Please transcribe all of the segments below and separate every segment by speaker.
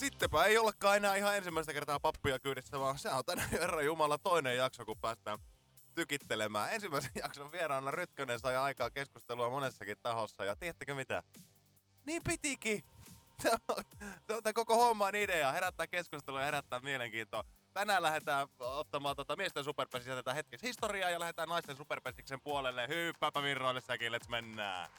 Speaker 1: sittenpä ei olekaan enää ihan ensimmäistä kertaa pappia kyydissä, vaan se on tänään Herra Jumala toinen jakso, kun päästään tykittelemään. Ensimmäisen jakson vieraana Rytkönen sai aikaa keskustelua monessakin tahossa, ja tiedättekö mitä? Niin pitikin! On koko homman idea, herättää keskustelua ja herättää mielenkiintoa. Tänään lähdetään ottamaan tota miesten superpesiä tätä hetkessä historiaa ja lähdetään naisten superpesiksen puolelle. Hyppääpä virroille säkin, let's mennään!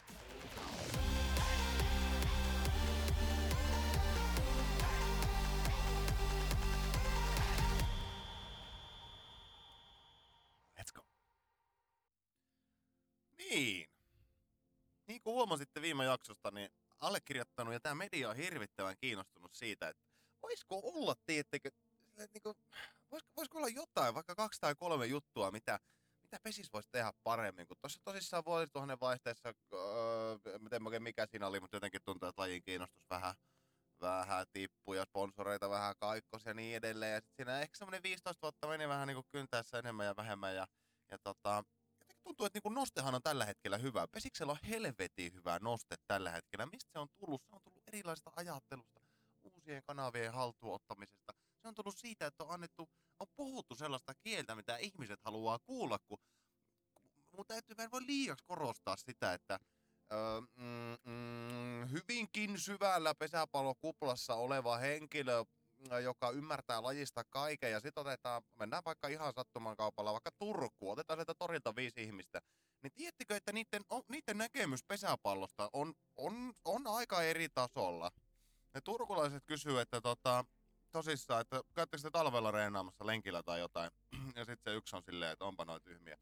Speaker 1: Niin kuin huomasitte viime jaksosta, niin allekirjoittanut ja tämä media on hirvittävän kiinnostunut siitä, että voisiko olla, tiedättekö, niin kuin, voisiko, voisiko olla jotain, vaikka kaksi tai kolme juttua, mitä, mitä pesis voisi tehdä paremmin, kun tuossa tosissaan vuosituhannen vaihteessa, öö, miten oikein mikä siinä oli, mutta jotenkin tuntuu, että lajin kiinnostus vähän, vähän tippui ja sponsoreita vähän kaikkos ja niin edelleen. Ja sitten siinä ehkä semmoinen 15 vuotta meni vähän niin kuin kyntäessä enemmän ja vähemmän ja, ja tota, tuntuu, että niin nostehan on tällä hetkellä hyvä. Pesiksellä on helvetin hyvä noste tällä hetkellä. Mistä se on tullut? Se on tullut erilaisesta ajattelusta, uusien kanavien haltuottamisesta. Se on tullut siitä, että on annettu, on puhuttu sellaista kieltä, mitä ihmiset haluaa kuulla, kun, mutta täytyy, mä en voi liiaksi korostaa sitä, että öö, mm, mm, hyvinkin syvällä pesäpallokuplassa oleva henkilö, joka ymmärtää lajista kaiken, ja sitten otetaan, mennään vaikka ihan sattuman kaupalla, vaikka Turkuun, otetaan sieltä torilta viisi ihmistä, niin tiedättekö, että niiden, on, niiden näkemys pesäpallosta on, on, on aika eri tasolla. Ne turkulaiset kysyy, että tota, tosissaan, että käyttekö te talvella reenaamassa lenkillä tai jotain, ja sitten se yksi on silleen, että onpa noin tyhmiä.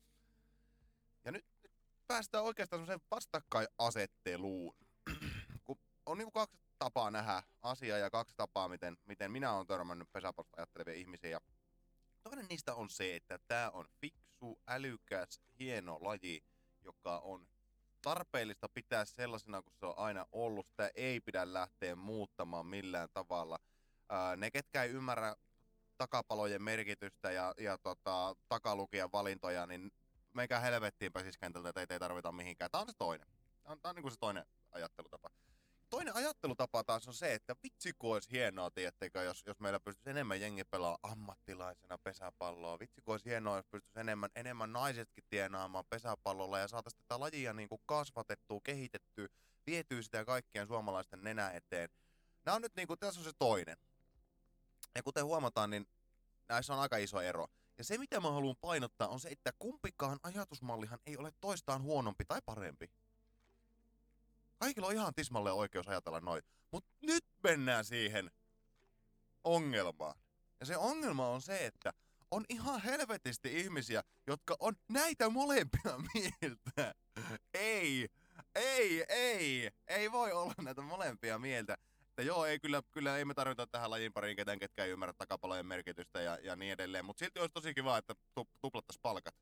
Speaker 1: Ja nyt, nyt päästään oikeastaan semmoiseen vastakkainasetteluun, kun on niinku kaksi tapaa nähdä asiaa ja kaksi tapaa, miten, miten minä olen törmännyt pesäpallosta ajattelevia ihmisiä. Ja toinen niistä on se, että tämä on fiksu, älykäs, hieno laji, joka on tarpeellista pitää sellaisena kuin se on aina ollut. Sitä ei pidä lähteä muuttamaan millään tavalla. Ää, ne, ketkä ei ymmärrä takapalojen merkitystä ja, ja tota, takalukijan valintoja, niin meikä helvettiin pesiskentältä, että ei tarvita mihinkään. Tämä on se toinen. Tämä on, tämä on niin kuin se toinen ajattelutapa toinen ajattelutapa taas on se, että vitsi kun olisi hienoa, tiettekö, jos, jos meillä pystyisi enemmän jengi pelaa ammattilaisena pesäpalloa. Vitsi kun olisi hienoa, jos pystyisi enemmän, enemmän naisetkin tienaamaan pesäpallolla ja saataisiin tätä lajia niin kuin kasvatettua, kehitettyä, vietyä sitä kaikkien suomalaisten nenä eteen. Nämä on nyt niin kuin, tässä on se toinen. Ja kuten huomataan, niin näissä on aika iso ero. Ja se, mitä mä haluan painottaa, on se, että kumpikaan ajatusmallihan ei ole toistaan huonompi tai parempi. Kaikilla on ihan tismalle oikeus ajatella noin. Mutta nyt mennään siihen ongelmaan. Ja se ongelma on se, että on ihan helvetisti ihmisiä, jotka on näitä molempia mieltä. Ei, ei, ei, ei voi olla näitä molempia mieltä. Että joo, ei kyllä, kyllä ei me tarvita tähän lajin pariin ketään, ketkä ei ymmärrä takapalojen merkitystä ja, ja niin edelleen. Mutta silti olisi tosi kiva, että tuplattaisiin palkat.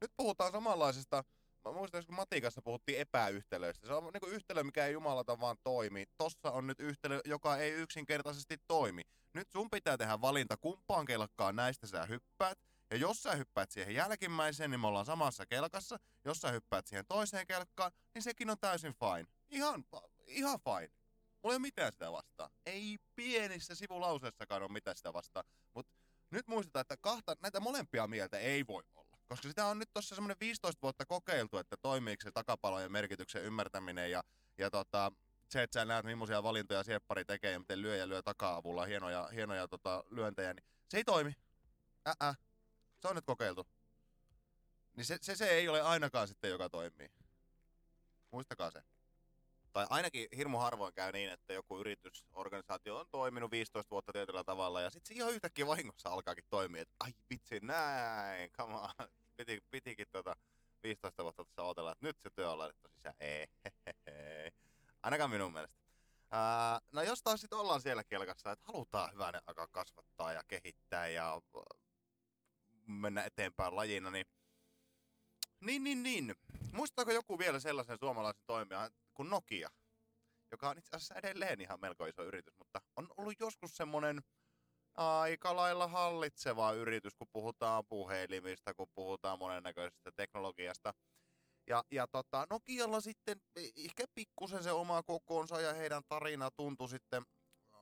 Speaker 1: Nyt puhutaan samanlaisesta mä muistan, kun Matikassa puhuttiin epäyhtälöistä. Se on niin yhtälö, mikä ei jumalata vaan toimi. Tossa on nyt yhtälö, joka ei yksinkertaisesti toimi. Nyt sun pitää tehdä valinta, kumpaan kelkkaan näistä sä hyppäät. Ja jos sä hyppäät siihen jälkimmäiseen, niin me ollaan samassa kelkassa. Jos sä hyppäät siihen toiseen kelkkaan, niin sekin on täysin fine. Ihan, ihan fine. Mulla ei ole mitään sitä vastaan. Ei pienissä sivulauseissakaan ole mitään sitä vastaan. Mutta nyt muistetaan, että kahta, näitä molempia mieltä ei voi. Koska sitä on nyt tuossa semmoinen 15 vuotta kokeiltu, että toimiiko se takapalojen merkityksen ymmärtäminen ja, ja tota, se, että sä näet millaisia valintoja sieppari tekee ja miten lyö ja lyö taka-avulla hienoja, hienoja tota, lyöntejä, niin se ei toimi. Ää, se on nyt kokeiltu. Niin se, se, se ei ole ainakaan sitten, joka toimii. Muistakaa se. Tai ainakin hirmu harvoin käy niin, että joku yritysorganisaatio on toiminut 15 vuotta tietyllä tavalla ja sitten se ihan yhtäkkiä vahingossa alkaakin toimia, että ai vitsi näin, come on. Piti, pitikin tota 15 vuotta tässä odotella, että nyt se työ on laitettu sisään. Ei, Ainakaan minun mielestä. Ää, no jos taas sitten ollaan siellä kelkassa, että halutaan hyvänä aikaa kasvattaa ja kehittää ja mennä eteenpäin lajina, niin niin, niin, niin. Muistaako joku vielä sellaisen suomalaisen toimijan kuin Nokia, joka on itse asiassa edelleen ihan melko iso yritys, mutta on ollut joskus semmoinen aika lailla hallitseva yritys, kun puhutaan puhelimista, kun puhutaan monennäköisestä teknologiasta. Ja, ja tota, Nokialla sitten ehkä pikkusen se oma kokonsa ja heidän tarina tuntui sitten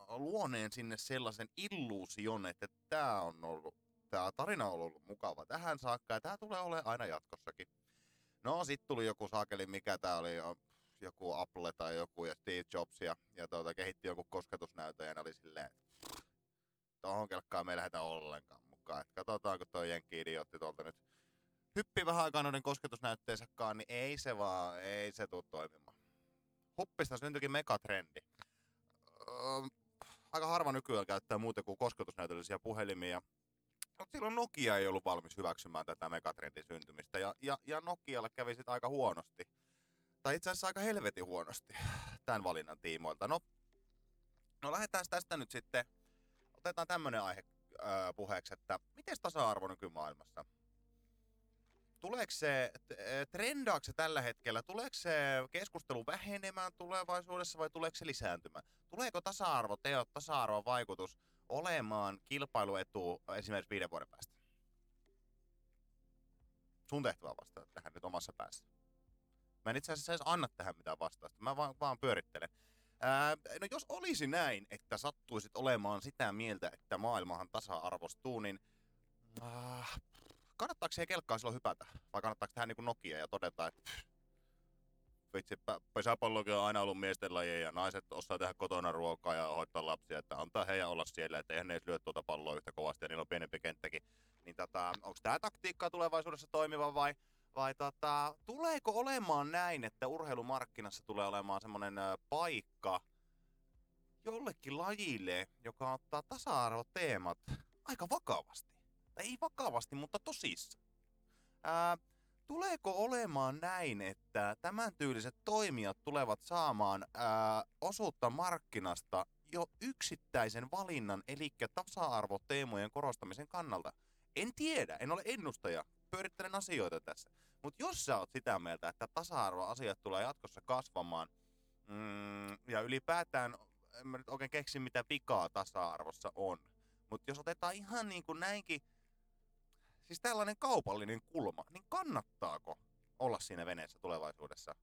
Speaker 1: luoneen sinne sellaisen illuusion, että tämä on ollut, tämä tarina on ollut mukava tähän saakka ja tämä tulee olemaan aina jatkossakin. No sit tuli joku saakeli, mikä tää oli, joku Apple tai joku ja Steve Jobs ja, ja tuota, kehitti joku kosketusnäytön ja ne oli silleen, että tohon kelkkaan me ei lähdetä ollenkaan mukaan. Et katsotaan, kun toi jenki idiootti tuolta nyt hyppi vähän aikaa noiden kosketusnäytteensäkaan, niin ei se vaan, ei se tule toimimaan. Huppista syntyikin megatrendi. Öö, aika harva nykyään käyttää muuta kuin kosketusnäytöllisiä puhelimia. Mutta silloin Nokia ei ollut valmis hyväksymään tätä megatrendin syntymistä, ja, ja, ja Nokialle kävi sitten aika huonosti. Tai itse asiassa aika helvetin huonosti tämän valinnan tiimoilta. No, no lähdetään tästä nyt sitten, otetaan tämmöinen aihe öö, puheeksi, että miten tasa-arvo nykymaailmassa? tuleeko se, trendaako se tällä hetkellä, tuleeko se keskustelu vähenemään tulevaisuudessa vai tuleeko se lisääntymään? Tuleeko tasa-arvoteot, tasa-arvon vaikutus olemaan kilpailuetu esimerkiksi viiden vuoden päästä? Sun tehtävä vastaa tähän nyt omassa päässä. Mä en itse asiassa edes anna tähän mitään vastausta, mä vaan, vaan pyörittelen. Ää, no jos olisi näin, että sattuisit olemaan sitä mieltä, että maailmahan tasa-arvostuu, niin äh, kannattaako siihen kelkkaan silloin hypätä? Vai kannattaako tehdä niin Nokia ja todeta, että vitsi, pesäpallokin on aina ollut miesten laji ja naiset osaa tehdä kotona ruokaa ja hoitaa lapsia, että antaa heidän olla siellä, että eihän ne edes lyö tuota palloa yhtä kovasti ja niillä on pienempi kenttäkin. Niin tota, onko tämä taktiikka tulevaisuudessa toimiva vai, vai tota, tuleeko olemaan näin, että urheilumarkkinassa tulee olemaan semmoinen paikka jollekin lajille, joka ottaa tasa-arvoteemat aika vakavasti? Tai ei vakavasti, mutta tosissaan. Ää, tuleeko olemaan näin, että tämän tyyliset toimijat tulevat saamaan ää, osuutta markkinasta jo yksittäisen valinnan, eli tasa-arvoteemojen korostamisen kannalta? En tiedä, en ole ennustaja, pyörittelen asioita tässä. Mutta jos sä oot sitä mieltä, että tasa-arvoasiat tulee jatkossa kasvamaan, mm, ja ylipäätään en mä nyt oikein keksi, mitä vikaa tasa-arvossa on. Mutta jos otetaan ihan niin kuin näinkin siis tällainen kaupallinen kulma, niin kannattaako olla siinä veneessä tulevaisuudessa?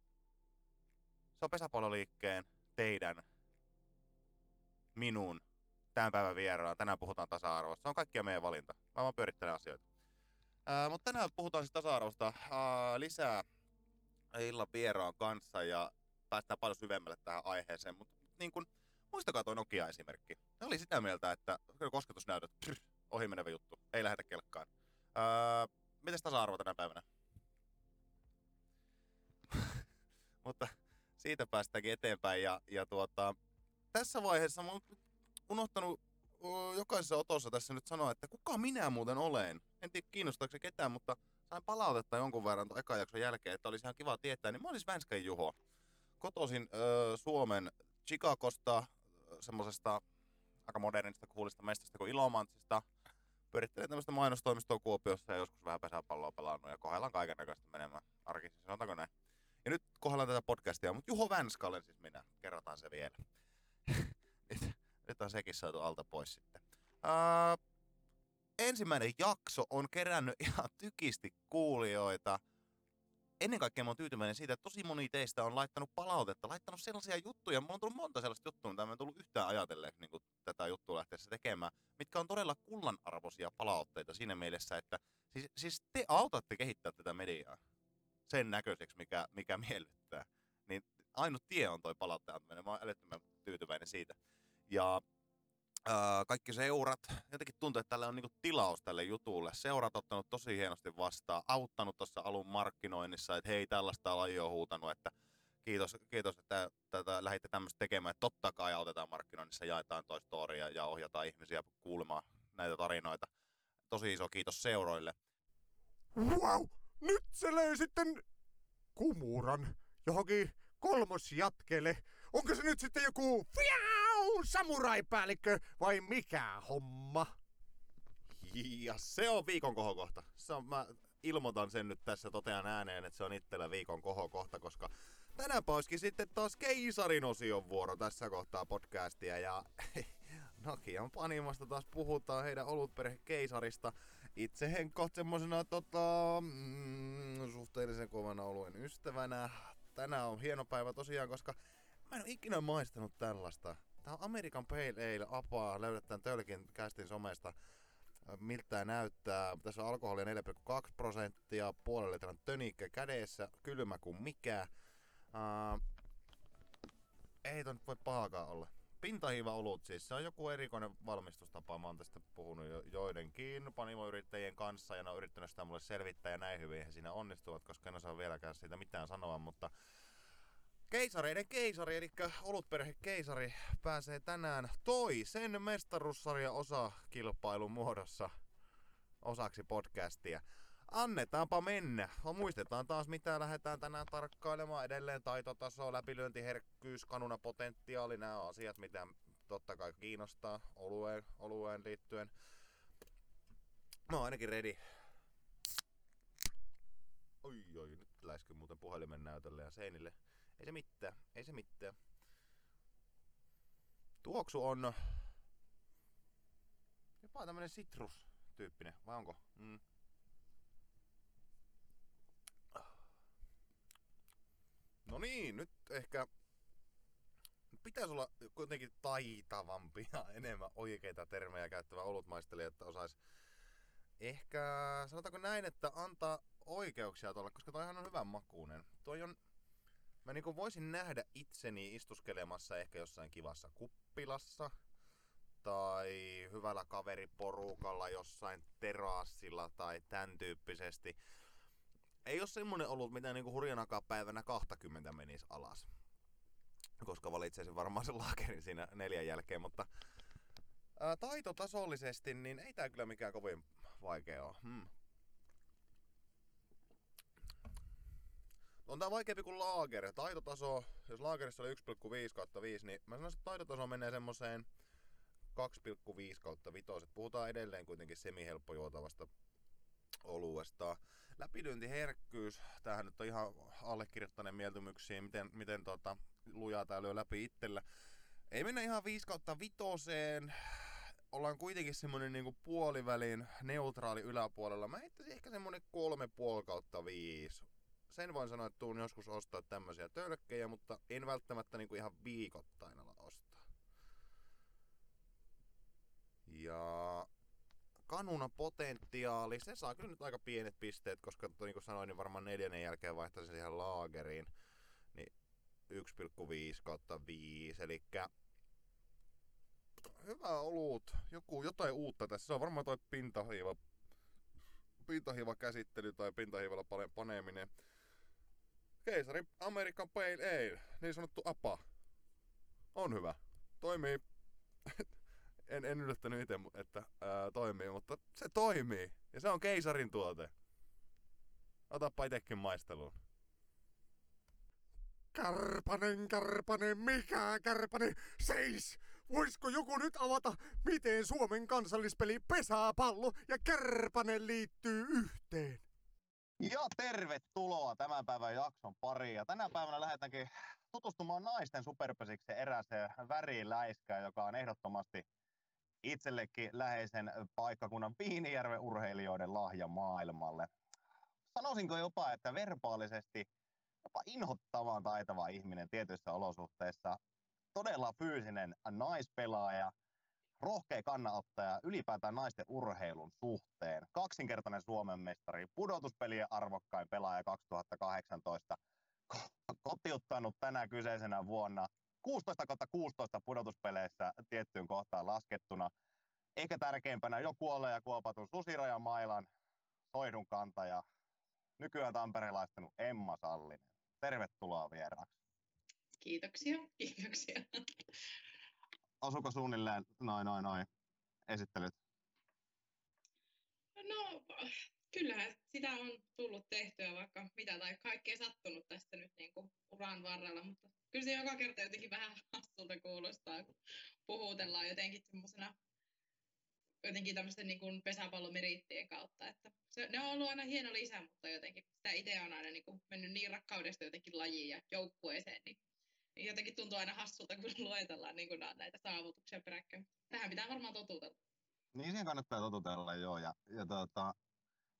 Speaker 1: Se on pesäpalloliikkeen, teidän, minun, tämän päivän vieraan. Tänään puhutaan tasa-arvosta. Se on kaikkia meidän valinta. Mä vaan pyörittelen asioita. Ää, mutta tänään puhutaan siis tasa-arvosta ää, lisää illan vieraan kanssa ja päästään paljon syvemmälle tähän aiheeseen. Mutta niin kun, muistakaa tuo Nokia-esimerkki. Ne oli sitä mieltä, että kosketusnäytöt, ohi menevä juttu, ei lähetä kelkkaan. Öö, mites tasa-arvo tänä päivänä? Mutta siitä päästäänkin eteenpäin ja, ja tuota, tässä vaiheessa mä oon unohtanut jokaisessa otossa tässä nyt sanoa, että kuka minä muuten olen. En tiedä kiinnostaako se ketään, mutta sain palautetta jonkun verran tuon ekan jakson jälkeen, että olisi ihan kiva tietää. Niin mä olisin Vänskän Juho. Kotoisin öö, Suomen Chicagosta, semmoisesta aika modernista kuulista mestasta kuin Ilomantsista pyörittelee tämmöistä mainostoimistoa Kuopiossa ja joskus vähän pesäpalloa pelannut ja kohdellaan kaiken näköistä menemään arkisesti, sanotaanko näin. Ja nyt kohdellaan tätä podcastia, mutta Juho Vänska olen siis minä, kerrotaan se vielä. Nyt, on sekin saatu alta pois sitten. Uh, ensimmäinen jakso on kerännyt ihan tykisti kuulijoita – ennen kaikkea mä oon tyytyväinen siitä, että tosi moni teistä on laittanut palautetta, laittanut sellaisia juttuja. Mulla on tullut monta sellaista juttua, mitä mä en tullut yhtään ajatelleeksi niin tätä juttua lähteessä tekemään, mitkä on todella kullanarvoisia palautteita siinä mielessä, että siis, siis te autatte kehittää tätä mediaa sen näköiseksi, mikä, mikä miellyttää. Niin ainut tie on toi palautteen antaminen. Mä oon älyttömän tyytyväinen siitä. Ja Öö, kaikki seurat, jotenkin tuntuu, että tällä on niinku tilaus tälle jutulle. Seurat ottanut tosi hienosti vastaan, auttanut tuossa alun markkinoinnissa, että hei tällaista lajia on huutanut, että kiitos, kiitos että tätä lähditte tämmöistä tekemään. Että totta kai autetaan markkinoinnissa, jaetaan toi storia ja ohjataan ihmisiä kuulemaan näitä tarinoita. Tosi iso kiitos seuroille.
Speaker 2: Wow, nyt se löi sitten kumuran johonkin kolmosjatkeelle. Onko se nyt sitten joku fiau, samuraipäällikkö vai mikä homma?
Speaker 1: Ja se on viikon kohokohta. Se on, mä ilmoitan sen nyt tässä, totean ääneen, että se on itsellä viikon kohokohta, koska tänään olisikin sitten taas keisarin osion vuoro tässä kohtaa podcastia. Ja Nokian Panimasta taas puhutaan heidän olutperhe keisarista. Itse Henkko semmosena tota, mm, suhteellisen kovana oluen ystävänä tänään on hieno päivä tosiaan, koska mä en ole ikinä maistanut tällaista Tää on American Pale Ale apaa. Löydät tän Tölkin kästin somesta. Miltä tää näyttää. Tässä on alkoholia 4,2 prosenttia, puolen litran tönikkä kädessä, kylmä kuin mikä. Uh, ei nyt voi pahakaan olla. Pintahiiva olut siis, se on joku erikoinen valmistustapa. Mä oon tästä puhunut jo joidenkin panimoyrittäjien kanssa ja ne on yrittänyt sitä mulle selvittää ja näin hyvin he siinä onnistuvat, koska en osaa vieläkään siitä mitään sanoa, mutta Keisareiden keisari, eli olutperhe keisari, pääsee tänään toisen mestaruussarja osa kilpailun muodossa osaksi podcastia. Annetaanpa mennä. Muistetaan taas mitä lähdetään tänään tarkkailemaan. Edelleen taitotaso, läpilyöntiherkkyys, kanunapotentiaali, nämä on asiat, mitä totta kai kiinnostaa olueen, olueen liittyen. Mä oon ainakin ready. Oi, oi, nyt läiskyn muuten puhelimen näytölle ja seinille. Ei se mitään, ei se mitään. Tuoksu on jopa tämmönen citrus-tyyppinen, vai onko? Mm. No niin, nyt ehkä pitäisi olla kuitenkin taitavampi ja enemmän oikeita termejä käyttävä olutmaistelija, että osais ehkä, sanotaanko näin, että antaa oikeuksia tuolle, koska toihan on hyvän makuinen. Toi on, mä niinku voisin nähdä itseni istuskelemassa ehkä jossain kivassa kuppilassa, tai hyvällä kaveriporukalla jossain terassilla tai tämän tyyppisesti ei ole semmonen ollut, mitä niinku hurjanakaan päivänä 20 menisi alas. Koska valitsisin varmaan sen laakerin siinä neljän jälkeen, mutta ää, taitotasollisesti, niin ei tää kyllä mikään kovin vaikea ole. Hmm. On tää vaikeampi kuin laager. Taitotaso, jos laagerissa oli 1,5 kautta 5, niin mä sanoisin, että taitotaso menee semmoseen 2,5 kautta 5. Puhutaan edelleen kuitenkin semihelppojuotavasta oluesta läpilyöntiherkkyys, tämähän nyt on ihan allekirjoittaneen mieltymyksiin, miten, miten tota, lujaa tää lyö läpi itsellä. Ei mennä ihan 5 kautta vitoseen, ollaan kuitenkin semmonen niinku puolivälin neutraali yläpuolella. Mä heittäisin ehkä semmonen kolme puoli kautta viisi. Sen voin sanoa, että tuun joskus ostaa tämmöisiä tölkkejä, mutta en välttämättä niinku ihan viikoittain ala ostaa. Ja kanuna potentiaali, se saa kyllä nyt aika pienet pisteet, koska niin kuin sanoin, niin varmaan neljännen jälkeen vaihtaisin ihan laageriin. Niin 1,5 kautta 5, eli hyvä olut, joku, jotain uutta tässä. Se on varmaan toi pintahiiva, pintahiiva käsittely tai pintahiivalla paneeminen. Keisari American Pale Ale, niin sanottu APA. On hyvä. Toimii en, en yllättänyt itse, että ää, toimii, mutta se toimii. Ja se on keisarin tuote. Otapa itekin maisteluun.
Speaker 2: Kärpänen, kärpänen, mikä kärpänen, seis! Voisiko joku nyt avata, miten Suomen kansallispeli pesäpallo ja kärpänen liittyy yhteen?
Speaker 3: Ja tervetuloa tämän päivän jakson pariin. Ja tänä päivänä lähdetäänkin tutustumaan naisten superpesiksen eräseen väriläiskään, joka on ehdottomasti itsellekin läheisen paikkakunnan Piinijärven urheilijoiden lahja maailmalle. Sanoisinko jopa, että verbaalisesti jopa inhottavan taitava ihminen tietyissä olosuhteissa, todella fyysinen naispelaaja, rohkea kannanottaja ylipäätään naisten urheilun suhteen, kaksinkertainen Suomen mestari, pudotuspelien arvokkain pelaaja 2018, kotiuttanut tänä kyseisenä vuonna 16 16 pudotuspeleissä tiettyyn kohtaan laskettuna. Ehkä tärkeimpänä jo kuolleen ja kuopatun Susirajan mailan soidun kantaja, nykyään tamperelaistanut Emma Sallinen. Tervetuloa vieraaksi.
Speaker 4: Kiitoksia, kiitoksia.
Speaker 3: Osuko suunnilleen noin noin noin esittelyt?
Speaker 4: No, kyllähän sitä on tullut tehtyä vaikka mitä tai kaikkea sattunut tästä nyt niin kuin uran varrella, mutta kyllä se joka kerta jotenkin vähän hassulta kuulostaa, kun puhutellaan jotenkin semmoisena jotenkin tämmöisten niin kuin pesäpallomerittien kautta. Että se, ne on ollut aina hieno lisä, mutta jotenkin sitä itse on aina niin kuin mennyt niin rakkaudesta jotenkin lajiin ja joukkueeseen, niin jotenkin tuntuu aina hassulta, kun luetellaan niin kuin näitä saavutuksia peräkkäin. Tähän pitää varmaan totutella.
Speaker 3: Niin siihen kannattaa totutella, joo. Ja, ja tuota,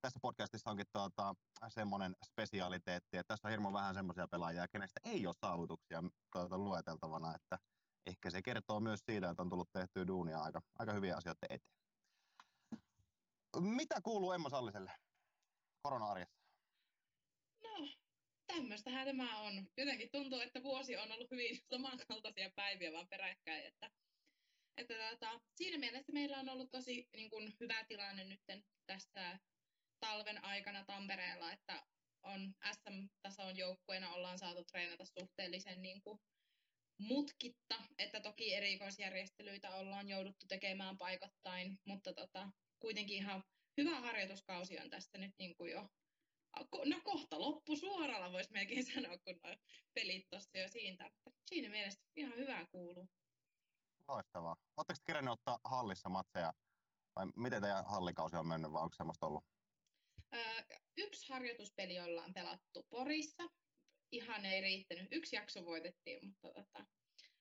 Speaker 3: tässä podcastissa onkin tuota, semmoinen spesialiteetti, että tässä on hirmu vähän semmoisia pelaajia, kenestä ei ole saavutuksia tuota, lueteltavana, että
Speaker 1: ehkä se kertoo myös siitä, että on tullut tehtyä duunia aika, aika hyviä asioita eteen. Mitä kuuluu Emma Salliselle korona-arjessa?
Speaker 4: No, tämmöistähän tämä on. Jotenkin tuntuu, että vuosi on ollut hyvin samankaltaisia päiviä vaan peräkkäin, että, että tota, siinä mielessä meillä on ollut tosi niin kuin, hyvä tilanne nyt tässä talven aikana Tampereella, että on SM-tason joukkueena ollaan saatu treenata suhteellisen niin kuin, mutkitta, että toki erikoisjärjestelyitä ollaan jouduttu tekemään paikottain, mutta tota, kuitenkin ihan hyvä harjoituskausi on tässä nyt niin kuin jo no kohta loppu suoralla voisi melkein sanoa, kun nuo pelit tuossa jo siitä. Siinä mielessä ihan hyvää kuuluu.
Speaker 1: Loistavaa. Oletteko kerännyt ottaa hallissa matseja? Vai miten teidän hallikausi on mennyt, vai onko semmoista ollut?
Speaker 4: Öö, yksi harjoituspeli ollaan pelattu Porissa. Ihan ei riittänyt. Yksi jakso voitettiin, mutta, tota,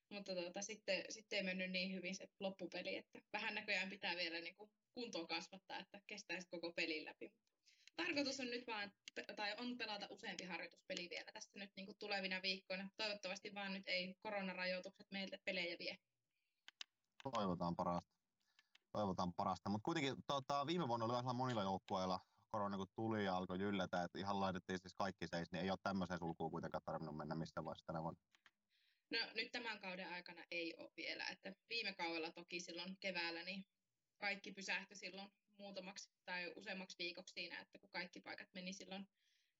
Speaker 4: mutta tota, sitten, sitten ei mennyt niin hyvin se loppupeli, että vähän näköjään pitää vielä niin kuin kuntoa kasvattaa, että kestäisi koko pelin läpi. Tarkoitus on nyt vaan, tai on pelata useampi harjoituspeli vielä tässä nyt niin kuin tulevina viikkoina. Toivottavasti vaan nyt ei koronarajoitukset meiltä pelejä vie.
Speaker 1: Toivotaan parasta. Toivotaan parasta. Mutta kuitenkin tota, viime vuonna oli vähän monilla joukkueilla korona kun tuli ja alkoi yllätä, että ihan laitettiin siis kaikki seis, niin ei ole tämmöiseen sulkuun kuitenkaan tarvinnut mennä missään vaiheessa tänä vuonna.
Speaker 4: No nyt tämän kauden aikana ei ole vielä, että viime kaudella toki silloin keväällä niin kaikki pysähtyi silloin muutamaksi tai useammaksi viikoksi siinä, että kun kaikki paikat meni silloin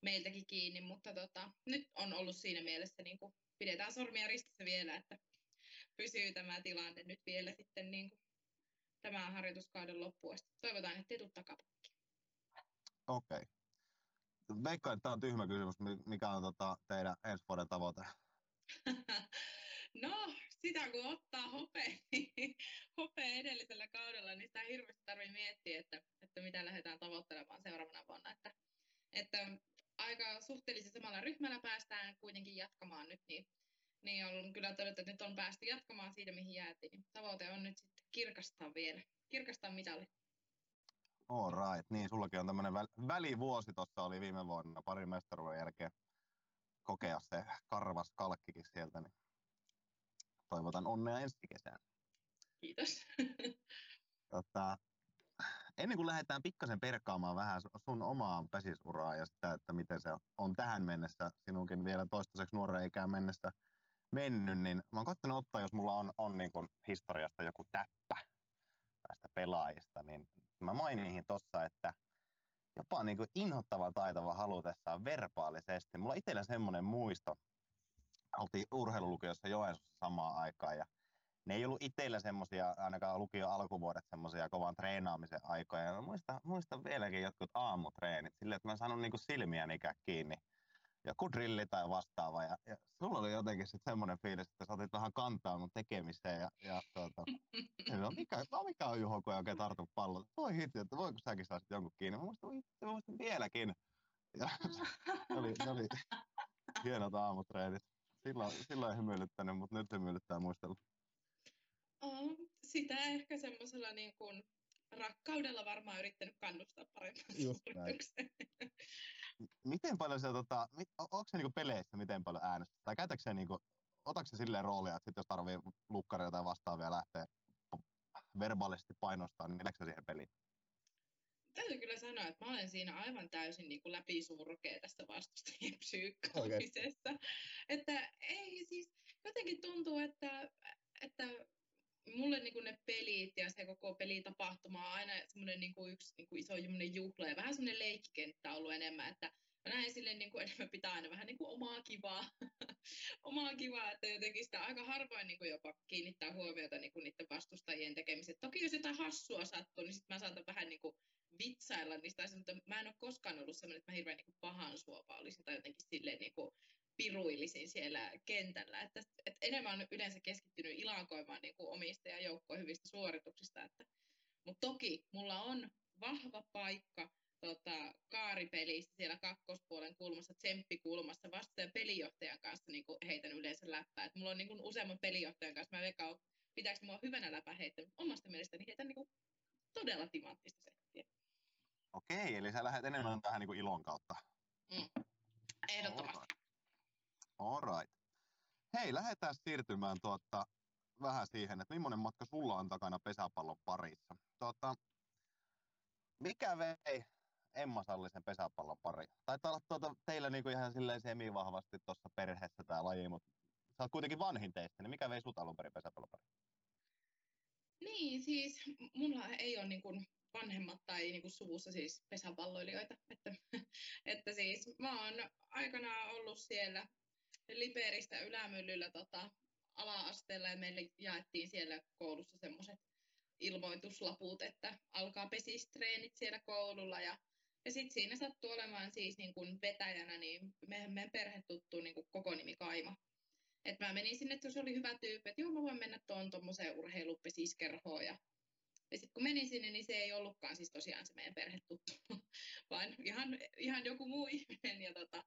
Speaker 4: meiltäkin kiinni, mutta tota, nyt on ollut siinä mielessä, niin kuin pidetään sormia ristissä vielä, että pysyy tämä tilanne nyt vielä sitten niin kuin tämän harjoituskauden loppuun asti. Toivotaan, että ei tule takapakki.
Speaker 1: Okei. Okay. Veikkaan, että tämä on tyhmä kysymys. Mikä on tota, teidän ensi vuoden tavoite?
Speaker 4: no, sitä kun ottaa hopea, niin hopea edellisellä kaudella, niin sitä hirveästi tarvii miettiä, että, että mitä lähdetään tavoittelemaan seuraavana vuonna. Että, että aika suhteellisesti samalla ryhmällä päästään kuitenkin jatkamaan nyt, niin, niin on kyllä todettu, että nyt on päästy jatkamaan siitä, mihin jäätiin. Tavoite on nyt sitten kirkastaa vielä, kirkastaa mitali.
Speaker 1: All right. Niin, sullakin on tämmöinen väl- välivuosi tuossa oli viime vuonna, pari mestaruuden jälkeen kokea se karvas kalkkikin sieltä, niin toivotan onnea ensi kesään.
Speaker 4: Kiitos.
Speaker 1: Tota, ennen kuin lähdetään pikkasen perkaamaan vähän sun omaa pesisuraa ja sitä, että miten se on tähän mennessä, sinunkin vielä toistaiseksi nuoren ikään mennessä mennyt, niin mä oon koittanut ottaa, jos mulla on, on niin kuin historiasta joku täppä tästä pelaajista, niin mä mainihin tossa, että jopa niin kuin inhottava taitava halutessaan verbaalisesti. Mulla itsellä semmoinen muisto, oltiin urheilulukiossa Joensuussa samaan aikaan ja ne ei ollut itsellä semmoisia, ainakaan lukio alkuvuodet semmoisia kovan treenaamisen aikoja. Ja muistan, muistan vieläkin jotkut aamutreenit silleen, että mä saanut niinku silmiä ikään kiinni. Joku drilli tai vastaava. Ja, ja sulla oli jotenkin sitten semmoinen fiilis, että sä otit vähän kantaa mun tekemiseen. Ja, ja tuota, no, mikä, no mikä on Juho, kun ei oikein tartu pallon? Voi hitsi, että voiko säkin saada jonkun kiinni? Mä muistan, mä muistan vieläkin. Ja, ne oli, ne oli hienot aamutreenit silloin, silloin ei hymyilyttänyt, mutta nyt hymyilyttää muistella.
Speaker 4: Oh, sitä ehkä semmoisella niin kuin rakkaudella varmaan yrittänyt kannustaa parempaan
Speaker 1: Miten paljon se, tota, onko se niinku peleissä miten paljon äänestä? Tai käytätkö se, niinku, otatko se silleen roolia, että sit jos tarvii lukkaria tai vastaavia lähteä verbaalisesti painostaa, niin meneekö siihen peliin?
Speaker 4: Täytyy kyllä sanoa, että mä olen siinä aivan täysin niin kuin läpisurkea tässä vastustajien psyykkaamisessa. Okay. Että ei siis, jotenkin tuntuu, että, että mulle niin kuin ne pelit ja se koko pelitapahtuma on aina semmoinen niin kuin yksi niin kuin iso juhla ja vähän semmoinen leikkikenttä ollut enemmän, että mä näen silleen niin kuin enemmän pitää aina vähän niin kuin omaa kivaa, omaa kivaa, että jotenkin sitä aika harvoin niin kuin jopa kiinnittää huomiota niin kuin niiden vastustajien tekemiset. Toki jos jotain hassua sattuu, niin sitten mä saatan vähän niin kuin vitsailla niistä asioista, mutta mä en ole koskaan ollut sellainen, että mä hirveän niin pahan suopa olisin tai jotenkin silleen niin kuin piruilisin siellä kentällä. Että, että enemmän on yleensä keskittynyt ilakoimaan niin kuin omista ja hyvistä suorituksista. Että, mutta toki mulla on vahva paikka tota, kaaripelissä siellä kakkospuolen kulmassa, tsemppikulmassa, vasta pelijohtajan kanssa niin kuin heitän yleensä läppää. Et mulla on niin kuin useamman pelijohtajan kanssa, mä veikkaan, pitääkö mua hyvänä läpä heittää, omasta mielestäni heitän niin kuin todella timanttista settiä.
Speaker 1: Okei, eli sä lähdet enemmän tähän niin kuin ilon kautta.
Speaker 4: Mm. Ehdottomasti.
Speaker 1: All right. Hei, lähdetään siirtymään tuota vähän siihen, että millainen matka sulla on takana pesäpallon parissa. Tota, mikä vei Emma Sallisen pesäpallon pari? Taitaa olla tuota, teillä niinku ihan silleen semivahvasti tuossa perheessä tämä laji, mutta sä oot kuitenkin vanhin teistä, niin mikä vei sut alun perin pesäpallon pari?
Speaker 4: Niin, siis mulla ei ole niin kuin vanhemmat tai niin kuin suvussa siis pesäpalloilijoita. Että, että siis mä oon aikanaan ollut siellä Liperistä ylämyllyllä tota, ala-asteella ja meille jaettiin siellä koulussa semmoiset ilmoituslaput, että alkaa pesistreenit siellä koululla ja ja sitten siinä sattuu olemaan siis niin kun vetäjänä, niin meidän, meidän perhe tuttuu niin koko nimi Kaima. Et mä menin sinne, että se oli hyvä tyyppi, että joo mä voin mennä tuon tuommoiseen urheilupesiskerhoon ja ja sitten kun menin sinne, niin se ei ollutkaan siis tosiaan se meidän perhetuttu, vaan ihan, ihan joku muu ihminen. Ja tota,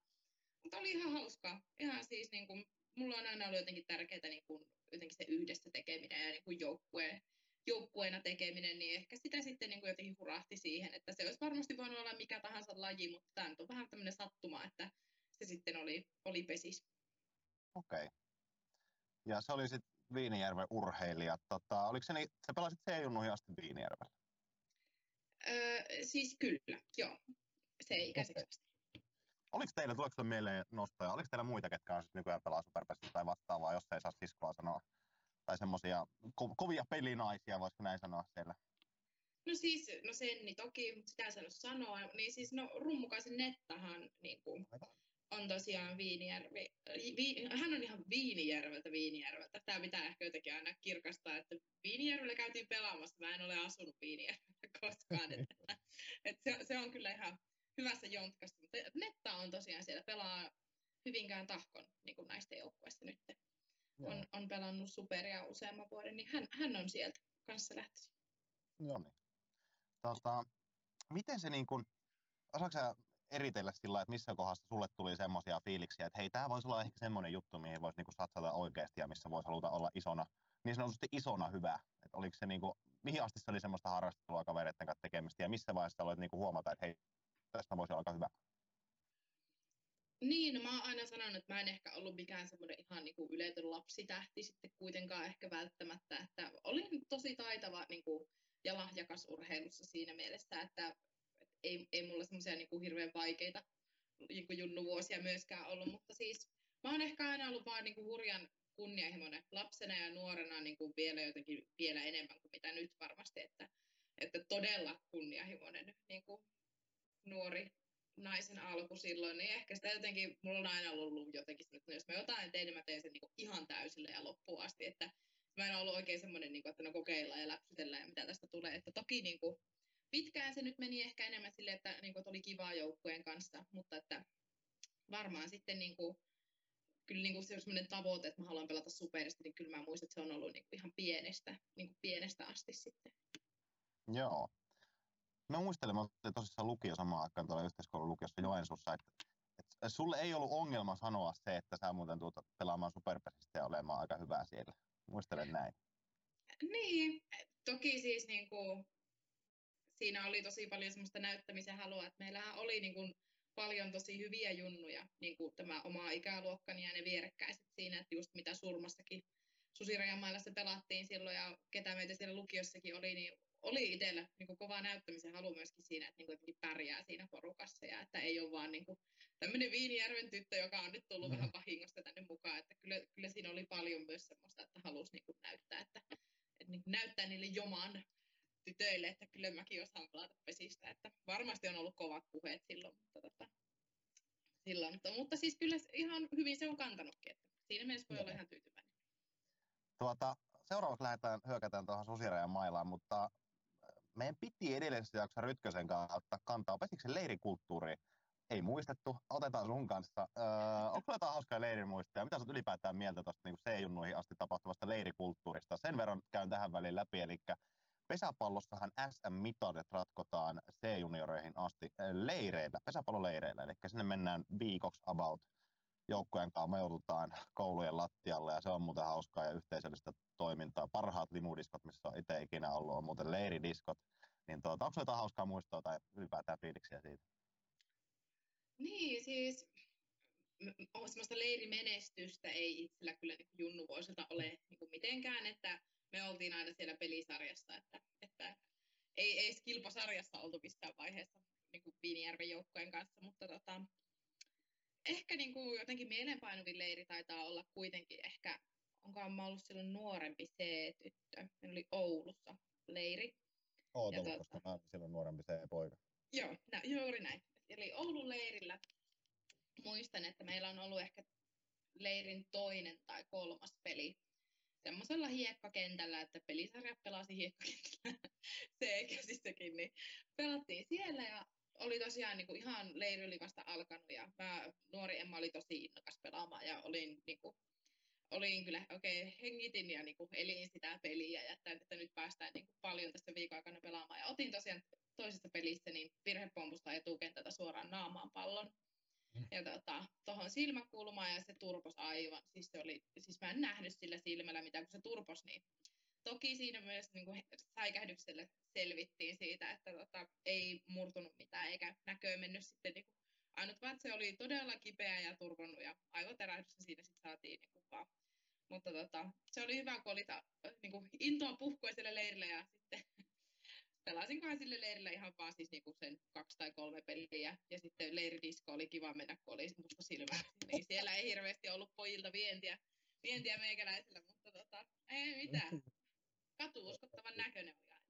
Speaker 4: mutta oli ihan hauskaa. Ihan siis niin kuin, mulla on aina ollut jotenkin tärkeää niin kuin, jotenkin se yhdessä tekeminen ja niin kuin joukkueen, joukkueena tekeminen, niin ehkä sitä sitten niin kuin jotenkin hurahti siihen, että se olisi varmasti voinut olla mikä tahansa laji, mutta tämä on vähän tämmöinen sattuma, että se sitten oli, oli pesis.
Speaker 1: Okei. Okay. Ja se oli sitten Viinijärven urheilija. Tota, oliko se niin, sä pelasit C-junnuihin asti Viinijärvellä?
Speaker 4: Öö, siis kyllä, joo. Se ei okay.
Speaker 1: Oliko teillä, tuleeko mieleen nostoja, oliko teillä muita, ketkä on siis nykyään pelaa Superpessissä tai vastaavaa, jos ei saa siskoa sanoa? Tai semmoisia ko- kovia pelinaisia, voisiko näin sanoa siellä?
Speaker 4: No siis, no Senni toki, sitä ei sanoa, niin siis no Rummukaisen Nettahan niin kuin, on tosiaan Viinijärvi. Vi, hän on ihan Viinijärveltä Viinijärveltä. Tämä pitää ehkä jotenkin aina kirkastaa, että Viinijärvellä käytiin pelaamassa. Mä en ole asunut Viinijärvellä koskaan. että, että se, se, on kyllä ihan hyvässä jontkassa. Mutta Netta on tosiaan siellä pelaa Hyvinkään tahkon niin kuin naisten joukkueessa nyt. On, on pelannut superia useamman vuoden, niin hän, hän on sieltä kanssa lähtöisin.
Speaker 1: Joo niin. Tota, miten se niin kuin, osaatko eritellä sillä että missä kohdassa sulle tuli semmoisia fiiliksiä, että hei, tämä voisi olla ehkä semmoinen juttu, mihin voisi niinku satsata oikeasti ja missä voisi haluta olla isona, niin sanotusti isona hyvä. Että oliko se niinku, mihin asti se oli semmoista harrastelua kavereiden kanssa tekemistä ja missä vaiheessa olet niinku huomata, että hei, tästä voisi olla aika hyvä?
Speaker 4: Niin, no mä oon aina sanonut, että mä en ehkä ollut mikään semmoinen ihan niin kuin yletön lapsitähti sitten kuitenkaan ehkä välttämättä, että olin tosi taitava niin kuin, ja lahjakas urheilussa siinä mielessä, että ei, ei mulla semmoisia niin hirveän vaikeita niin kuin junnuvuosia myöskään ollut, mutta siis mä oon ehkä aina ollut vaan niin kuin hurjan kunnianhimoinen lapsena ja nuorena niin kuin vielä jotenkin vielä enemmän kuin mitä nyt varmasti, että, että todella kunnianhimoinen niin kuin nuori naisen alku silloin, niin ehkä sitä jotenkin, mulla on aina ollut jotenkin, että jos mä jotain teen, niin mä teen sen niin ihan täysillä ja loppuun asti, että mä en ollut oikein semmoinen, niin kuin, että no kokeillaan ja läpsytellään ja mitä tästä tulee, että toki niin kuin, pitkään se nyt meni ehkä enemmän sille, että, niin kuin, että oli kivaa joukkueen kanssa, mutta että varmaan sitten niin kuin, kyllä niin kuin sellainen tavoite, että mä haluan pelata superista, niin kyllä mä muistan, että se on ollut niin kuin ihan pienestä, niin kuin pienestä asti sitten.
Speaker 1: Joo. Mä muistelen, että tosissaan lukio samaan aikaan tuolla yhteiskoulun lukiossa Joensuussa, että, että sulle ei ollut ongelma sanoa se, että sä muuten tuota pelaamaan superpesistä ja olemaan aika hyvää siellä. Muistelen näin.
Speaker 4: Niin, toki siis niin kuin, siinä oli tosi paljon semmoista näyttämisen halua, että meillähän oli niin kuin paljon tosi hyviä junnuja, niin kuin tämä oma ikäluokkani ja ne vierekkäiset siinä, että just mitä Surmassakin Susirajamailla se pelattiin silloin ja ketä meitä siellä lukiossakin oli, niin oli itsellä niin kuin kova näyttämisen halu myöskin siinä, että niin kuin pärjää siinä porukassa ja että ei ole vaan niin kuin tämmöinen Viinijärven tyttö, joka on nyt tullut mm. vähän vahingosta tänne mukaan, että kyllä, kyllä siinä oli paljon myös semmoista, että halusi niin kuin näyttää, että, että niin kuin näyttää niille joman tytöille, että kyllä mäkin osaan pelata pesistä. Että varmasti on ollut kovat puheet silloin, mutta, tota, silloin, mutta, mutta siis kyllä ihan hyvin se on kantanutkin. Että siinä mielessä voi olla ihan tyytyväinen.
Speaker 1: Tuota, seuraavaksi lähdetään, hyökätään tuohon Susirajan mailaan, mutta äh, meidän piti edellisessä jaksossa Rytkösen kanssa ottaa kantaa. Pesiksen leirikulttuuri ei muistettu. Otetaan sun kanssa. Öö, onko jotain hauskaa leirimuistoja? Mitä sä ylipäätään mieltä tuosta niin C-junnuihin asti tapahtuvasta leirikulttuurista? Sen verran käyn tähän väliin läpi. Eli pesäpallossahan SM-mitalit ratkotaan C-junioreihin asti äh, leireillä, pesäpalloleireillä, eli sinne mennään viikoksi about joukkojen kanssa meudutaan koulujen lattialle ja se on muuten hauskaa ja yhteisöllistä toimintaa. Parhaat limudiskot, missä on itse ikinä ollut, on muuten leiridiskot. Niin tuota, onko jotain hauskaa muistoa tai ylipäätään fiiliksiä siitä?
Speaker 4: Niin, siis semmoista leirimenestystä ei itsellä kyllä niin junnuvuosilta ole niin mitenkään, että me oltiin aina siellä pelisarjassa, että, että ei, ei kilpasarjassa oltu missään vaiheessa niin kuin Viinijärven joukkojen kanssa, mutta tota, ehkä niin kuin jotenkin mielenpainuvin leiri taitaa olla kuitenkin ehkä, onkohan mä ollut silloin nuorempi C-tyttö, meillä oli Oulussa leiri.
Speaker 1: Oot ollut,
Speaker 4: tota-
Speaker 1: koska mä olin silloin nuorempi se poika.
Speaker 4: Joo, nä, juuri näin. Eli Oulun leirillä muistan, että meillä on ollut ehkä leirin toinen tai kolmas peli semmoisella hiekkakentällä, että pelisarja pelasi hiekkakentällä C-käsissäkin, niin pelattiin siellä ja oli tosiaan niin kuin ihan leiri oli vasta alkanut ja mä, nuori Emma oli tosi innokas pelaamaan ja olin, niin kuin, olin kyllä oikein okay, hengitin ja niin kuin, elin sitä peliä ja että, että nyt päästään niin kuin, paljon tässä viikon aikana pelaamaan ja otin tosiaan toisessa pelissä niin virhepompusta etukentältä suoraan naamaan pallon. Ja tota, tuohon silmäkulmaan ja se turpos aivan. Siis, se oli, siis mä en nähnyt sillä silmällä mitä kun se turpos, niin toki siinä myös niin kuin säikähdyksellä selvittiin siitä, että tota, ei murtunut mitään eikä näköön mennyt sitten niin kuin, ainut vaan, se oli todella kipeä ja turvonnut ja aivoterähdys siinä sitten saatiin niin kuin vaan. Mutta tota, se oli hyvä, kun oli ta, niin kuin intoa puhkoiselle leirille ja sitten pelasinkohan sille leirille ihan vaan siis niinku sen kaksi tai kolme peliä. Ja sitten leiridisko oli kiva mennä, kun oli musta silmä. Niin siellä ei hirveästi ollut pojilta vientiä, vientiä meikäläisellä, mutta tota, ei mitään. Katu uskottavan näköinen oli aina.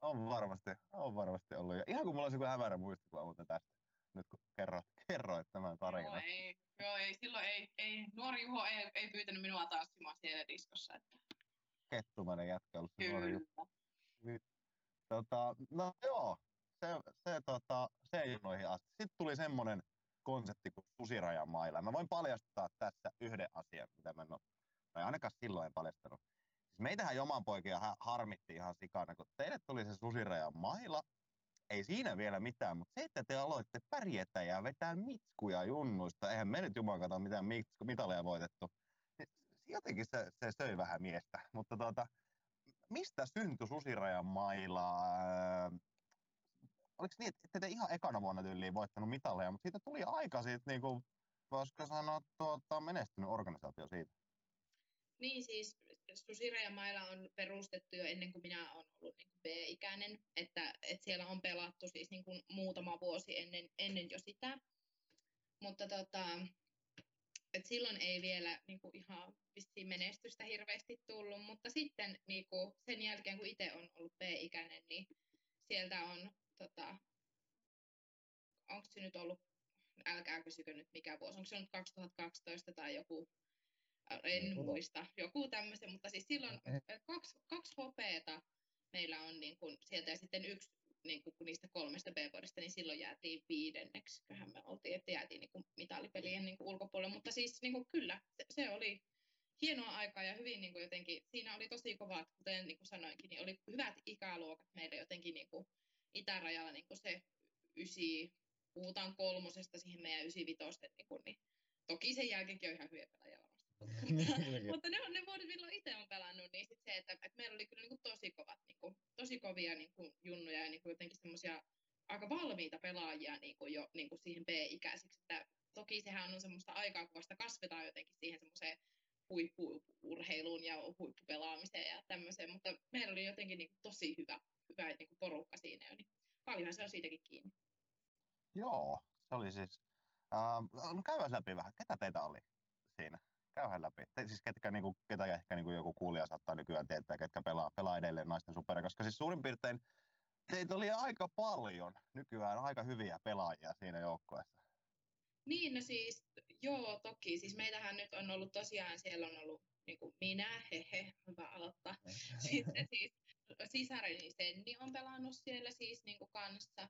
Speaker 1: On varmasti, on varmasti ollut. Ja ihan kuin mulla olisi joku hämärä muistikuva muuten tästä, nyt kun kerroit, kerroit tämän
Speaker 4: Joo,
Speaker 1: tarinan.
Speaker 4: ei, joo, ei, silloin ei, ei, nuori Juho ei, ei pyytänyt minua tanssimaan siellä diskossa. Että,
Speaker 1: Kettumainen jätkä ollut se nuori juttu.
Speaker 4: kyllä.
Speaker 1: Tota, no joo, se, se, tota, se ei noihin asti. Sitten tuli semmoinen konsepti kuin susirajan maila. Mä voin paljastaa tässä yhden asian, mitä mä en ole, tai ainakaan silloin en paljastanut. Siis meitähän joman poikia ha- harmitti ihan sikana, kun teille tuli se susirajan maila, ei siinä vielä mitään, mutta se, että te aloitte pärjätä ja vetää mitskuja junnuista, eihän me nyt juman kato mitään mitaleja voitettu, niin jotenkin se, se söi vähän miestä. Mutta tota, mistä syntyi susirajan maila? Ää, Oliko niin, että te ihan ekana vuonna tyyliin voittanut mitaleja, mutta siitä tuli aika siitä, niin kuin, voisiko sanoa, tuota, menestynyt organisaatio siitä?
Speaker 4: Niin siis Susirajamailla on perustettu jo ennen kuin minä olen ollut niin kuin B-ikäinen, että, että siellä on pelattu siis niin kuin muutama vuosi ennen, ennen jo sitä. Mutta tota, et silloin ei vielä niin kuin ihan vissiin menestystä hirveästi tullut, mutta sitten niin kuin sen jälkeen kun itse on ollut B-ikäinen, niin sieltä on, tota, onko se nyt ollut, älkää kysykö nyt mikä vuosi, onko se nyt 2012 tai joku en
Speaker 1: Joku-
Speaker 4: muista, joku tämmöisen, mutta siis silloin
Speaker 1: Eh.
Speaker 4: kaksi, kaksi hopeeta meillä on niin kuin sieltä ja sitten yksi niin kuin niistä kolmesta B-vuodesta, niin silloin jäätiin viidenneksi, köhän me oltiin, että jäätiin niin kuin mitalipelien niin kuin ulkopuolelle, mutta siis niin kuin kyllä, se, se oli hienoa aikaa ja hyvin niin kuin jotenkin, siinä oli tosi kovat, kuten niin kuin sanoinkin, niin oli hyvät ikäluokat meillä jotenkin niin kuin itärajalla niin kuin se ysi, puhutaan kolmosesta siihen meidän ysi vitosten, niin, kuin, niin toki sen jälkeenkin on ihan hyviä. Mutta ne, on, ne vuodet, milloin itse on pelannut, niin sit se, että, että meillä oli kyllä niin kuin tosi kovat, niin kuin, tosi kovia niin kuin junnuja ja niin kuin jotenkin semmoisia aika valmiita pelaajia niin kuin jo niin kuin siihen B-ikäisiksi. Että toki sehän on semmoista aikaa, kun vasta kasvetaan jotenkin siihen semmoiseen huippuurheiluun ja huippupelaamiseen ja tämmöiseen, mutta meillä oli jotenkin niin kuin tosi hyvä, hyvä niin kuin porukka siinä jo, niin paljonhan se on siitäkin kiinni.
Speaker 1: Joo, se oli siis... Uh, no käydään läpi vähän. Ketä teitä oli siinä? Käydään läpi. Te, siis ketkä, niinku, ketä ehkä niinku joku kuulija saattaa nykyään tietää, ketkä pelaa, pelaa edelleen naisten supera, koska siis suurin piirtein teitä oli aika paljon nykyään aika hyviä pelaajia siinä joukkueessa.
Speaker 4: Niin, no siis, joo, toki. Siis meitähän nyt on ollut tosiaan, siellä on ollut niin kuin minä, hehe, hyvä aloittaa. Sitten siis sisareni Senni on pelannut siellä siis niin kuin kanssa.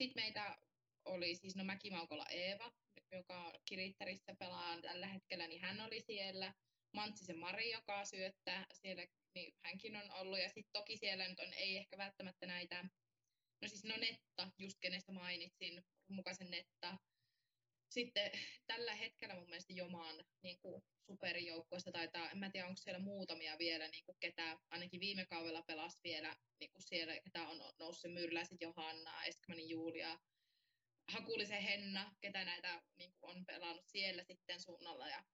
Speaker 4: Sitten meitä oli siis, no Mäkimaukola Eeva, joka Kirittärissä pelaa tällä hetkellä, niin hän oli siellä. Mantsisen Mari, joka syöttää siellä, niin hänkin on ollut. Ja sitten toki siellä nyt on, ei ehkä välttämättä näitä, no siis no Netta, just kenestä mainitsin, mukaisen Netta. Sitten tällä hetkellä mun mielestä Jomaan niin kuin superijoukkoista taitaa, en mä tiedä onko siellä muutamia vielä, niin kuin ketä ainakin viime kaudella pelasi vielä niin kuin siellä, ketä on noussut Myrläiset Johanna, Eskmanin Julia, Hakulisen Henna, ketä näitä niin kuin on pelannut siellä sitten suunnalla. Ja,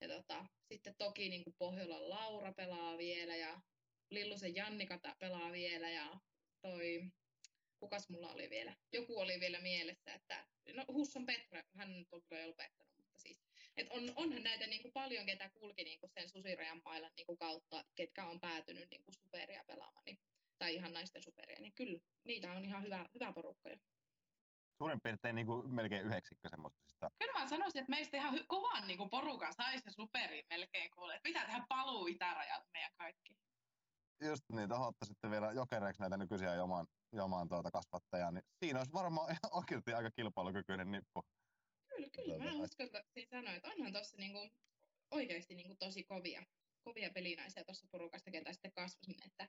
Speaker 4: ja tota, sitten toki niin kuin Pohjolan Laura pelaa vielä ja Lillusen Jannika pelaa vielä ja toi, kukas mulla oli vielä? Joku oli vielä mielessä, että no Husson Petra, hän nyt on kyllä lopettanut, mutta siis, et on, onhan näitä niin kuin paljon, ketä kulki niin kuin sen susirajan mailan niin kuin kautta, ketkä on päätynyt niin kuin superia pelaamaan, niin, tai ihan naisten superia, niin kyllä niitä on ihan hyvä, hyvä porukka
Speaker 1: suurin piirtein niin kuin melkein yhdeksikkö semmoista.
Speaker 5: Kyllä mä sanoisin, että meistä ihan hy- kovan niin kuin porukan saisi superi melkein kuulee. Pitää tehdä paluu itärajalle meidän kaikki.
Speaker 1: Just niin, tuohon sitten vielä jokereiksi näitä nykyisiä joman, joman tuota kasvattajaa, niin siinä olisi varmaan oikeasti aika kilpailukykyinen nippu.
Speaker 4: Kyllä, kyllä. Mä uskon, että sanoa, että onhan tuossa niinku oikeasti niinku tosi kovia, kovia pelinaisia tuossa porukasta, ketä sitten kasvasi, että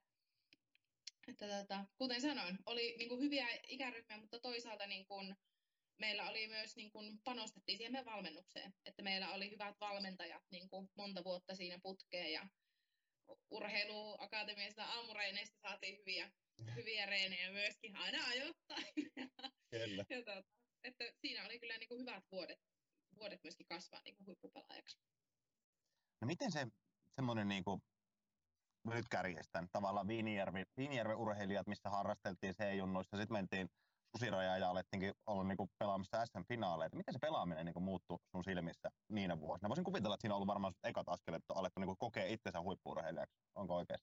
Speaker 4: että tota, kuten sanoin, oli niin kuin hyviä ikäryhmiä, mutta toisaalta niin kuin, meillä oli myös, niin kuin, panostettiin siihen meidän valmennukseen, että meillä oli hyvät valmentajat niin kuin, monta vuotta siinä putkeen ja urheiluakatemiasta aamureineista saatiin hyviä, hyviä reenejä myöskin aina ajoittain.
Speaker 1: Kyllä.
Speaker 4: ja, tota, että siinä oli kyllä niin kuin, hyvät vuodet, vuodet myöskin kasvaa niin kuin, huippupelaajaksi.
Speaker 1: No miten se semmoinen niin kuin, nyt kärjestän, tavallaan Viinijärvi, Viinijärven urheilijat, missä harrasteltiin C-junnuissa, sitten mentiin susirajaa ja alettiinkin olla niinku pelaamassa SM-finaaleita. Miten se pelaaminen niinku muuttui sun silmissä niinä vuosina? Voisin kuvitella, että siinä on ollut varmaan ekat askeleet, että alettu niinku kokea itsensä huippuurheilijaksi. Onko oikein?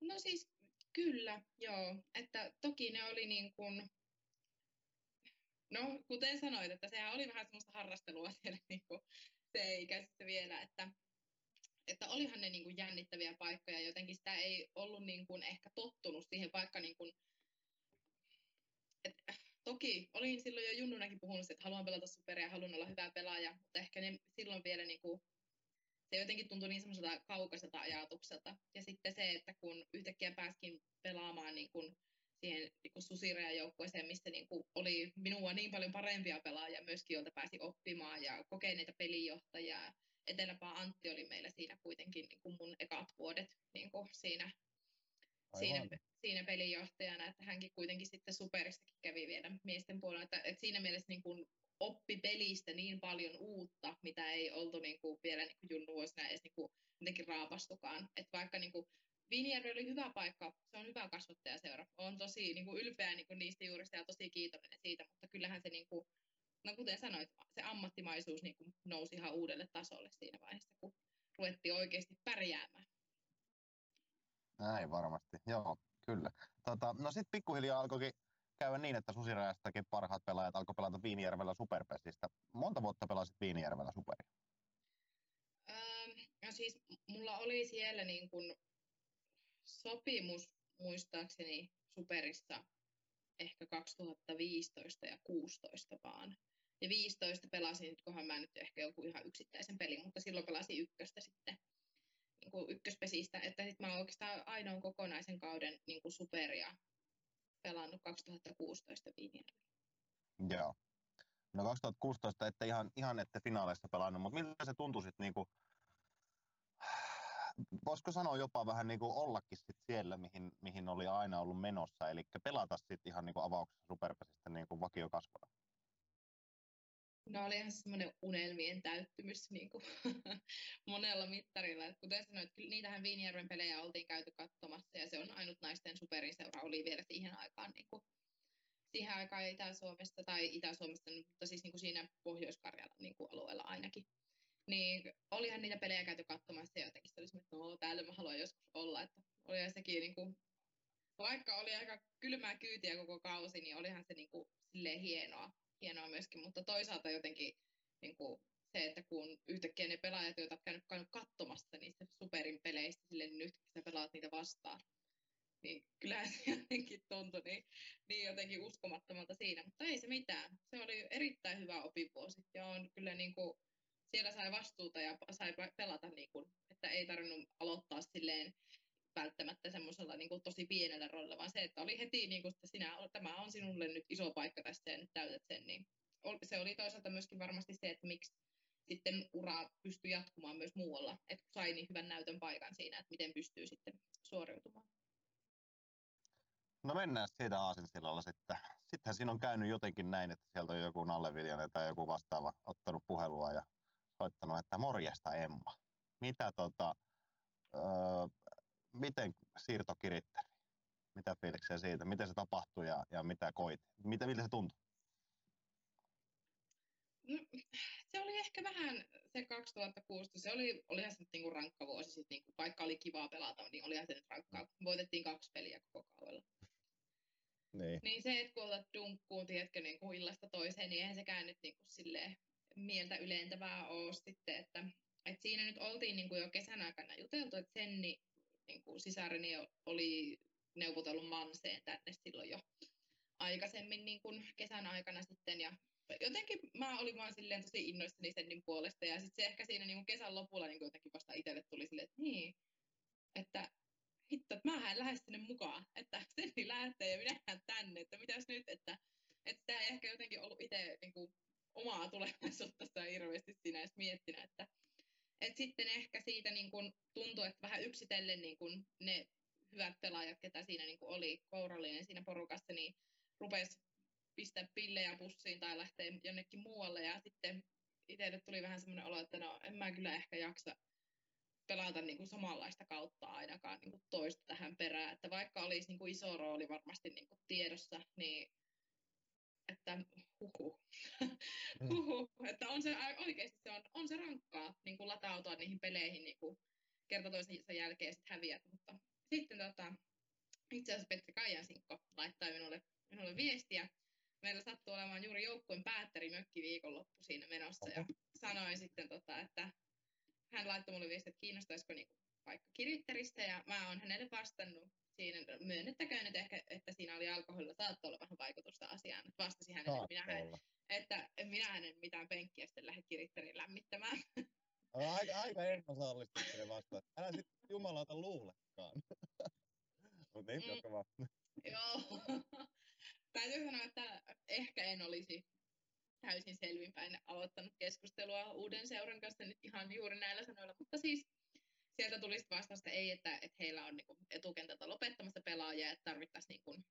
Speaker 4: No siis kyllä, joo. Että toki ne oli niin kuin, no kuten sanoit, että sehän oli vähän semmoista harrastelua siellä niin kuin se ikäisessä vielä, että että olihan ne niin kuin jännittäviä paikkoja, jotenkin sitä ei ollut niin kuin ehkä tottunut siihen, vaikka niin kuin, et, toki olin silloin jo junnunakin puhunut, että haluan pelata superia ja haluan olla hyvä pelaaja, mutta ehkä ne silloin vielä niin kuin, se jotenkin tuntui niin semmoiselta kaukaiselta ajatukselta. Ja sitten se, että kun yhtäkkiä pääskin pelaamaan niin kuin siihen niin kuin susirajan joukkueeseen, missä niin kuin oli minua niin paljon parempia pelaajia myöskin, joilta pääsi oppimaan ja kokeneita pelijohtajia Eteläpää Antti oli meillä siinä kuitenkin niin kuin mun ekat vuodet niin kuin siinä, siinä, siinä pelinjohtajana, että hänkin kuitenkin sitten superistakin kävi vielä miesten puolella, että, että siinä mielessä niin kuin oppi pelistä niin paljon uutta, mitä ei oltu niin kuin vielä niin kuin junnuvuosina edes niin kuin jotenkin raapastukaan. Että vaikka niin kuin Vinjärvi oli hyvä paikka, se on hyvä kasvattajaseura. Olen tosi niin kuin ylpeä niin kuin niistä juurista ja tosi kiitollinen siitä, mutta kyllähän se niin kuin no kuten sanoit, se ammattimaisuus niin kuin nousi ihan uudelle tasolle siinä vaiheessa, kun ruvettiin oikeasti pärjäämään.
Speaker 1: Näin varmasti, joo, kyllä. Tota, no sitten pikkuhiljaa alkoikin käydä niin, että Susirajastakin parhaat pelaajat alkoi pelata Viinijärvellä Superpesistä. Monta vuotta pelasit Viinijärvellä Superia?
Speaker 4: Ähm, no siis mulla oli siellä niin kuin sopimus muistaakseni Superissa ehkä 2015 ja 16 vaan. Ja 15 pelasin, kohan mä nyt ehkä joku ihan yksittäisen pelin, mutta silloin pelasin ykköstä sitten niin kuin ykköspesistä, että sitten mä oikeastaan ainoan kokonaisen kauden niin kuin superia pelannut 2016 Viinijärvellä.
Speaker 1: Joo. No 2016 ette ihan, ihan ette finaaleissa pelannut, mutta miltä se tuntui sitten niin kuin, voisiko sanoa jopa vähän niin kuin ollakin sit siellä, mihin, mihin oli aina ollut menossa, eli pelata sitten ihan niin kuin avauksessa superpesistä niin kuin vakiokasvona?
Speaker 4: No ihan semmoinen unelmien täyttymys niin kuin monella mittarilla. Et kuten sanoit, kyllä niitähän Viinijärven pelejä oltiin käyty katsomassa ja se on ainut naisten superin seura oli vielä siihen aikaan niin kuin, siihen aikaan Itä-Suomesta tai Itä-Suomesta, mutta siis niin kuin siinä Pohjois-Karjalan niin kuin alueella ainakin. Niin olihan niitä pelejä käyty katsomassa ja jotenkin se oli että no täällä mä haluan joskus olla. Että oli sekin niin kuin, vaikka oli aika kylmää kyytiä koko kausi, niin olihan se niin kuin, silleen hienoa hienoa myöskin, mutta toisaalta jotenkin niin kuin se, että kun yhtäkkiä ne pelaajat, joita olet käynyt, käynyt katsomassa niistä superin peleistä, sille niin nyt sä pelaat niitä vastaan, niin kyllähän se jotenkin tuntui niin, niin jotenkin uskomattomalta siinä, mutta ei se mitään. Se oli erittäin hyvä opivuosi ja on kyllä niin kuin, siellä sai vastuuta ja sai pelata, niin kuin, että ei tarvinnut aloittaa silleen välttämättä semmoisella niin kuin tosi pienellä roolilla, vaan se, että oli heti, niin kuin, että sinä, tämä on sinulle nyt iso paikka tässä ja nyt täytät sen, niin se oli toisaalta myöskin varmasti se, että miksi sitten ura pystyi jatkumaan myös muualla, että sai niin hyvän näytön paikan siinä, että miten pystyy sitten suoriutumaan.
Speaker 1: No mennään siitä aasinsillalla sitten. Sittenhän siinä on käynyt jotenkin näin, että sieltä on joku Nalle tai joku vastaava ottanut puhelua ja soittanut, että morjesta Emma. Mitä tota, öö, miten siirto kiritteli? Mitä fiiliksiä siitä? Miten se tapahtui ja, ja mitä koit? Mitä, miltä se tuntui?
Speaker 4: No, se oli ehkä vähän se 2016, se oli, olihan se niinku rankka vuosi sitten, niinku, vaikka oli kivaa pelata, niin olihan se nyt rankkaa. Voitettiin kaksi peliä koko kaudella.
Speaker 1: Niin.
Speaker 4: Niin se, että kun otat dunkkuun, tiedätkö, niin kuin illasta toiseen, niin eihän sekään nyt niin kuin silleen mieltä ylentävää ole sitten, että, että siinä nyt oltiin niin kuin jo kesän aikana juteltu, että Senni, niin kuin sisareni oli neuvotellut Manseen tänne silloin jo aikaisemmin niin kuin kesän aikana sitten, ja jotenkin mä olin vaan silleen tosi innoissani Sennin puolesta, ja sitten se ehkä siinä niin kuin kesän lopulla niin kuin jotenkin vasta itselle tuli silleen, että niin, että hitto, että mähän lähden sinne mukaan, että Senni lähtee ja minä tänne, että mitäs nyt, että, että sitä ei ehkä jotenkin ollut itse niin kuin, omaa tulevaisuutta sitä hirveästi siinä edes miettinyt, että, että sitten ehkä siitä niin kuin, tuntui, että vähän yksitellen niin kuin, ne hyvät pelaajat, ketä siinä niin kuin, oli kourallinen siinä porukassa, niin rupesi pistää pillejä pussiin tai lähteä jonnekin muualle ja sitten itselle tuli vähän semmoinen olo, että no en mä kyllä ehkä jaksa pelata niin kuin samanlaista kautta ainakaan niin kuin toista tähän perään. Että vaikka olisi niin kuin iso rooli varmasti niin kuin tiedossa, niin että huhu.
Speaker 1: Mm.
Speaker 4: huhu. Että on se oikeasti se on, on se rankkaa niin kuin latautua niihin peleihin niin kuin kerta toisensa jälkeen sit häviät. Mutta sitten tota, itse asiassa Petri Kaijansinkko laittaa minulle, minulle viestiä. Meillä sattuu olemaan juuri joukkueen päättäri mökki viikonloppu siinä menossa ja sanoin sitten, tota, että hän laittoi mulle viestiä, että kiinnostaisiko niinku vaikka kiritteristä, ja mä oon hänelle vastannut siinä, myönnettäköön nyt ehkä, että siinä oli alkoholilla saattoi olla vähän vaikutusta asiaan, että vastasin hänelle, että minä, hän, että minä en mitään penkkiä sitten lähde kiritteriin lämmittämään.
Speaker 1: Aika, aika epäsallistukseen vasta. Älä sitten jumalauta luulekaan. Mutta niin,
Speaker 4: Mm.
Speaker 1: jatka vaan.
Speaker 4: Joo. Täytyy sanoa, että ehkä en olisi täysin selvinpäin aloittanut keskustelua uuden seuran kanssa nyt ihan juuri näillä sanoilla, mutta siis sieltä tuli sitten vastausta ei, että, että heillä on niinku etukentältä lopettamassa pelaajia, että tarvittaisiin niinku,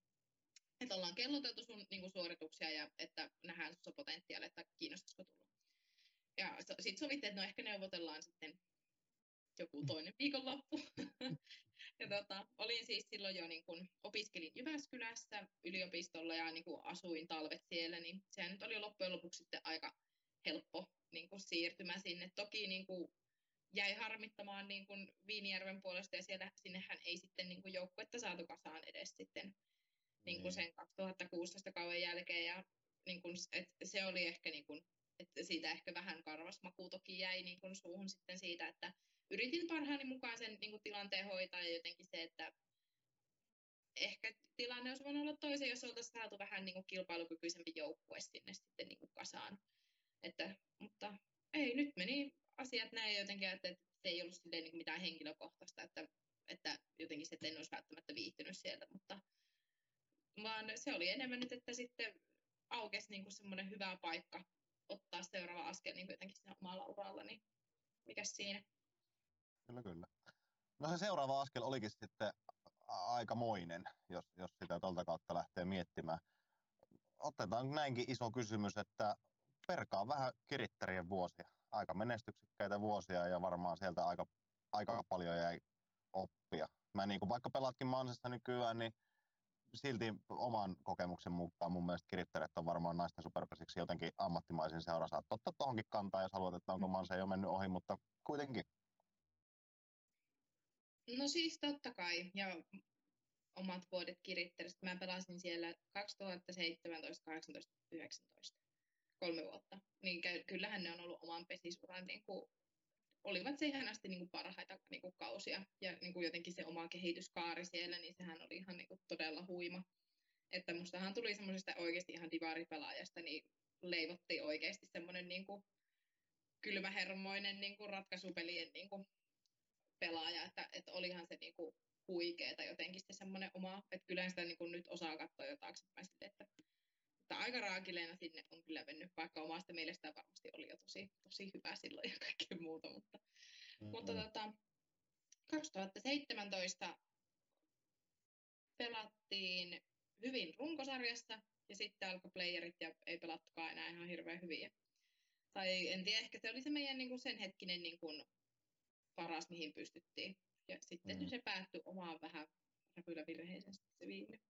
Speaker 4: että ollaan kelloteltu sun niinku suorituksia ja että nähdään sun potentiaali, että kiinnostaisiko tulla. Ja sitten sovittiin, että no ehkä neuvotellaan sitten joku toinen viikonloppu. ja tota, olin siis silloin jo niin kun, opiskelin Jyväskylässä yliopistolla ja niin kun, asuin talvet siellä, niin sehän nyt oli loppujen lopuksi sitten aika helppo niin kun, siirtymä sinne. Toki niin kun, jäi harmittamaan niin kun, Viinijärven puolesta ja siellä, sinnehän ei sitten niin kun, joukkuetta saatu kasaan edes sitten niin kun, sen 2016 kauden jälkeen ja niin kun, et se oli ehkä niin kun, että siitä ehkä vähän karvas maku toki jäi niin kun, suuhun sitten siitä, että yritin parhaani mukaan sen niin kuin, tilanteen hoitaa ja jotenkin se, että ehkä tilanne olisi voinut olla toisen, jos oltaisiin saatu vähän niin kuin, kilpailukykyisempi joukkue sinne sitten niin kuin, kasaan. Että, mutta ei, nyt meni asiat näin jotenkin, että, se ei ollut silleen, niin mitään henkilökohtaista, että, että jotenkin se, että en olisi välttämättä viihtynyt sieltä, mutta vaan se oli enemmän nyt, että sitten aukesi niin semmoinen hyvä paikka ottaa seuraava askel niin jotenkin siinä omalla uralla, niin mikäs siinä?
Speaker 1: Kyllä, kyllä. No se seuraava askel olikin sitten aikamoinen, jos, jos sitä tolta kautta lähtee miettimään. Otetaan näinkin iso kysymys, että perkaa vähän kirittärien vuosia. Aika menestyksekkäitä vuosia ja varmaan sieltä aika, aika paljon jäi oppia. Mä niin kuin vaikka pelaatkin Mansessa nykyään, niin silti oman kokemuksen mukaan mun mielestä kirittäret on varmaan naisten superpesiksi jotenkin ammattimaisin seura. Saat ottaa tohonkin kantaa, jos haluat, että onko Manse jo mennyt ohi, mutta kuitenkin.
Speaker 4: No siis totta kai, ja omat vuodet kiritteristä. Mä pelasin siellä 2017, 18, 19, kolme vuotta. Niin kyllähän ne on ollut oman pesisuran, niin kuin, olivat siihen asti niin kuin parhaita niin kuin kausia. Ja niin kuin jotenkin se oma kehityskaari siellä, niin sehän oli ihan niin kuin todella huima. Että mustahan tuli semmoisesta oikeasti ihan divaripelaajasta, niin leivottiin oikeasti semmoinen niin kuin kylmähermoinen niin kuin ratkaisupelien niin kuin pelaaja, että, että olihan se niinku huikeeta jotenkin se semmoinen oma, että kyllähän sitä niinku nyt osaa katsoa jo taaksepäin että aika raakileena sinne on kyllä mennyt, vaikka omasta mielestään varmasti oli jo tosi, tosi hyvä silloin ja kaikkea muuta, mutta, mm-hmm. mutta tota, 2017 pelat, pelattiin hyvin runkosarjassa ja sitten alkoi playerit ja ei pelattukaan enää ihan hirveän hyviä. Tai en tiedä, ehkä se oli se meidän niin kuin sen hetkinen niin kuin, paras, mihin pystyttiin. Ja sitten mm. se päättyi omaan vähän räpylävirheeseen se viimeinen,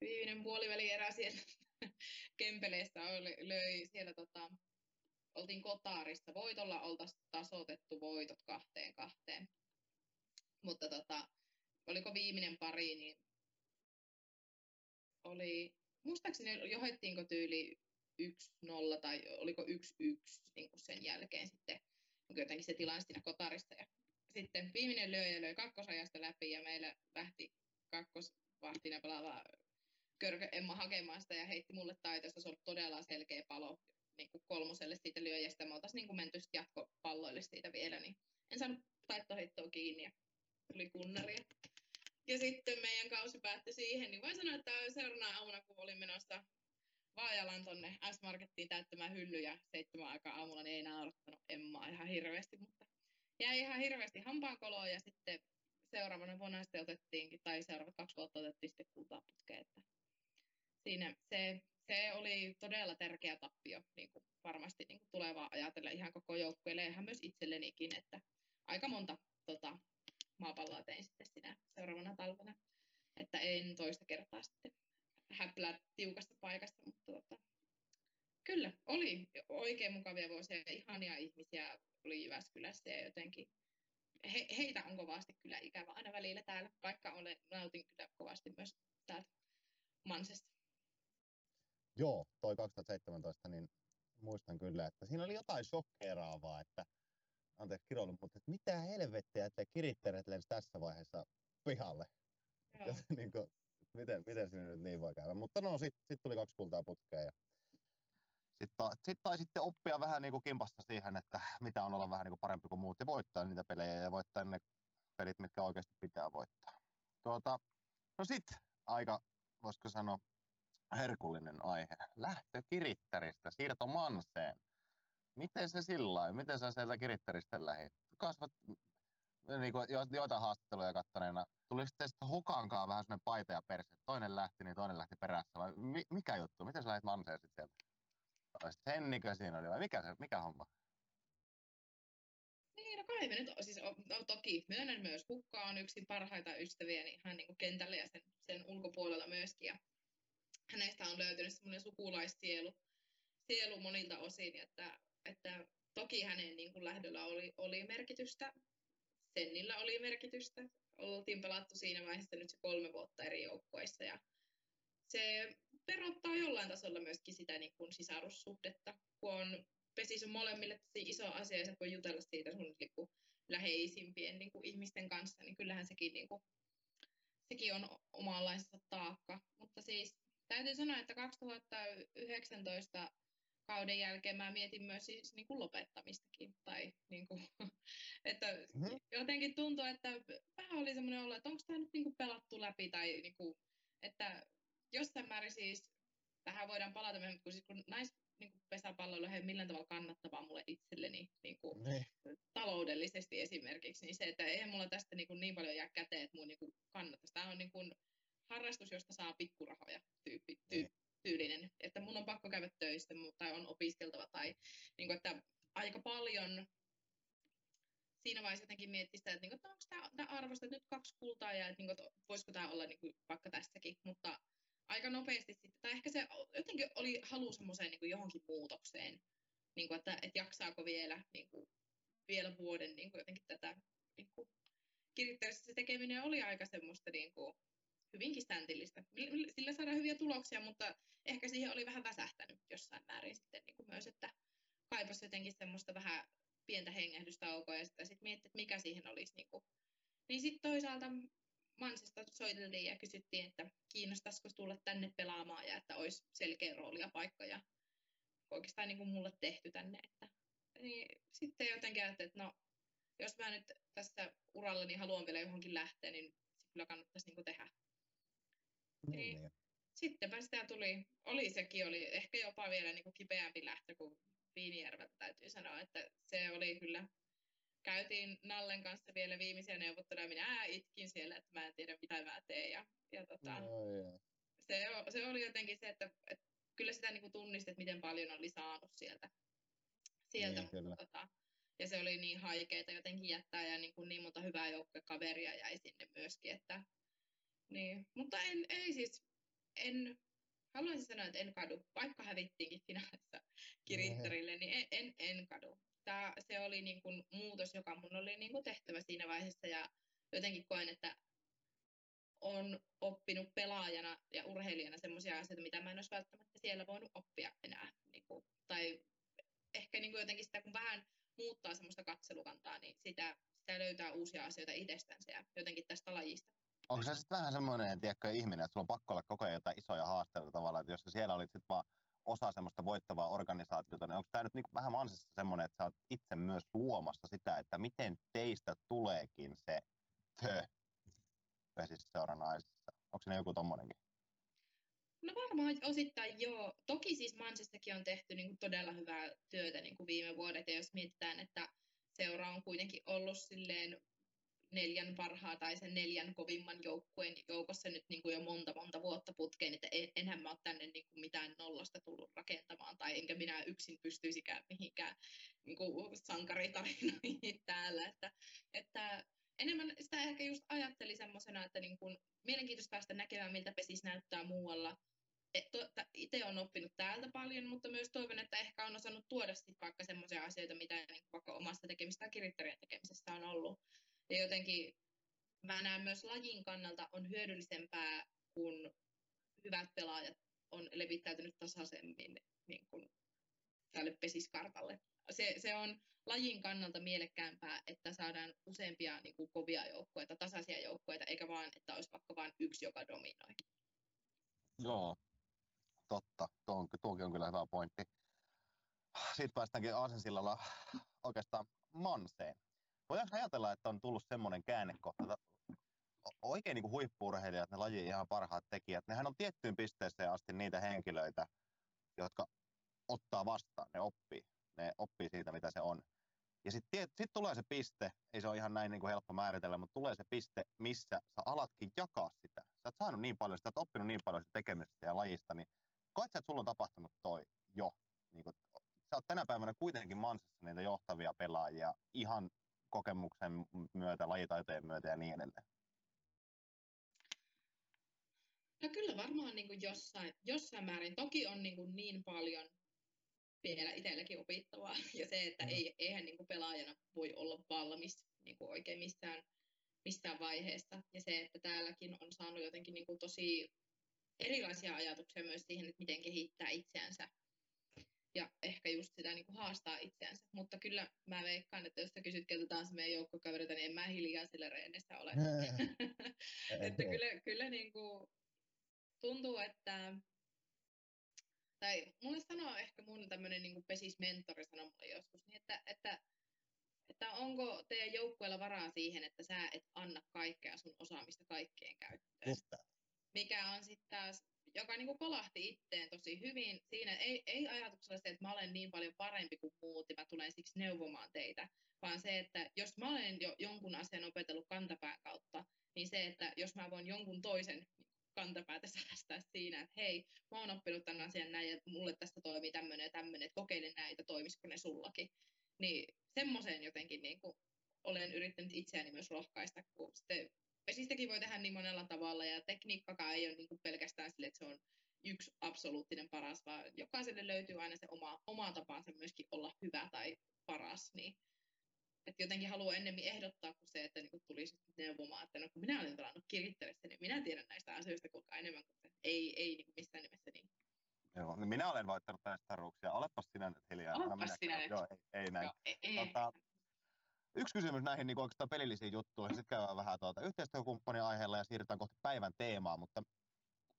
Speaker 4: viimeinen puoliväli erä siellä Kempeleessä oli, löi siellä tota, oltiin Kotaarissa. Voitolla oltaisiin tasoitettu voitot kahteen kahteen. Mutta tota, oliko viimeinen pari, niin oli, muistaakseni johettiinko tyyli 1-0 tai oliko 1-1 niin sen jälkeen sitten jotenkin se tilanne siinä Kotarissa. Ja sitten viimeinen löi löi kakkosajasta läpi ja meillä lähti kakkosvahtina pelaava Körkö Emma hakemaan sitä ja heitti mulle taitoista. Se oli todella selkeä palo niin kuin kolmoselle siitä lyöjästä. Me oltaisiin niin menty jatkopalloille siitä vielä, niin en saanut taittoheittoa kiinni ja tuli kunnari. Ja sitten meidän kausi päättyi siihen, niin voin sanoa, että seuraavana aamuna, kun olin menossa Vaajalan tonne S-Markettiin täyttämään hyllyjä seitsemän aikaa aamulla, niin ei enää odottanut Emmaa ihan hirveästi, mutta jäi ihan hirveästi hampaankoloa ja sitten seuraavana vuonna sitten otettiinkin, tai seuraavat kaksi vuotta otettiin sitten kultaa putkeen, että siinä se, se oli todella tärkeä tappio niin kuin varmasti niin kuin tulevaa ajatella ihan koko joukkueelle. Ja ihan myös itsellenikin, että aika monta tota, maapalloa tein sitten sinä seuraavana talvena, että en toista kertaa sitten häplää tiukasta paikasta, mutta tota, kyllä, oli oikein mukavia vuosia, ihania ihmisiä oli Jyväskylässä ja jotenkin he, heitä on kovasti kyllä ikävä aina välillä täällä, vaikka olen, nautin kyllä kovasti myös täältä Mansesta.
Speaker 1: Joo, toi 2017, niin muistan kyllä, että siinä oli jotain shokkeeraavaa, että anteeksi kiroilu, mutta että mitä helvettiä, että kirittäret lensi tässä vaiheessa pihalle. niin kuin, miten, miten sinne nyt niin voi käydä. Mutta no, sitten sit tuli kaksi kultaa putkeen ja sitten sit taisitte oppia vähän niin kuin kimpasta siihen, että mitä on olla vähän niin kuin parempi kuin muut ja voittaa niitä pelejä ja voittaa ne pelit, mitkä oikeasti pitää voittaa. Tuota, no sitten aika, voisiko sanoa, herkullinen aihe. Lähtö Kirittäristä, siirto Manseen. Miten se sillä Miten sä sieltä Kirittäristä lähit? Kasvat niin kuin, joitain haastatteluja kattoneena. Tuli sitten, sitten hukankaan vähän sellainen paita ja perse. Toinen lähti, niin toinen lähti perässä. Vai mi, mikä juttu? Miten sä lähdit Manseen sitten sieltä? Sennikö siinä oli vai mikä, se, mikä homma?
Speaker 4: Niin, no kai me nyt, siis no, toki myönnän myös, Hukka on yksi parhaita ystäviä niin ihan niin kuin kentällä ja sen, sen ulkopuolella myöskin. Ja hänestä on löytynyt semmoinen sukulaissielu sielu monilta osin, että, että toki hänen niin kuin lähdöllä oli, oli merkitystä, Sennillä oli merkitystä. Oltiin pelattu siinä vaiheessa nyt se kolme vuotta eri joukkueissa ja se perottaa jollain tasolla myöskin sitä niin kuin sisarussuhdetta, kun on pesis on molemmille tosi iso asia ja sä voi jutella siitä sun niin kuin, läheisimpien niin kuin, ihmisten kanssa, niin kyllähän sekin, niin kuin, sekin on omanlaista taakka. Mutta siis täytyy sanoa, että 2019 kauden jälkeen mä mietin myös siis niin kuin lopettamistakin. Tai niin kuin, että mm-hmm. jotenkin tuntuu, että vähän oli semmoinen olo, että onko tämä nyt niin kuin pelattu läpi. Tai niin kuin, että jossain määrin siis, tähän voidaan palata myöhemmin, kun, siis kun nais, niin kuin pesäpalloilu ei millään tavalla kannattavaa mulle itselleni niin kuin ne. taloudellisesti esimerkiksi, niin se, että eihän mulla tästä niin, kuin niin paljon jää käteen, että mun niin kuin kannattaisi. Tämä on niin kuin harrastus, josta saa pikkurahoja tyyppi, tyyppi, tyylinen, että mun on pakko käydä töissä tai on opiskeltava tai niin kuin, että aika paljon siinä vaiheessa jotenkin miettii sitä, että, niin kuin, että onko tämä, arvosta nyt kaksi kultaa ja että, niin kuin, että voisiko tämä olla niin kuin, vaikka tässäkin, mutta aika nopeasti sitten, tai ehkä se jotenkin oli halu semmoiseen niin johonkin muutokseen, niin kuin, että, että jaksaako vielä, niin kuin, vielä vuoden niin kuin, jotenkin tätä niin kuin, se tekeminen oli aika semmoista niin kuin, hyvinkin stäntillistä. Sillä saadaan hyviä tuloksia, mutta ehkä siihen oli vähän väsähtänyt jossain määrin sitten niin kuin myös, että kaipasi jotenkin semmoista vähän pientä hengähdystaukoa ja sitten sit miettii, että mikä siihen olisi. Niin, kuin. niin sitten toisaalta Mansista soiteltiin ja kysyttiin, että kiinnostaisiko tulla tänne pelaamaan ja että olisi selkeä rooli ja paikka ja oikeastaan niin kuin mulle tehty tänne. Että, niin sitten jotenkin ajattelin, että no, jos mä nyt tässä uralla niin haluan vielä johonkin lähteä, niin kyllä kannattaisi niin kuin tehdä niin, niin. Sittenpä sitä tuli, oli sekin, oli ehkä jopa vielä niin kuin kipeämpi lähtö kuin Viinijärveltä täytyy sanoa, että se oli kyllä käytiin Nallen kanssa vielä viimeisiä neuvotteluja. Minä itkin siellä, että mä en tiedä mitä mä teen. Ja, ja tota,
Speaker 1: No,
Speaker 4: se, se, oli jotenkin se, että, että kyllä sitä niin tunnistit, miten paljon oli saanut sieltä. sieltä
Speaker 1: Niin,
Speaker 4: mutta, tota, ja se oli niin haikeeta jotenkin jättää ja niin, kuin niin monta hyvää joukkuekaveria jäi sinne myöskin. Että, niin. Mutta en, ei siis, en, haluaisin sanoa, että en kadu, vaikka hävittiinkin finaalissa Kirittarille, niin en, en, en kadu. Tää, se oli niin kuin muutos, joka mun oli niin kuin tehtävä siinä vaiheessa ja jotenkin koen, että on oppinut pelaajana ja urheilijana semmoisia asioita, mitä mä en olisi välttämättä siellä voinut oppia enää. Niin kuin, tai ehkä niin kuin jotenkin sitä, kun vähän muuttaa semmoista katselukantaa, niin sitä, sitä löytää uusia asioita itsestänsä ja jotenkin tästä lajista.
Speaker 1: Onko se sitten vähän semmoinen, tiedätkö, ihminen, että sulla on pakko olla koko ajan jotain isoja haasteita tavallaan, että jos sä siellä olit sitten vaan osa semmoista voittavaa organisaatiota, niin onko tämä nyt niinku vähän mansissa semmoinen, että sä oot itse myös luomassa sitä, että miten teistä tuleekin se tö vesisseuran naisissa? Onko se joku tommonenkin?
Speaker 4: No varmaan osittain joo. Toki siis Mansissakin on tehty niin kuin todella hyvää työtä niin kuin viime vuodet, ja jos mietitään, että seura on kuitenkin ollut silleen neljän parhaa tai sen neljän kovimman joukkueen joukossa nyt niin kuin jo monta monta vuotta putkeen, että enhän mä ole tänne niin kuin mitään nollasta tullut rakentamaan tai enkä minä yksin pystyisikään mihinkään niin kuin sankaritarinoihin täällä, että, että enemmän sitä ehkä just ajatteli semmoisena, että niin kuin, mielenkiintoista päästä näkemään, miltä pesis näyttää muualla. Itse on oppinut täältä paljon, mutta myös toivon, että ehkä on osannut tuoda sit vaikka semmoisia asioita, mitä niin vaikka omasta tekemistä ja kirittäjän tekemisessä on ollut. Ja jotenkin mä näen myös lajin kannalta on hyödyllisempää, kun hyvät pelaajat on levittäytynyt tasaisemmin niin kuin tälle pesiskartalle. Se, se on lajin kannalta mielekkäämpää, että saadaan useampia niin kuin, kovia joukkueita, tasaisia joukkueita, eikä vaan, että olisi vaikka vain yksi, joka dominoi.
Speaker 1: Joo, totta. Tuo on, tuokin on kyllä hyvä pointti. Sitten päästäänkin Aasensillalla oikeastaan Manseen. Voidaanko ajatella, että on tullut semmoinen käännekohta, oikein niin huippuurheilijat, ne lajin ihan parhaat tekijät, nehän on tiettyyn pisteeseen asti niitä henkilöitä, jotka ottaa vastaan, ne oppii. Ne oppii siitä, mitä se on. Ja sitten sit tulee se piste, ei se ole ihan näin niin kuin helppo määritellä, mutta tulee se piste, missä sä alatkin jakaa sitä. Sä oot saanut niin paljon, sä oot oppinut niin paljon sitä tekemisestä ja lajista, niin koet sä, että sulla on tapahtunut toi jo. Niin kuin, sä oot tänä päivänä kuitenkin Mansissa niitä johtavia pelaajia ihan kokemuksen myötä, lajitaitojen myötä ja niin edelleen.
Speaker 4: No kyllä varmaan niin kuin jossain, jossain määrin. Toki on niin, kuin niin paljon vielä itselläkin opittavaa. Ja se, että mm. ei, eihän niin kuin pelaajana voi olla valmis niin kuin oikein missään, missään vaiheessa. Ja se, että täälläkin on saanut jotenkin niin kuin tosi erilaisia ajatuksia myös siihen, että miten kehittää itseänsä. Ja ehkä just sitä niin kuin haastaa itseänsä. Mutta kyllä mä veikkaan, että jos sä kysyt keltä taas meidän joukkokavereita, niin en mä hiljaa sillä reenissä ole. että kyllä, kyllä niin kuin tuntuu, että tai mulle sanoo ehkä mun tämmöinen niin pesismentori sanoi mulle joskus, niin että, että, että onko teidän joukkueella varaa siihen, että sä et anna kaikkea sun osaamista kaikkeen käyttöön. Mikä on sitten taas, joka niin kolahti itteen tosi hyvin. Siinä ei, ei ajatuksella se, että mä olen niin paljon parempi kuin muut ja mä tulen siksi neuvomaan teitä, vaan se, että jos mä olen jo jonkun asian opetellut kantapään kautta, niin se, että jos mä voin jonkun toisen kantapäätä säästää siinä, että hei, mä oon oppinut tämän asian näin, ja mulle tästä toimii tämmöinen ja tämmöinen, että kokeile näitä, toimisiko ne sullakin. Niin semmoiseen jotenkin niin kuin, olen yrittänyt itseäni myös rohkaista, kun sitten vesistäkin voi tehdä niin monella tavalla, ja tekniikkakaan ei ole niin kuin pelkästään sille, että se on yksi absoluuttinen paras, vaan jokaiselle löytyy aina se oma, oma tapansa myöskin olla hyvä tai paras, niin että jotenkin haluaa ennemmin ehdottaa kuin se, että niinku tulisi neuvomaan, että no kun minä olen pelannut kirjoittelessa, niin minä tiedän näistä asioista kuinka enemmän kuin se. Ei, ei niinku missään nimessä niin.
Speaker 1: Joo, niin minä olen voittanut näistä staruuksia. Olepas sinä nyt hiljaa.
Speaker 5: Olepas sinä nyt.
Speaker 1: Joo, ei, ei näin.
Speaker 5: Joo, ei, ei.
Speaker 1: Tota, yksi kysymys näihin niin oikeastaan pelillisiin juttuihin. Sitten käydään vähän tuota yhteistyökumppanin aiheella ja siirrytään kohti päivän teemaa, mutta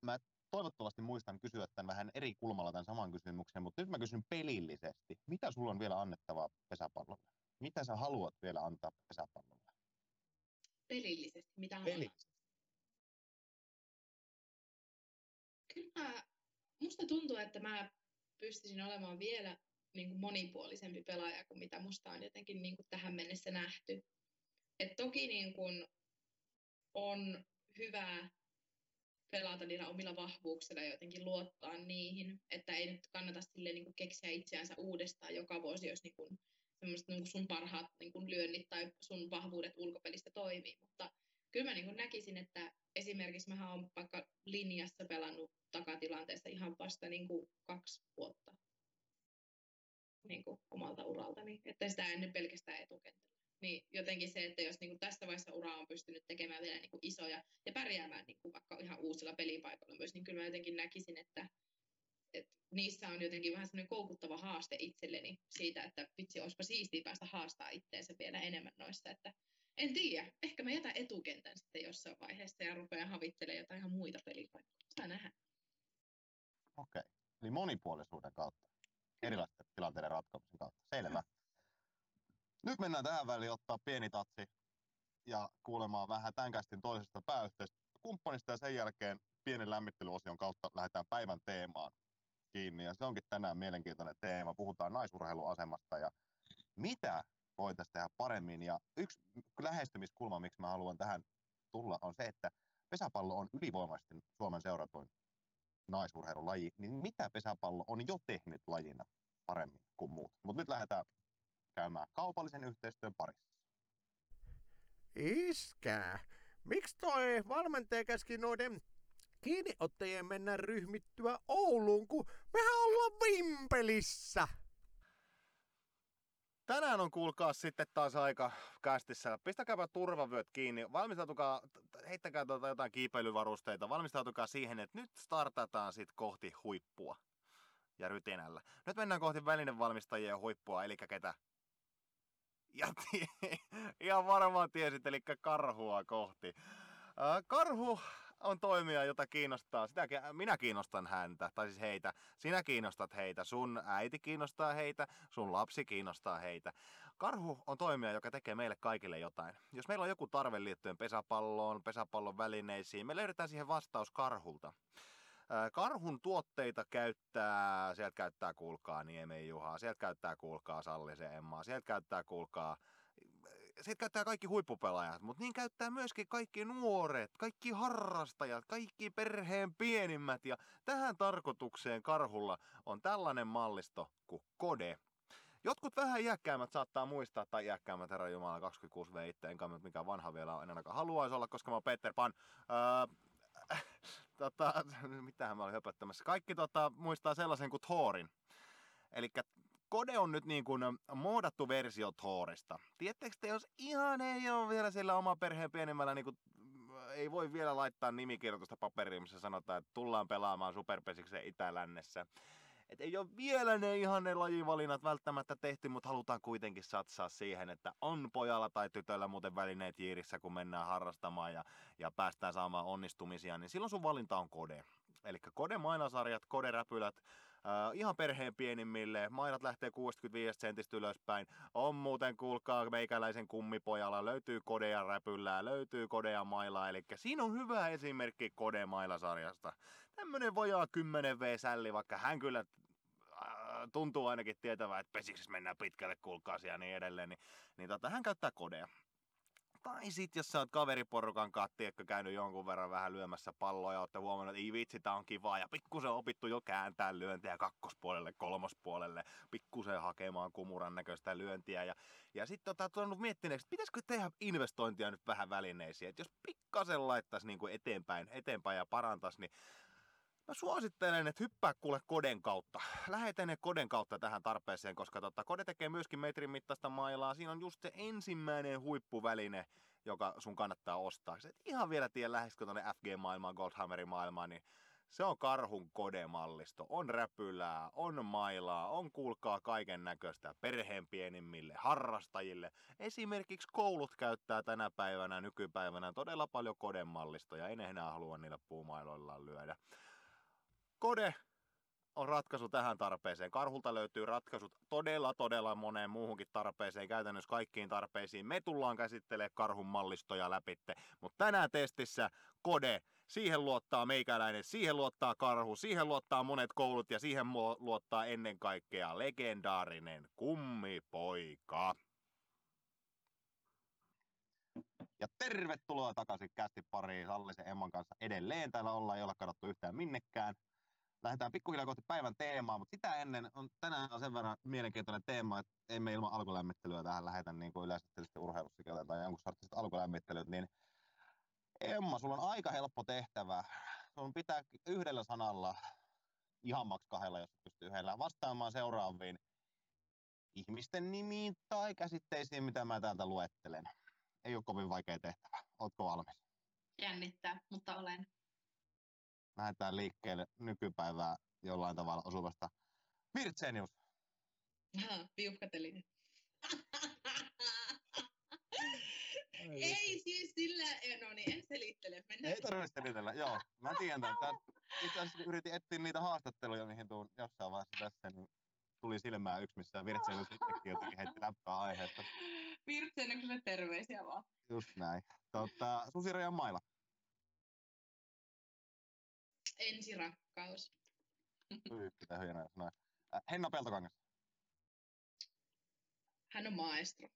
Speaker 1: mä toivottavasti muistan kysyä tämän vähän eri kulmalla tämän saman kysymyksen, mutta nyt mä kysyn pelillisesti. Mitä sulla on vielä annettavaa pesäpallolle? Mitä sä haluat vielä antaa pesäpallolle?
Speaker 4: Pelillisesti, mitä
Speaker 1: Pelillisesti.
Speaker 4: Kyllä musta tuntuu, että mä pystyisin olemaan vielä niin kuin monipuolisempi pelaaja kuin mitä musta on jotenkin niin kuin tähän mennessä nähty. Et toki niin kuin on hyvä pelata niillä omilla vahvuuksilla ja jotenkin luottaa niihin, että ei nyt kannata sille niin kuin keksiä itseänsä uudestaan joka vuosi, jos niin kuin niin kuin sun parhaat niin kuin lyönnit tai sun vahvuudet ulkopelistä toimii, mutta kyllä mä niin kuin näkisin, että esimerkiksi mä oon vaikka linjassa pelannut takatilanteessa ihan vasta niin kuin kaksi vuotta niin kuin omalta uraltani, että sitä ennen pelkästään etukentällä. Niin jotenkin se, että jos niin kuin tässä vaiheessa ura on pystynyt tekemään vielä niin kuin isoja ja pärjäämään niin kuin vaikka ihan uusilla pelipaikoilla myös, niin kyllä mä jotenkin näkisin, että, että niissä on jotenkin vähän semmoinen koukuttava haaste itselleni siitä, että vitsi, olisipa siistiä päästä haastaa itteensä vielä enemmän noissa, että en tiedä, ehkä mä jätän etukentän sitten jossain vaiheessa ja rupean havittelemaan jotain ihan muita pelipaikkoja. Saa nähdä.
Speaker 6: Okei, okay. eli monipuolisuuden kautta, erilaisten tilanteiden ratkomisen kautta, selvä. Nyt mennään tähän väliin ottaa pieni tatsi ja kuulemaan vähän tämän toisesta kumppanista ja sen jälkeen pienen lämmittelyosion kautta lähdetään päivän teemaan kiinni. Ja se onkin tänään mielenkiintoinen teema. Puhutaan naisurheiluasemasta ja mitä voitaisiin tehdä paremmin. Ja yksi lähestymiskulma, miksi mä haluan tähän tulla, on se, että pesäpallo on ylivoimaisesti Suomen seuratuin naisurheilulaji. Niin mitä pesäpallo on jo tehnyt lajina paremmin kuin muut? Mutta nyt lähdetään käymään kaupallisen yhteistyön parissa.
Speaker 2: Iskää. Miksi toi valmentaja käski noiden kiinniottajien mennä ryhmittyä Ouluun, kun mehän ollaan Vimpelissä?
Speaker 1: Tänään on kuulkaa sitten taas aika kästissä. Pistäkääpä turvavyöt kiinni. Valmistautukaa, heittäkää tuota jotain kiipeilyvarusteita. Valmistautukaa siihen, että nyt startataan sitten kohti huippua ja rytinällä. Nyt mennään kohti välinevalmistajien huippua, eli ketä? Ja ihan varmaan tiesit, eli karhua kohti. Karhu on toimija, jota kiinnostaa, sitä, minä kiinnostan häntä, tai siis heitä, sinä kiinnostat heitä, sun äiti kiinnostaa heitä, sun lapsi kiinnostaa heitä. Karhu on toimija, joka tekee meille kaikille jotain. Jos meillä on joku tarve liittyen pesäpalloon, pesäpallon välineisiin, me löydetään siihen vastaus karhulta. Karhun tuotteita käyttää, sieltä käyttää kuulkaa Niemen Juhaa, sieltä käyttää kuulkaa Sallisen Emmaa, sieltä käyttää kuulkaa siitä käyttää kaikki huippupelaajat, mutta niin käyttää myöskin kaikki nuoret, kaikki harrastajat, kaikki perheen pienimmät. Ja tähän tarkoitukseen karhulla on tällainen mallisto kuin Kode. Jotkut vähän iäkkäämmät saattaa muistaa, tai iäkkäämmät herra Jumala 26 v itse, enkä mikä vanha vielä on, en ainakaan haluaisi olla, koska mä oon Peter Pan. Öö, tota, mitähän mä olin höpöttämässä. Kaikki tota, muistaa sellaisen kuin Thorin. Eli Kode on nyt niin kuin moodattu versio Thorista. Tiedättekö te, jos ihan ei ole vielä sillä oma perheen pienimmällä, niin kuin, ei voi vielä laittaa nimikirjoitusta paperiin, missä sanotaan, että tullaan pelaamaan superpesiksen Itä-Lännessä. Et ei ole vielä ne ihan ne lajivalinnat välttämättä tehty, mutta halutaan kuitenkin satsaa siihen, että on pojalla tai tytöllä muuten välineet jiirissä, kun mennään harrastamaan ja, ja päästään saamaan onnistumisia, niin silloin sun valinta on kode. Eli kode mainosarjat, kode räpylät, Uh, ihan perheen pienimmille. Mainat lähtee 65 sentistä ylöspäin. On muuten, kuulkaa, meikäläisen kummipojalla. Löytyy kodeja räpyllää, löytyy kodeja mailaa. Eli siinä on hyvä esimerkki kode mailasarjasta. Tämmönen vajaa 10 V-sälli, vaikka hän kyllä tuntuu ainakin tietävää, että pesiksessä mennään pitkälle, kuulkaa ja niin edelleen, niin, niin tota, hän käyttää kodeja. Tai sit, jos sä oot kaveriporukan kanssa, tiedätkö, käynyt jonkun verran vähän lyömässä palloa ja ootte huomannut, että ei vitsi, tää on kivaa. Ja pikkusen opittu jo kääntää lyöntiä kakkospuolelle, kolmospuolelle, pikkusen hakemaan kumuran näköistä lyöntiä. Ja, ja sitten tota, tullut miettineeksi, että pitäisikö tehdä investointia nyt vähän välineisiin. Että jos pikkasen laittaisi niin eteenpäin, eteenpäin ja parantaisi, niin Mä suosittelen, että hyppää kuule koden kautta. Lähetä ne koden kautta tähän tarpeeseen, koska tota, kode tekee myöskin metrin mittaista mailaa. Siinä on just se ensimmäinen huippuväline, joka sun kannattaa ostaa. Et ihan vielä tiedä läheskö tuonne FG-maailmaan, Goldhammerin maailmaan, niin se on karhun kodemallisto. On räpylää, on mailaa, on kuulkaa kaiken näköistä perheen pienimmille, harrastajille. Esimerkiksi koulut käyttää tänä päivänä, nykypäivänä todella paljon kodemallistoja. En enää halua niillä puumailoillaan lyödä. Kode on ratkaisu tähän tarpeeseen. Karhulta löytyy ratkaisut todella, todella moneen muuhunkin tarpeeseen, käytännössä kaikkiin tarpeisiin. Me tullaan käsittelemään karhun mallistoja läpitte, mutta tänään testissä Kode,
Speaker 7: Siihen luottaa meikäläinen, siihen luottaa karhu, siihen luottaa monet koulut ja siihen luottaa ennen kaikkea legendaarinen kummipoika.
Speaker 1: Ja tervetuloa takaisin kästi pariin Sallisen Emman kanssa edelleen. Täällä ollaan, ei olla kadottu yhtään minnekään. Lähdetään pikkuhiljaa kohti päivän teemaa, mutta sitä ennen on tänään on sen verran mielenkiintoinen teema, että emme ilman alkulämmittelyä tähän lähetä niin kuin yleensä tietysti urheilussa tai jonkun sortiset alkulämmittelyt, niin Emma, sulla on aika helppo tehtävä. Sun pitää yhdellä sanalla, ihan maks kahdella, jos pystyy yhdellä, vastaamaan seuraaviin ihmisten nimiin tai käsitteisiin, mitä mä täältä luettelen. Ei ole kovin vaikea tehtävä. Ootko valmis?
Speaker 5: Jännittää, mutta olen.
Speaker 1: Lähdetään liikkeelle nykypäivää jollain tavalla osuvasta. Virtsenius,
Speaker 4: Aha, piuhkatelinen. Ei siis sillä, no niin, en selittele. Mennään.
Speaker 1: ei tarvitse selitellä. Joo, mä tiedän. Tän, itse asiassa yritin etsiä niitä haastatteluja, mihin tuun jossain vaiheessa tässä, niin tuli silmään yksi, missä Virtsenius itsekin jotenkin heitti läppää aiheesta.
Speaker 5: Virtseniukselle terveisiä vaan.
Speaker 1: Just näin. Tota, Susirajan maila.
Speaker 4: Ensirakkaus.
Speaker 1: Mitä hienoja sanoja. Henna Peltokangas.
Speaker 4: Hän on maestro.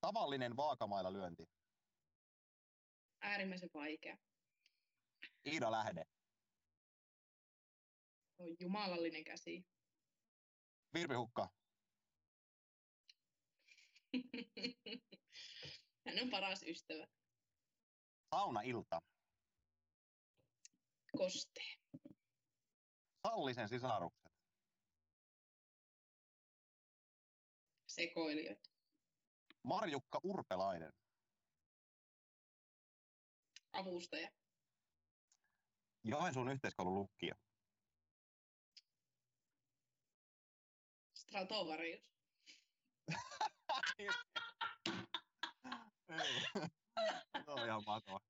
Speaker 1: Tavallinen vaakamailla lyönti.
Speaker 4: Äärimmäisen vaikea.
Speaker 1: Iida Lähde.
Speaker 4: On jumalallinen käsi.
Speaker 1: Virpi Hukka.
Speaker 4: Hän on paras ystävä.
Speaker 1: Sauna Ilta.
Speaker 4: Kostee.
Speaker 1: Sallisen sisarukset.
Speaker 4: Sekoilijoita.
Speaker 1: Marjukka Urpelainen.
Speaker 4: Avustaja.
Speaker 1: Joensuun yhteiskoulun lukkio.
Speaker 4: Stratovarius.
Speaker 1: Se on ihan mahtava.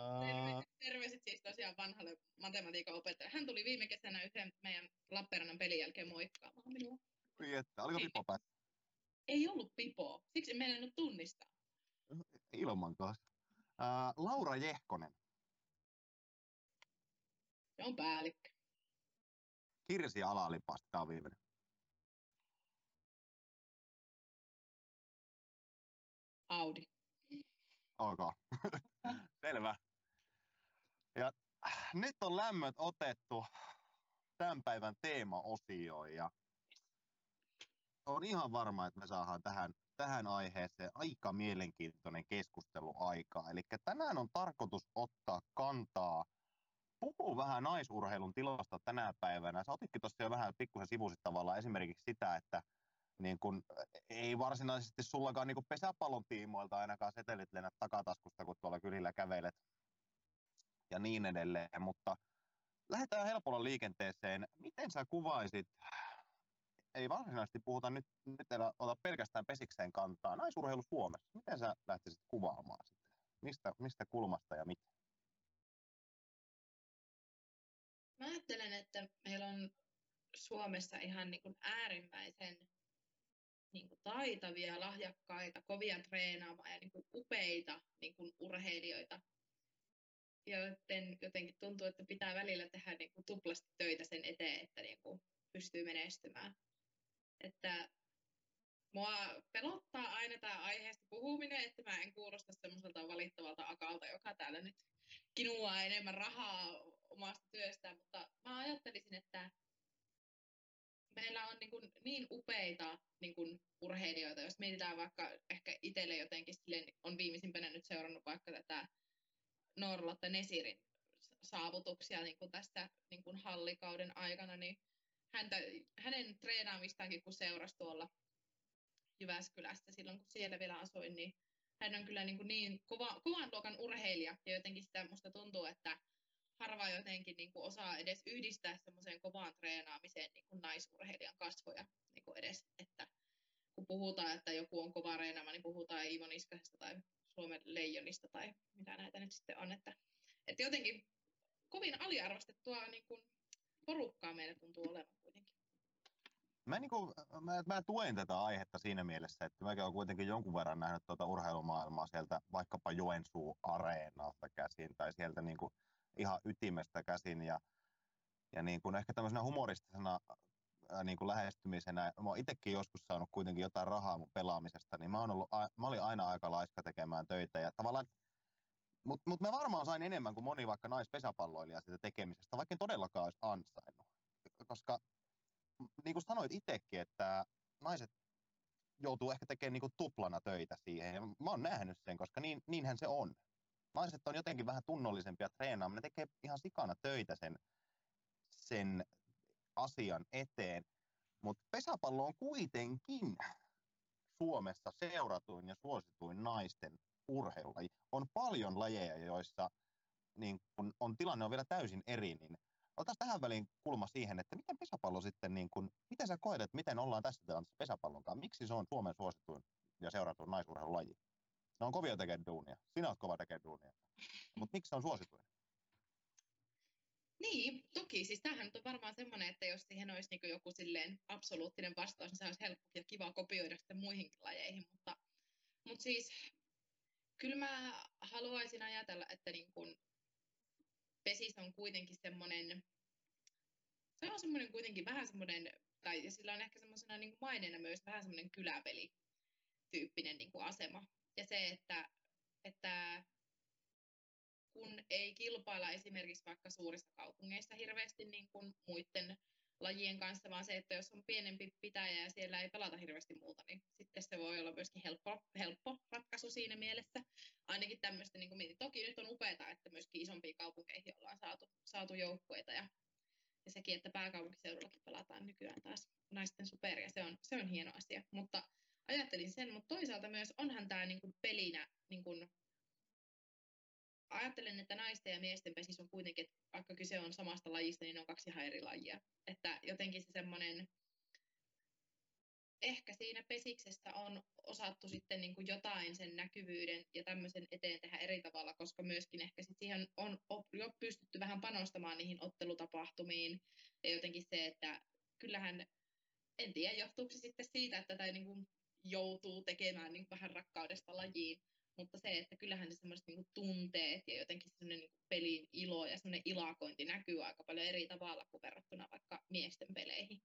Speaker 4: Terve, terveiset siis tosiaan vanhalle matematiikan opettajalle. Hän tuli viime kesänä yhden meidän Lappeenrannan pelin jälkeen moikkaamaan minua.
Speaker 1: Oi että, oliko Pippo päässä?
Speaker 4: Ei ollut pipoa, siksi en meinannut tunnistaa.
Speaker 1: Ilman kanssa. Ää, Laura Jehkonen.
Speaker 4: Se on päällikkö.
Speaker 1: Kirsi Alalipasti, tämä on viimeinen.
Speaker 4: Audi.
Speaker 1: Ok. Selvä. Ja äh, nyt on lämmöt otettu tämän päivän teemaosioon ja on ihan varma, että me saadaan tähän, tähän aiheeseen aika mielenkiintoinen keskustelu aikaa. Eli tänään on tarkoitus ottaa kantaa, puhuu vähän naisurheilun tilasta tänä päivänä. Sä otitkin tuossa jo vähän pikkusen sivusit tavallaan esimerkiksi sitä, että niin kun, ei varsinaisesti sullakaan niin kun pesäpallon tiimoilta ainakaan setelit lennä takataskusta, kun tuolla kylillä kävelet ja niin edelleen, mutta lähdetään helpolla liikenteeseen. Miten sä kuvaisit, ei varsinaisesti puhuta nyt, nyt ei ota pelkästään pesikseen kantaa, naisurheilu Suomessa, miten sä lähtisit kuvaamaan sitä? Mistä, mistä kulmasta ja miten?
Speaker 4: Mä ajattelen, että meillä on Suomessa ihan niin kuin äärimmäisen niin kuin taitavia, lahjakkaita, kovia treenaamaan ja niin kuin upeita niin kuin urheilijoita, joten jotenkin tuntuu, että pitää välillä tehdä niin kuin tuplasti töitä sen eteen, että niin kuin pystyy menestymään. Että mua pelottaa aina tämä aiheesta puhuminen, että mä en kuulosta semmoiselta valittavalta akalta, joka täällä nyt kinuaa enemmän rahaa omasta työstään, mutta mä ajattelisin, että meillä on niin, kuin niin upeita niin kuin urheilijoita, jos mietitään vaikka ehkä itselle jotenkin, on viimeisimpänä nyt seurannut vaikka tätä Norlotta Nesirin saavutuksia niin kuin tästä niin kuin hallikauden aikana, niin häntä, hänen treenaamistaankin, kun seurasi tuolla Jyväskylässä silloin, kun siellä vielä asuin, niin hän on kyllä niin, kuin niin kova, kovan luokan urheilija, ja jotenkin sitä musta tuntuu, että harva jotenkin niin kuin osaa edes yhdistää semmoiseen kovaan treenaamiseen niin kuin naisurheilijan kasvoja niin kuin edes, että kun puhutaan, että joku on kova treenaama, niin puhutaan Iivo Niskasesta tai Suomen leijonista tai mitä näitä nyt sitten on, että, että jotenkin kovin aliarvostettua niin kuin porukkaa meillä tuntuu olevan kuitenkin.
Speaker 1: Mä, niin kuin, mä, mä tuen tätä aihetta siinä mielessä, että mäkin olen kuitenkin jonkun verran nähnyt tuota urheilumaailmaa sieltä vaikkapa Joensuu areenalta käsin tai sieltä niin kuin ihan ytimestä käsin ja, ja niin kuin ehkä tämmöisenä humoristisena niin kuin lähestymisenä, mä oon itsekin joskus saanut kuitenkin jotain rahaa mun pelaamisesta, niin mä, oon ollut, mä olin aina aika laiska tekemään töitä ja tavallaan mutta mut mä varmaan sain enemmän kuin moni vaikka naispesäpalloilija siitä tekemisestä, vaikka en todellakaan olisi ansainnut. Koska niin kuin sanoit itsekin, että naiset joutuu ehkä tekemään niin kuin tuplana töitä siihen. Ja mä oon nähnyt sen, koska niin, niinhän se on. Naiset on jotenkin vähän tunnollisempia treenaamaan. Ne tekee ihan sikana töitä sen, sen asian eteen. Mutta pesäpallo on kuitenkin Suomessa seuratuin ja suosituin naisten urheilulaji. On paljon lajeja, joissa niin kun on tilanne on vielä täysin eri, niin Otas tähän väliin kulma siihen, että miten pesäpallo sitten, niin kun, miten sä koet, että miten ollaan tässä tilanteessa pesäpallon kanssa? Miksi se on Suomen suosituin ja seuratuin naisurheilulaji? Ne on kovia tekemään duunia. Sinä olet kova tekemään duunia. Mutta miksi se on suosituin?
Speaker 4: Niin, toki. Siis tämähän on varmaan semmoinen, että jos siihen olisi niin joku silleen absoluuttinen vastaus, niin se olisi helppo ja kiva kopioida sitten muihinkin lajeihin. Mutta, mutta siis kyllä mä haluaisin ajatella, että niin kun pesis on kuitenkin semmoinen, se on semmoinen kuitenkin vähän semmoinen, tai ja sillä on ehkä semmoisena niin maineena myös vähän semmoinen kyläpeli tyyppinen niin asema. Ja se, että, että kun ei kilpailla esimerkiksi vaikka suurissa kaupungeissa hirveästi niin kuin muiden lajien kanssa, vaan se, että jos on pienempi pitäjä ja siellä ei pelata hirveästi muuta, niin sitten se voi olla myöskin helppo, helppo ratkaisu siinä mielessä. Ainakin tämmöistä, niin kuin. Toki nyt on upeaa, että myöskin isompiin kaupunkeihin ollaan saatu, saatu joukkueita ja, ja sekin, että pääkaupunkiseudullakin pelataan nykyään taas naisten superia, se on, se on hieno asia. Mutta ajattelin sen, mutta toisaalta myös onhan tämä niin kuin pelinä niin kuin ajattelen, että naisten ja miesten pesis on kuitenkin, että vaikka kyse on samasta lajista, niin ne on kaksi ihan eri lajia. Että jotenkin se semmoinen, ehkä siinä pesiksessä on osattu sitten niin kuin jotain sen näkyvyyden ja tämmöisen eteen tehdä eri tavalla, koska myöskin ehkä sit siihen on jo pystytty vähän panostamaan niihin ottelutapahtumiin ja jotenkin se, että kyllähän, en tiedä johtuuko se sitten siitä, että tätä niin kuin joutuu tekemään niin vähän rakkaudesta lajiin, mutta se, että kyllähän ne semmoiset niin tunteet ja jotenkin semmoinen niin pelin ilo ja semmoinen ilakointi näkyy aika paljon eri tavalla kuin verrattuna vaikka miesten peleihin.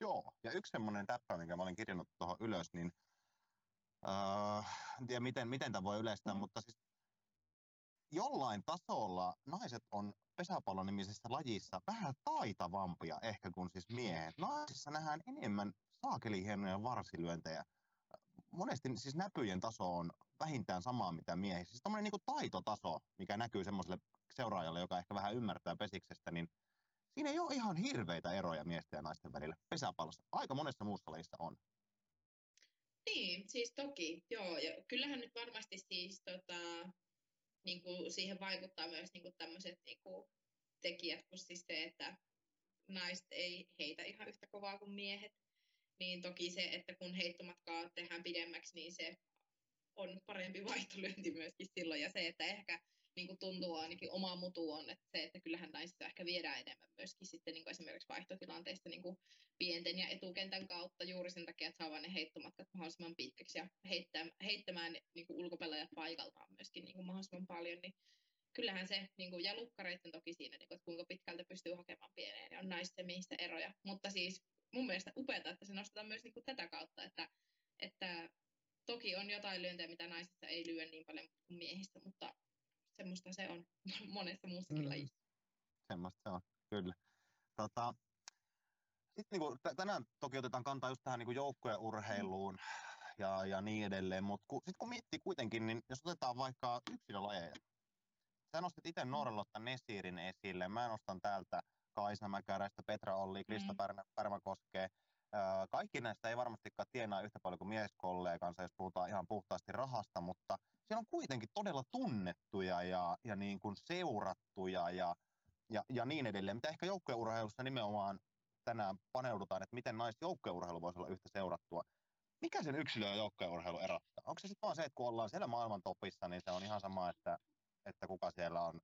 Speaker 1: Joo, ja yksi semmoinen täppä, minkä mä olin kirjannut tuohon ylös, niin äh, en tiedä miten, miten tämä voi yleistää, mm. mutta siis jollain tasolla naiset on pesäpallon nimisessä lajissa vähän taitavampia ehkä kuin siis miehet. Naisissa nähdään enemmän saakeli hienoja varsilyöntejä monesti siis näpyjen taso on vähintään samaa mitä miehissä. Siis tämmöinen niin taitotaso, mikä näkyy semmoiselle seuraajalle, joka ehkä vähän ymmärtää pesiksestä, niin siinä ei ole ihan hirveitä eroja miesten ja naisten välillä pesäpallossa. Aika monessa muussa lajissa on.
Speaker 4: Niin, siis toki, joo. Ja kyllähän nyt varmasti siis tota, niin kuin siihen vaikuttaa myös niin kuin tämmöiset niin kuin tekijät, kuin siis se, että naiset ei heitä ihan yhtä kovaa kuin miehet niin toki se, että kun heittomatkaa tehdään pidemmäksi, niin se on parempi vaihtolyönti myöskin silloin. Ja se, että ehkä niin kuin tuntuu ainakin oma mutu on, että se, että kyllähän naisissa ehkä viedään enemmän myöskin sitten niin kuin esimerkiksi vaihtotilanteista niin kuin pienten ja etukentän kautta juuri sen takia, että saa ne heittomatkat mahdollisimman pitkäksi ja heittämään, heittämään niin kuin ulkopelaajat paikaltaan myöskin niin kuin mahdollisimman paljon, niin kyllähän se, niin kuin, ja lukkareiden toki siinä, niin kuin, että kuinka pitkältä pystyy hakemaan pieneen, niin on naisten missä eroja. Mutta siis mun mielestä upeaa, että se nostetaan myös niin kuin tätä kautta, että, että toki on jotain lyöntejä, mitä naisissa ei lyö niin paljon kuin miehistä, mutta semmoista se on monessa muussakin mm. lajissa.
Speaker 1: Semmoista se on, kyllä. Tota, sitten niin kuin, tänään toki otetaan kantaa just tähän niin joukkueurheiluun mm. ja, ja niin edelleen, mutta ku, sitten kun miettii kuitenkin, niin jos otetaan vaikka yksilölajeja, sä nostit itse. Norrelotta Nesirin esille, mä nostan täältä Kaisa Mäkäräistä, Petra Olli, Krista mm. Pärmäkoskee. Kaikki näistä ei varmastikaan tienaa yhtä paljon kuin mieskollegansa, jos puhutaan ihan puhtaasti rahasta, mutta siellä on kuitenkin todella tunnettuja ja, ja niin kuin seurattuja ja, ja, ja niin edelleen, mitä ehkä joukkueurheilussa nimenomaan tänään paneudutaan, että miten naisjoukkueurheilu voisi olla yhtä seurattua. Mikä sen yksilö- ja joukkueurheilu erottaa? Onko se sitten vaan se, että kun ollaan siellä maailman topissa, niin se on ihan sama, että, että kuka siellä on,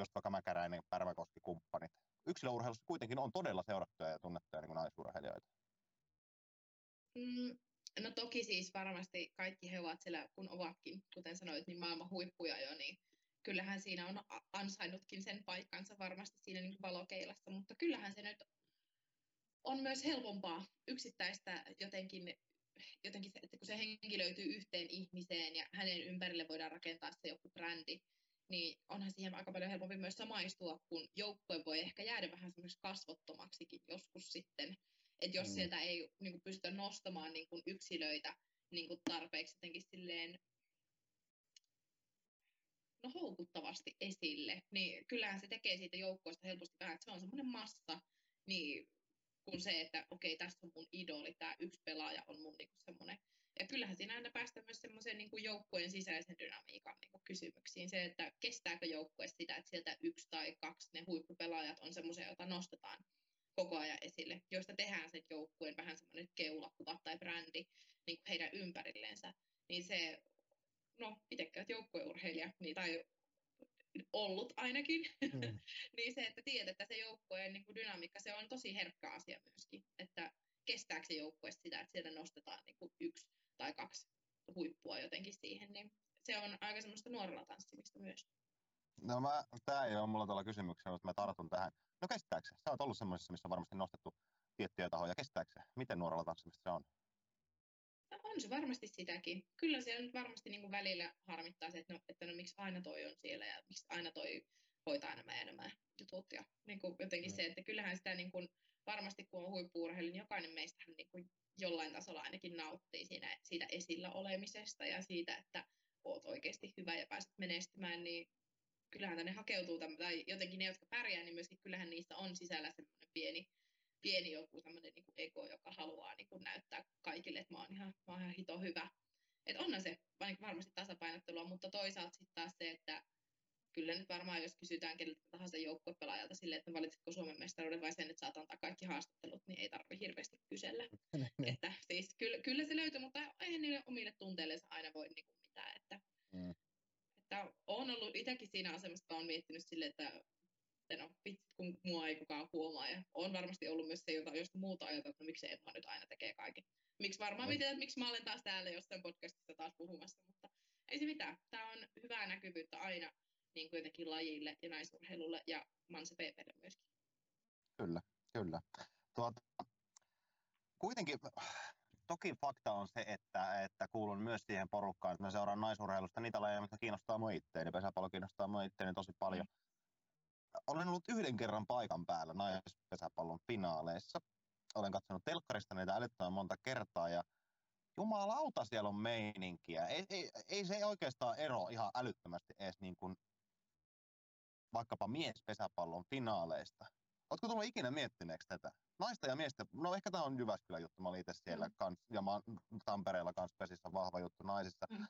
Speaker 1: just vaikka Mäkäräinen, Pärmäkoski, kumppanit yksilöurheilussa kuitenkin on todella seurattuja ja tunnettuja niin naisurheilijoita.
Speaker 4: Mm, no toki siis varmasti kaikki he ovat siellä, kun ovatkin, kuten sanoit, niin maailman huippuja jo, niin kyllähän siinä on ansainnutkin sen paikkansa varmasti siinä niin valokeilassa, mutta kyllähän se nyt on myös helpompaa yksittäistä jotenkin, jotenkin se, että kun se henki löytyy yhteen ihmiseen ja hänen ympärille voidaan rakentaa se joku brändi, niin onhan siihen aika paljon helpompi myös samaistua, kun joukkue voi ehkä jäädä vähän semmoiseksi kasvottomaksikin joskus sitten. Että jos mm. sieltä ei niin kuin, pystytä nostamaan niin kuin, yksilöitä niin kuin, tarpeeksi jotenkin silleen no, houkuttavasti esille, niin kyllähän se tekee siitä joukkueesta helposti vähän, että se on semmoinen massa, niin kuin se, että okei, okay, tässä on mun idoli, tämä yksi pelaaja on mun niin semmoinen. Ja kyllähän siinä aina päästään myös semmoiseen niin joukkueen sisäisen dynamiikan niin kuin kysymyksiin. Se, että kestääkö joukkue sitä, että sieltä yksi tai kaksi ne huippupelaajat on semmoisia, joita nostetaan koko ajan esille, joista tehdään sen joukkueen vähän semmoinen keulakuva tai brändi niin kuin heidän ympärillensä. Niin se, no itsekään joukkueurheilija, niin, tai ollut ainakin, mm. niin se, että tiedät, että se joukkueen niin kuin dynamiikka, se on tosi herkkä asia myöskin, että kestääkö se joukkue sitä, että sieltä nostetaan niin kuin yksi tai kaksi huippua jotenkin siihen, niin se on aika semmoista nuorella tanssimista myös.
Speaker 1: No mä, tää ei ole mulla tuolla kysymyksiä, mutta mä tartun tähän. No kestääkö se? Sä oot ollut semmoisessa, missä on varmasti nostettu tiettyjä tahoja. Kestääkö se? Miten nuorella tanssimista se on?
Speaker 4: No on se varmasti sitäkin. Kyllä se nyt varmasti niin kuin välillä harmittaa se, että no, että no miksi aina toi on siellä ja miksi aina toi hoitaa nämä ja nämä jutut. Ja niin kuin jotenkin mm. se, että kyllähän sitä niin kuin, varmasti kun on huippuurheilu, niin jokainen meistähän niin kuin jollain tasolla ainakin nauttii siinä, siitä esillä olemisesta ja siitä, että oot oikeasti hyvä ja pääset menestymään, niin kyllähän tänne hakeutuu, tai jotenkin ne, jotka pärjää, niin myöskin kyllähän niissä on sisällä semmoinen pieni, pieni joku semmoinen niin ego, joka haluaa niin kuin näyttää kaikille, että mä oon ihan, mä oon ihan hito hyvä. Et onhan se varmasti tasapainottelua, mutta toisaalta sitten taas se, että kyllä nyt varmaan, jos kysytään keneltä tahansa joukkuepelaajalta sille, että valitsitko Suomen mestaruuden vai sen, että saat antaa kaikki haastattelut, niin ei tarvitse hirveästi kysellä. Niin. että siis kyllä, kyllä se löytyy, mutta ei niille omille tunteillensa aina voi niin kuin mitään. Että, mm. että on ollut itsekin siinä asemassa, että olen miettinyt sille, että no vitsit, kun mua ei kukaan huomaa. Ja on varmasti ollut myös se, jota, josta muuta ajatella, että miksi Emma nyt aina tekee kaiken. Miksi varmaan mm. että miksi mä olen taas täällä jossain podcastissa taas puhumassa, mutta ei se mitään. Tämä on hyvää näkyvyyttä aina niin kuin jotenkin lajille ja naisurheilulle ja Manse PPlle myöskin.
Speaker 1: Kyllä, kyllä. Tuota, kuitenkin toki fakta on se, että, että kuulun myös siihen porukkaan, että mä seuraan naisurheilusta niitä lajeja, mitkä kiinnostaa mua itteeni. Pesäpallo kiinnostaa mua itteeni tosi paljon. Mm. Olen ollut yhden kerran paikan päällä naispesäpallon finaaleissa. Olen katsonut telkkarista niitä älyttömän monta kertaa ja jumalauta siellä on meininkiä. Ei, ei, ei se oikeastaan ero ihan älyttömästi edes niin kuin vaikkapa miespesäpallon finaaleista. Oletko tullut ikinä miettineeksi tätä? Naista ja miestä, no ehkä tämä on Jyväskylän juttu, mä olin itse siellä mm. kans, ja mä Tampereella kanssa pesissä vahva juttu naisissa. Mm.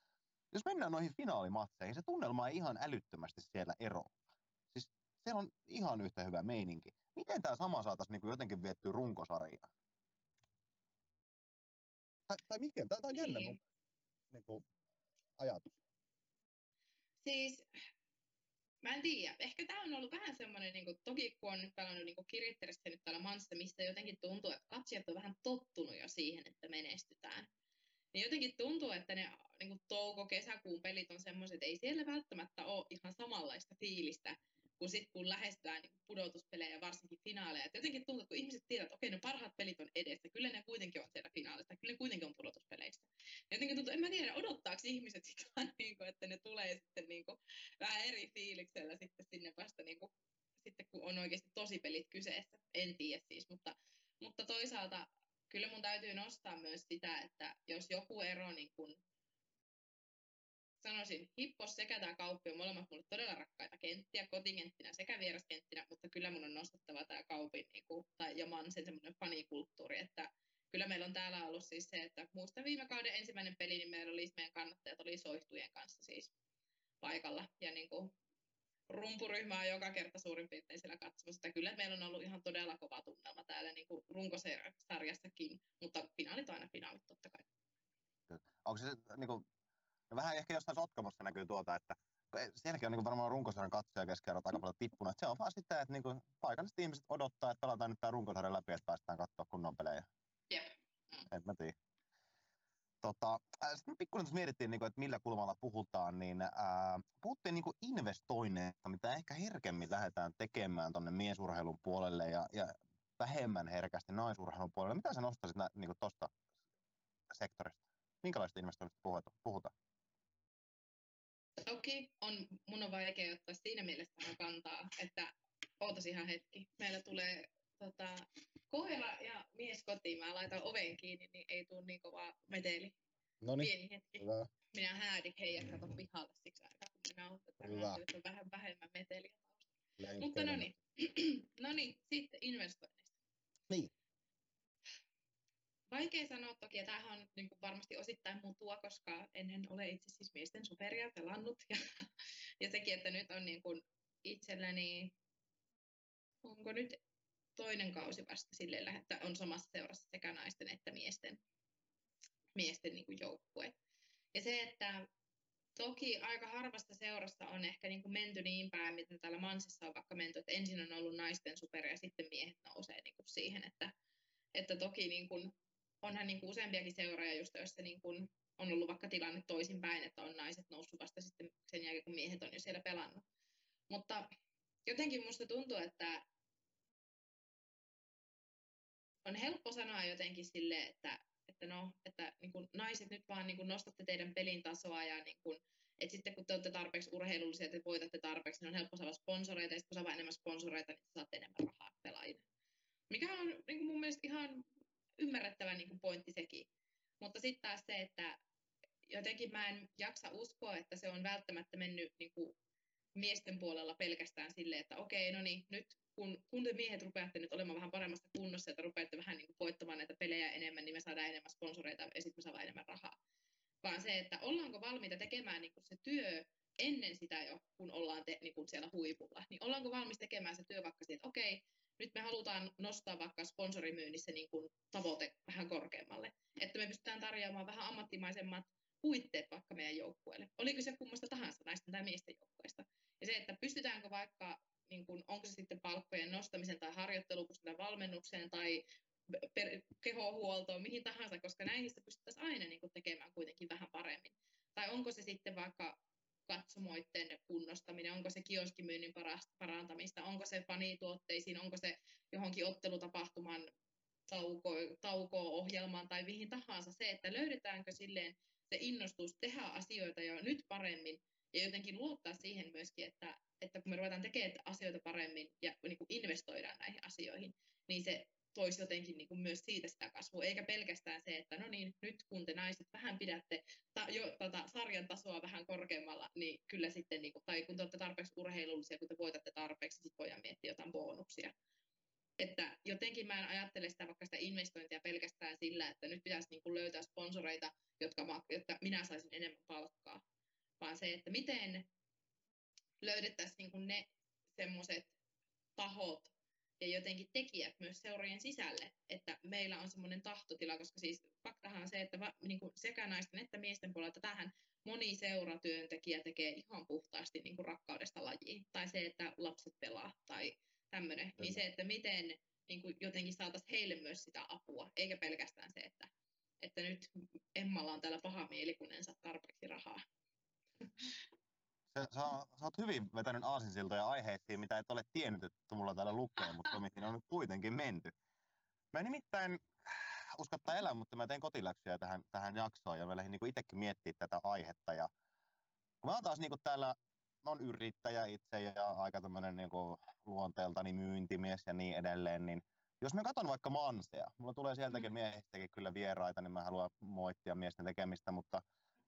Speaker 1: Jos mennään noihin finaalimatseihin, se tunnelma ei ihan älyttömästi siellä ero. Siis siellä on ihan yhtä hyvä meininki. Miten tämä sama saataisiin niin jotenkin viettyä runkosarjaan? Tai, tai mikä? Tämä on jännä niin. mun niin kuin, ajatus.
Speaker 4: Siis Mä en tiedä. Ehkä tämä on ollut vähän semmoinen, niin toki kun on nyt pelannut niin Kiritterissä nyt täällä Manssa, mistä jotenkin tuntuu, että katsojat on vähän tottunut jo siihen, että menestytään. Niin jotenkin tuntuu, että ne niin touko-kesäkuun pelit on semmoiset, että ei siellä välttämättä ole ihan samanlaista fiilistä kun sit kun lähestytään niin pudotuspelejä varsinkin finaaleja. Et jotenkin tuntuu, että kun ihmiset tietävät, että okei, ne parhaat pelit on edessä, kyllä ne kuitenkin on siellä finaalista, kyllä ne kuitenkin on pudotuspeleissä. Jotenkin tuntuu, en mä tiedä, odottaako ihmiset sitä, niin kuin, että ne tulee sitten niin kuin, vähän eri fiiliksellä sitten sinne vasta niin kuin, sitten kun on oikeasti tosi pelit kyseessä. En tiedä siis, mutta, mutta toisaalta kyllä mun täytyy nostaa myös sitä, että jos joku ero niin kun sanoisin, Hippos sekä tämä Kauppi on molemmat mulle todella rakkaita kenttiä, kotikenttinä sekä vieraskenttinä, mutta kyllä mun on nostettava tämä Kaupin niin kuin, tai ja Mansen semmoinen fanikulttuuri, että kyllä meillä on täällä ollut siis se, että muista viime kauden ensimmäinen peli, niin meillä oli meidän kannattajat oli soihtujen kanssa siis paikalla ja niin kuin, rumpuryhmä on joka kerta suurin piirtein siellä katsomassa. Että kyllä meillä on ollut ihan todella kova tunnelma täällä niin kuin runkosarjassakin, mutta finaalit on aina finaalit totta kai.
Speaker 1: Onko se niin kuin, No vähän ehkä jossain Sotkamossa näkyy tuota, että sielläkin on niin varmaan runkosarjan katsoja keskiarvot aika paljon tippunut. Se on vaan sitä, että niin paikalliset ihmiset odottaa, että pelataan nyt tämä runkosarja läpi, että päästään katsoa kunnon pelejä.
Speaker 5: Jep.
Speaker 1: En mä tiedä. Tota, sitten me pikkuinen mietittiin, niin kuin, että millä kulmalla puhutaan, niin ää, puhuttiin niin investoinneista, mitä ehkä herkemmin lähdetään tekemään tuonne miesurheilun puolelle ja, ja vähemmän herkästi naisurheilun puolelle. Mitä sä nostaisit niin tuosta sektorista? Minkälaista investoinnista puhutaan?
Speaker 4: Toki on, mun on vaikea ottaa siinä mielessä tähän kantaa, että ootas ihan hetki. Meillä tulee tota, koira ja mies kotiin, mä laitan oven kiinni, niin ei tule niin kova meteli.
Speaker 1: No
Speaker 4: Pieni hetki. Hyvä. Minä häädin heidät kato pihalle siksi aikaa, kun minä Hyvä. on vähän vähemmän meteliä Mutta no niin. no niin, sitten investoinneista.
Speaker 1: Niin.
Speaker 4: Vaikea sanoa toki, ja tämähän on niin kuin varmasti osittain mutua, koska ennen ole itse siis miesten superia pelannut. Ja, ja sekin, että nyt on niin kuin itselläni, onko nyt toinen kausi vasta silleen, että on samassa seurassa sekä naisten että miesten, miesten niin kuin joukkue. Ja se, että toki aika harvasta seurasta on ehkä niin kuin menty niin päin, miten täällä Mansissa on vaikka menty, että ensin on ollut naisten super ja sitten miehet nousee niin kuin siihen, että, että toki niin kuin onhan niin kuin useampiakin seuraajia, just joissa niin kuin on ollut vaikka tilanne toisinpäin, että on naiset noussut vasta sitten sen jälkeen, kun miehet on jo siellä pelannut. Mutta jotenkin musta tuntuu, että on helppo sanoa jotenkin sille, että, että no, että niin kuin naiset nyt vaan niin kuin nostatte teidän pelin tasoa ja niin kuin, että sitten kun te olette tarpeeksi urheilullisia, että voitatte tarpeeksi, niin on helppo saada sponsoreita, ja sitten kun saa enemmän sponsoreita, niin saatte enemmän rahaa pelaajille. Mikä on niin kuin mun mielestä ihan ymmärrettävä niin kuin pointti sekin. Mutta sitten taas se, että jotenkin mä en jaksa uskoa, että se on välttämättä mennyt niin kuin miesten puolella pelkästään sille, että okei, no niin, nyt kun, kun te miehet rupeatte nyt olemaan vähän paremmassa kunnossa, että rupeatte vähän niin kuin voittamaan näitä pelejä enemmän, niin me saadaan enemmän sponsoreita ja sitten me saadaan enemmän rahaa. Vaan se, että ollaanko valmiita tekemään niin kuin se työ ennen sitä jo, kun ollaan te, niin kuin siellä huipulla, niin ollaanko valmis tekemään se työ vaikka siitä, että okei, nyt me halutaan nostaa vaikka sponsorimyynnissä niin kuin tavoite vähän korkeammalle, että me pystytään tarjoamaan vähän ammattimaisemmat puitteet vaikka meidän joukkueelle. Oliko se kummasta tahansa naisten tai miesten joukkueesta. Ja se, että pystytäänkö vaikka, niin kuin, onko se sitten palkkojen nostamisen tai harjoittelukustan valmennukseen tai per, kehohuoltoon, mihin tahansa, koska näihin pystyttäisiin aina niin kuin, tekemään kuitenkin vähän paremmin. Tai onko se sitten vaikka katsomoiden kunnostaminen, onko se kioskimyynnin parantamista, onko se fanituotteisiin, onko se johonkin ottelutapahtuman tauko, tauko-ohjelmaan tai mihin tahansa? Se, että löydetäänkö silleen se innostus tehdä asioita jo nyt paremmin ja jotenkin luottaa siihen myöskin, että, että kun me ruvetaan tekemään asioita paremmin ja niin kuin investoidaan näihin asioihin, niin se toisi jotenkin niin kuin myös siitä sitä kasvua, eikä pelkästään se, että no niin, nyt kun te naiset vähän pidätte ta, jo, tota, sarjan tasoa vähän korkeammalla, niin kyllä sitten, niin kuin, tai kun te olette tarpeeksi urheilullisia, kun te voitatte tarpeeksi, sitten voidaan miettiä jotain bonuksia. Että jotenkin mä en ajattele sitä vaikka sitä investointia pelkästään sillä, että nyt pitäisi niin kuin löytää sponsoreita, jotka, jotta minä saisin enemmän palkkaa, vaan se, että miten löydettäisiin niin kuin ne semmoiset tahot, ja jotenkin tekijät myös seurojen sisälle, että meillä on semmoinen tahtotila, koska siis faktahan on se, että va, niin kuin sekä naisten että miesten puolelta tähän moni seuratyöntekijä tekee ihan puhtaasti niin kuin rakkaudesta lajiin, tai se, että lapset pelaa, tai tämmöinen, niin se, että miten niin kuin jotenkin saataisiin heille myös sitä apua, eikä pelkästään se, että, että nyt Emmalla on täällä paha mieli, kun en saa tarpeeksi rahaa
Speaker 1: sä, sä, sä oot hyvin vetänyt aasinsiltoja aiheisiin, mitä et ole tiennyt, että mulla täällä lukee, mutta mihin on nyt kuitenkin menty. Mä nimittäin uskottaa elää, mutta mä teen kotiläksyjä tähän, tähän jaksoon ja mä lähdin niin itsekin miettimään tätä aihetta. Ja mä oon taas niin täällä, mä oon yrittäjä itse ja aika tämmönen niin luonteeltani myyntimies ja niin edelleen, niin jos mä katson vaikka Mansea, mulla tulee sieltäkin mm. miehistäkin kyllä vieraita, niin mä haluan moittia miesten tekemistä, mutta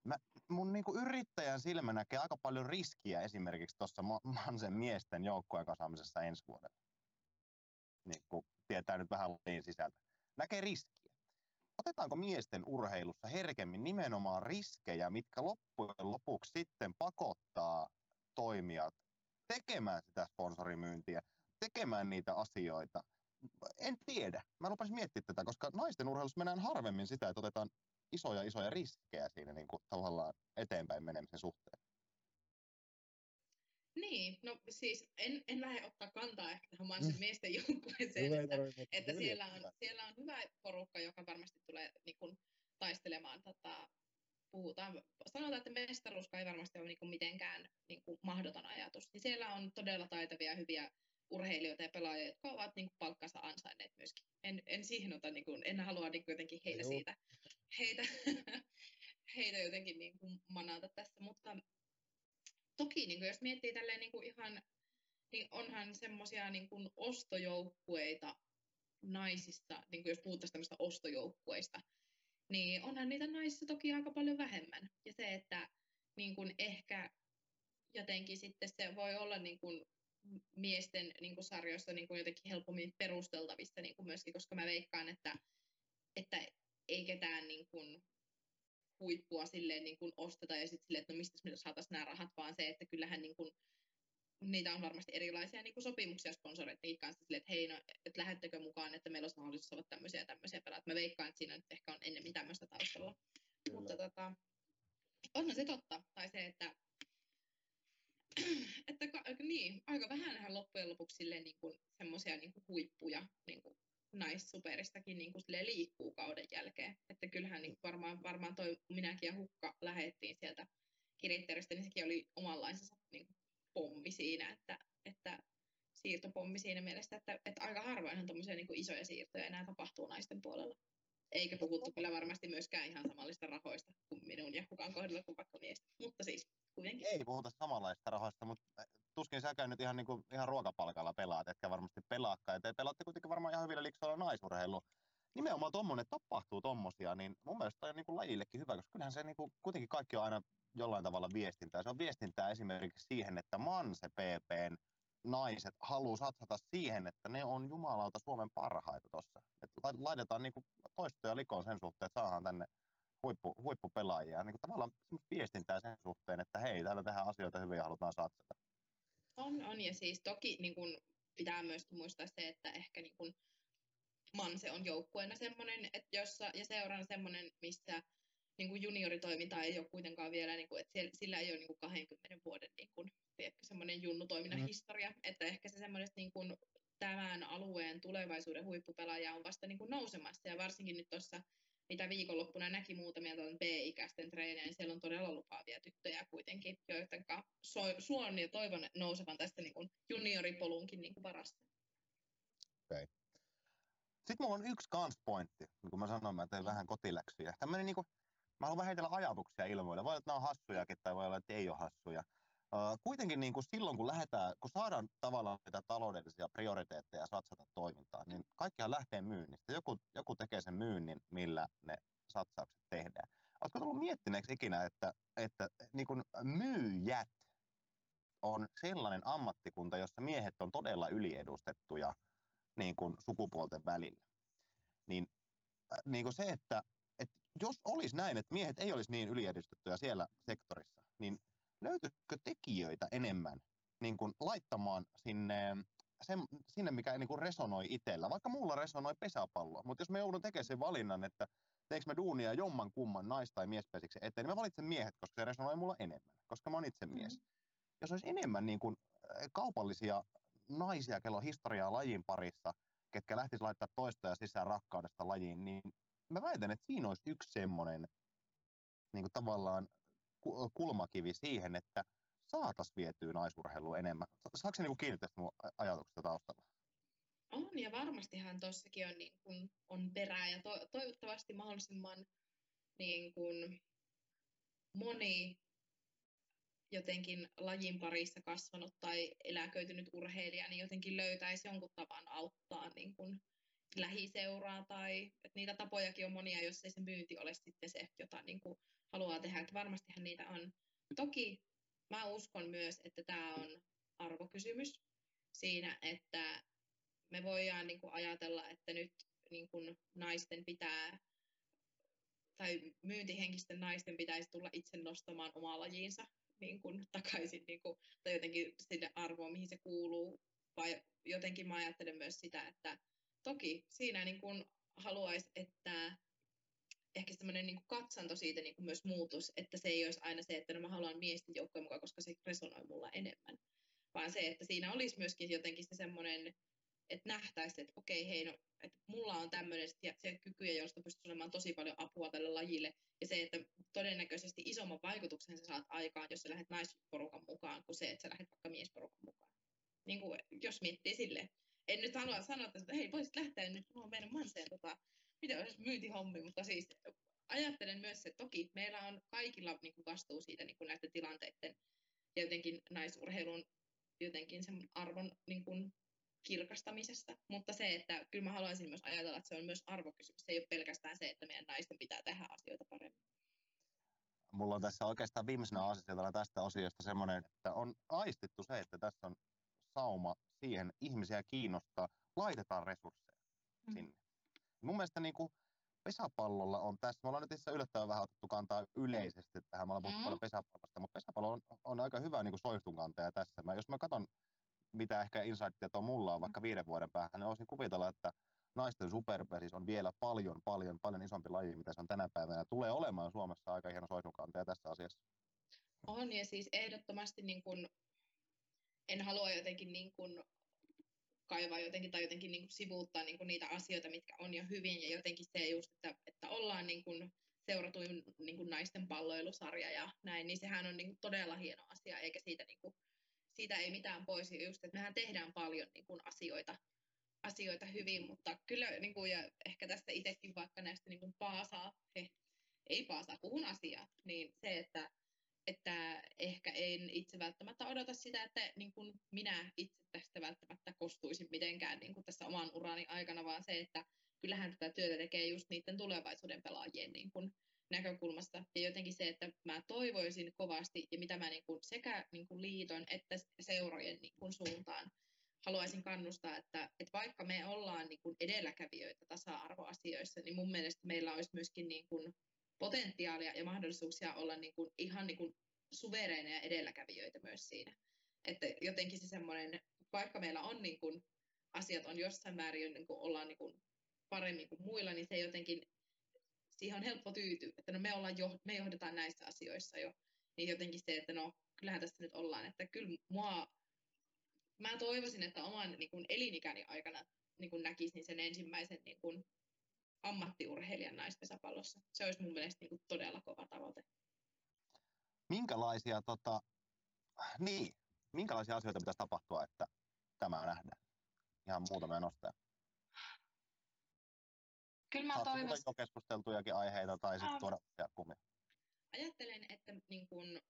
Speaker 1: mä, mun niinku yrittäjän silmä näkee aika paljon riskiä esimerkiksi tuossa Mansen miesten joukkueen kasaamisessa ensi vuodella. Niin kun tietää nyt vähän niin sisältä. Näkee riskiä. Otetaanko miesten urheilussa herkemmin nimenomaan riskejä, mitkä loppujen lopuksi sitten pakottaa toimijat tekemään sitä sponsorimyyntiä, tekemään niitä asioita. En tiedä. Mä rupesin miettimään tätä, koska naisten urheilussa mennään harvemmin sitä, että otetaan isoja isoja riskejä siinä niin kuin, tavallaan eteenpäin menemisen suhteen.
Speaker 4: Niin, no siis en, en lähde ottaa kantaa ehkä tähän Mansen miesten joukkueeseen, että, että siellä, on, siellä on hyvä porukka, joka varmasti tulee niin kuin, taistelemaan tota, puhutaan, sanotaan, että mestaruuska ei varmasti ole niin kuin, mitenkään niin kuin, mahdoton ajatus. Niin siellä on todella taitavia, hyviä urheilijoita ja pelaajia, jotka ovat niin kuin, palkkansa ansainneet myöskin. En, en siihen ota, niin kuin, en halua niin kuin, jotenkin heitä
Speaker 2: Joo.
Speaker 4: siitä, heitä, heitä jotenkin niin kuin, manata tässä, mutta toki niin kuin, jos miettii tälleen niin kuin ihan, niin onhan semmoisia niin kuin ostojoukkueita naisissa, niin kuin jos puhuttaisiin tämmöistä ostojoukkueista, niin onhan niitä naisissa toki aika paljon vähemmän. Ja se, että niin kuin ehkä jotenkin sitten se voi olla niin kuin miesten niin kuin sarjoissa niin kuin jotenkin helpommin perusteltavissa niin kuin myöskin, koska mä veikkaan, että, että ei ketään niin kuin huippua silleen niin kuin osteta ja sitten silleen, että no mistä me saataisiin nämä rahat, vaan se, että kyllähän niin kuin, niitä on varmasti erilaisia niin kuin sopimuksia sponsoreiden kanssa silleen, että hei, no, että lähettekö mukaan, että meillä olisi mahdollisuus saada tämmöisiä ja tämmöisiä pelaat. Mä veikkaan, että siinä nyt ehkä on ennemmin tämmöistä taustalla.
Speaker 2: Kyllä.
Speaker 4: Mutta tota, onhan se totta. Tai se, että, että niin, aika vähänhän loppujen lopuksi silleen niin kuin semmoisia niin kuin huippuja niin kuin naissuperistakin niin kuin liikkuu kauden jälkeen. Että kyllähän niin varmaan, varmaan toi minäkin ja Hukka lähettiin sieltä Kiritteristä, niin sekin oli omanlaisensa niin pommi siinä, että, että siirtopommi siinä mielessä, että, että aika harvoinhan tuommoisia niin isoja siirtoja enää tapahtuu naisten puolella. Eikä puhuttu kyllä varmasti myöskään ihan samallista rahoista kuin minun ja Hukan kohdalla kuin vaikka miestä. Mutta siis kuitenkin.
Speaker 1: Ei puhuta samanlaista rahoista, mutta tuskin säkään nyt ihan, niin kuin, ihan ruokapalkalla pelaat, etkä varmasti pelaakaan. Te pelaatte kuitenkin varmaan ihan hyvillä liksoilla naisurheilu. Nimenomaan tommonen, että tapahtuu tommosia, niin mun mielestä on niin kuin lajillekin hyvä, koska kyllähän se niin kuin, kuitenkin kaikki on aina jollain tavalla viestintää. Se on viestintää esimerkiksi siihen, että Manse PPn naiset haluaa satsata siihen, että ne on jumalauta Suomen parhaita tuossa. Laitetaan niin kuin toistoja likoon sen suhteen, että saadaan tänne huippu, huippupelaajia. Niin kuin tavallaan viestintää sen suhteen, että hei, täällä tehdään asioita hyvin ja halutaan satsata.
Speaker 4: On, on. Ja siis toki niin kun, pitää myös muistaa se, että ehkä niin kun, Manse on joukkueena semmoinen, että jossa, ja seurana semmoinen, missä niin kuin junioritoiminta ei ole kuitenkaan vielä, niin kuin, että sillä ei ole niin kuin 20 vuoden niin kuin, tiedätkö, semmoinen junnutoiminnan
Speaker 2: Mm.
Speaker 4: historia, että ehkä se semmoinen niin kuin, tämän alueen tulevaisuuden huippupelaaja on vasta niin kuin nousemassa, ja varsinkin nyt tuossa, mitä viikonloppuna näki muutamia tuon B-ikäisten treenejä, niin siellä on todella lupaavia tyttöjä kuitenkin, joiden so, suon ja toivon nousevan tästä niin kuin junioripolunkin niin kuin varassa.
Speaker 1: Sitten mulla on yksi kans pointti, niin kuin mä sanoin, mä tein vähän kotiläksyjä. Tämmönen niinku, mä haluan vähän heitellä ajatuksia ilmoille. Voi olla, että nämä on hassujakin tai voi olla, että ei ole hassuja. Kuitenkin niin kuin silloin, kun lähdetään, kun saadaan tavallaan niitä taloudellisia prioriteetteja satsata toimintaan, niin kaikkihan lähtee myynnistä. Joku, joku tekee sen myynnin, millä ne satsaukset tehdään. Oletko tullut miettineeksi ikinä, että, että niin kuin myyjät on sellainen ammattikunta, jossa miehet on todella yliedustettuja niin kuin sukupuolten välillä. Niin, äh, niin kuin se, että, että jos olisi näin, että miehet ei olisi niin yliedustettuja siellä sektorissa, niin löytyisikö tekijöitä enemmän niin kuin laittamaan sinne, sen, sinne, mikä niin kuin resonoi itsellä. Vaikka mulla resonoi pesäpallo, mutta jos mä joudun tekemään sen valinnan, että teekö mä duunia jommän kumman nais- tai miespesiksi eteen, niin mä valitsen miehet, koska se resonoi mulla enemmän, koska mä oon itse mies. Jos olisi enemmän niin kuin, äh, kaupallisia naisia, kello on historiaa lajin parissa, ketkä lähtis laittaa toista sisään rakkaudesta lajiin, niin mä väitän, että siinä olisi yksi semmoinen niin kuin tavallaan kulmakivi siihen, että saatas vietyä naisurheiluun enemmän. Sa- Saatko se niin kiinni tästä mun ajatuksesta taustalla?
Speaker 4: On, ja varmastihan tuossakin on, niin kun, on perää, ja to, toivottavasti mahdollisimman niin kun, moni jotenkin lajin parissa kasvanut tai eläköitynyt urheilija, niin jotenkin löytäisi jonkun tavan auttaa niin kun, lähiseuraa, tai että niitä tapojakin on monia, jos ei se myynti ole sitten se, jota niin kun, haluaa tehdä, että varmastihan niitä on. Toki mä uskon myös, että tämä on arvokysymys siinä, että me voidaan niin kuin ajatella, että nyt niin kuin naisten pitää, tai myyntihenkisten naisten pitäisi tulla itse nostamaan omaa lajiinsa niin kuin takaisin, niin kuin, tai jotenkin sinne arvoon, mihin se kuuluu. Vai jotenkin mä ajattelen myös sitä, että toki siinä niin kuin haluaisi, että ehkä semmoinen niin katsanto siitä niin kuin myös muutus, että se ei olisi aina se, että no mä haluan miesten joukkojen mukaan, koska se resonoi mulla enemmän. vaan se, että siinä olisi myöskin jotenkin se semmoinen, että nähtäisiin, että okei, hei, no, että mulla on tämmöinen se kykyjä, joista pystyy olemaan tosi paljon apua tälle lajille, ja se, että todennäköisesti isomman vaikutuksen sä saat aikaan, jos sä lähdet naisporukan mukaan, kuin se, että sä lähdet vaikka miesporukan mukaan. Niin kuin, jos miettii silleen. En nyt halua sanoa, että hei, voisit lähteä nyt mulla meidän manseen tota, mitä olisi myyntihommi, mutta siis ajattelen myös, että toki meillä on kaikilla niin kuin vastuu siitä niin kuin näiden tilanteiden ja jotenkin naisurheilun jotenkin sen arvon niin kuin kirkastamisesta, mutta se, että kyllä mä haluaisin myös ajatella, että se on myös arvokysymys. Se ei ole pelkästään se, että meidän naisten pitää tehdä asioita paremmin.
Speaker 1: Mulla on tässä oikeastaan viimeisenä asialla tästä osiosta semmoinen, että on aistittu se, että tässä on sauma siihen ihmisiä kiinnostaa, laitetaan resursseja mm. sinne. Mun mielestä niin kuin pesäpallolla on tässä, me ollaan nyt itse yllättävän vähän otettu kantaa yleisesti tähän, me ollaan puhuttu mm. paljon pesäpallosta, mutta pesäpallo on, on aika hyvä niin soistun kantaja tässä. Mä, jos mä katson, mitä ehkä insight-tietoa mulla on vaikka viiden vuoden päähän, niin olisin kuvitella, että naisten superpesis on vielä paljon, paljon, paljon isompi laji, mitä se on tänä päivänä. Ja tulee olemaan Suomessa aika hieno soisunkantaja tässä asiassa.
Speaker 4: On, ja siis ehdottomasti niin kun, en halua jotenkin niin kun kaivaa jotenkin tai jotenkin niin kuin sivuuttaa niin kuin niitä asioita, mitkä on jo hyvin ja jotenkin se just, että, että ollaan niin kuin seuratuin niin kuin naisten palloilusarja ja näin, niin sehän on niin kuin todella hieno asia, eikä siitä, niin kuin, siitä ei mitään pois. Just, että mehän tehdään paljon niin kuin asioita, asioita hyvin, mutta kyllä, niin kuin, ja ehkä tästä itsekin vaikka näistä niin kuin paasaa, he, ei paasaa, puhun asiaa, niin se, että että ehkä en itse välttämättä odota sitä, että niin kuin minä itse tästä välttämättä kostuisin mitenkään niin kuin tässä oman urani aikana, vaan se, että kyllähän tätä työtä tekee just niiden tulevaisuuden pelaajien niin kuin näkökulmasta. Ja jotenkin se, että mä toivoisin kovasti, ja mitä mä niin kuin sekä niin kuin liiton että seurojen niin kuin suuntaan haluaisin kannustaa, että, että vaikka me ollaan niin kuin edelläkävijöitä tasa-arvoasioissa, niin mun mielestä meillä olisi myöskin niin kuin potentiaalia ja mahdollisuuksia olla niin kuin, ihan niin kuin suvereineja edelläkävijöitä myös siinä. Että jotenkin se semmoinen, vaikka meillä on niin kuin, asiat on jossain määrin, niin kuin ollaan niin kuin, paremmin kuin muilla, niin se jotenkin, siihen on helppo tyytyä, että no me, ollaan jo, me johdetaan näissä asioissa jo. Niin jotenkin se, että no kyllähän tässä nyt ollaan, että kyllä mua, mä toivoisin, että oman niin kuin, elinikäni aikana niin kuin näkisin sen ensimmäisen niin kuin, ammattiurheilijan naispesäpallossa. Se olisi mun mielestä niin kuin todella kova tavoite.
Speaker 1: Minkälaisia, tota, niin, minkälaisia asioita pitäisi tapahtua, että tämä nähdään? Ihan muutamia nostaa.
Speaker 4: Kyllä mä toivoisin...
Speaker 1: jo keskusteltujakin aiheita tai sitten tuoda kumia.
Speaker 4: Ajattelen, että niin kun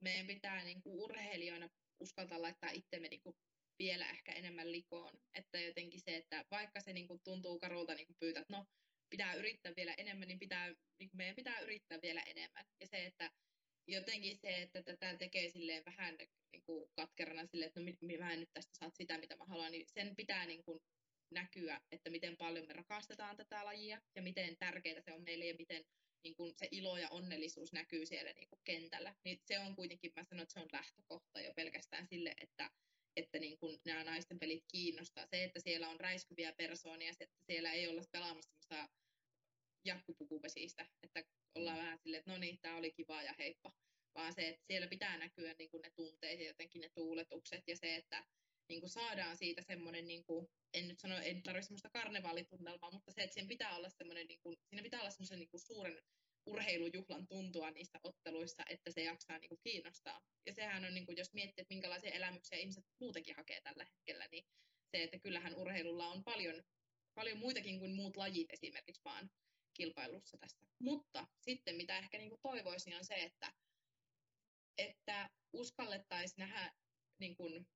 Speaker 4: meidän pitää niin kun urheilijoina uskaltaa laittaa itsemme niin kun vielä ehkä enemmän likoon. Että jotenkin se, että vaikka se niin kuin tuntuu karulta niin kuin että no pitää yrittää vielä enemmän, niin, pitää, niin meidän pitää yrittää vielä enemmän. Ja se, että jotenkin se, että tätä tekee silleen vähän niin kuin katkerana silleen, että no mä en nyt tästä saat sitä, mitä mä haluan, niin sen pitää niin kuin näkyä, että miten paljon me rakastetaan tätä lajia ja miten tärkeää se on meille ja miten niin kun se ilo ja onnellisuus näkyy siellä niin kuin kentällä. Niin se on kuitenkin, mä sanon, että se on lähtökohta jo pelkästään sille, että että niin kun nämä naisten pelit kiinnostaa. Se, että siellä on räiskyviä persoonia, se, että siellä ei olla pelaamassa semmoista jakkupukupesistä, että ollaan mm. vähän silleen, että no niin, tämä oli kiva ja heippa. Vaan se, että siellä pitää näkyä niin kuin ne tunteet ja jotenkin ne tuuletukset ja se, että niin kuin saadaan siitä semmoinen, niin kuin, en nyt sano, en tarvitse semmoista karnevaalitunnelmaa, mutta se, että siinä pitää olla semmoinen, niin kuin, siinä pitää olla semmoisen niin kuin suuren urheilujuhlan tuntua niissä otteluissa, että se jaksaa niin kuin kiinnostaa. Ja sehän on, niin kuin, jos miettii, että minkälaisia elämyksiä ihmiset muutenkin hakee tällä hetkellä, niin se, että kyllähän urheilulla on paljon, paljon muitakin kuin muut lajit esimerkiksi vaan kilpailussa tässä. Mutta sitten mitä ehkä niin kuin toivoisin on se, että, että uskallettaisiin nähdä niin kuin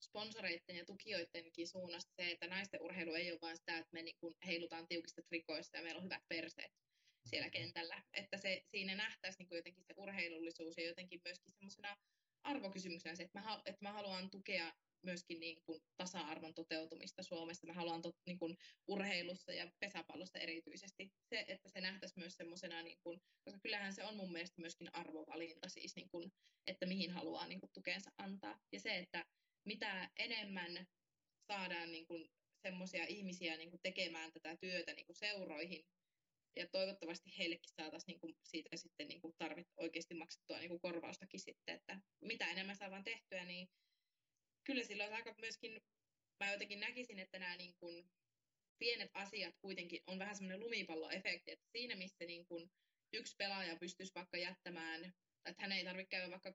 Speaker 4: sponsoreiden ja tukijoidenkin suunnasta se, että naisten urheilu ei ole vain sitä, että me niin kuin heilutaan tiukista trikoista ja meillä on hyvät perseet, siellä kentällä. Että se, siinä nähtäisiin niin jotenkin se urheilullisuus ja jotenkin myöskin semmoisena arvokysymyksenä se, että mä, että mä haluan tukea myöskin niin kuin tasa-arvon toteutumista Suomessa. Mä haluan to, niin kuin urheilussa ja pesäpallossa erityisesti se, että se nähtäisi myös semmoisena, niin kuin, koska kyllähän se on mun mielestä myöskin arvovalinta siis, niin kuin, että mihin haluaa niin kuin, tukensa antaa. Ja se, että mitä enemmän saadaan niin kuin, semmoisia ihmisiä niin kuin, tekemään tätä työtä niin kuin, seuroihin ja toivottavasti heillekin saataisiin niinku siitä sitten niinku tarvit oikeasti maksettua niinku korvaustakin sitten, että mitä enemmän saadaan tehtyä, niin kyllä silloin aika myöskin, mä jotenkin näkisin, että nämä niinku pienet asiat kuitenkin on vähän semmoinen lumipalloefekti, että siinä missä niinku yksi pelaaja pystyisi vaikka jättämään, että hän ei tarvitse käydä vaikka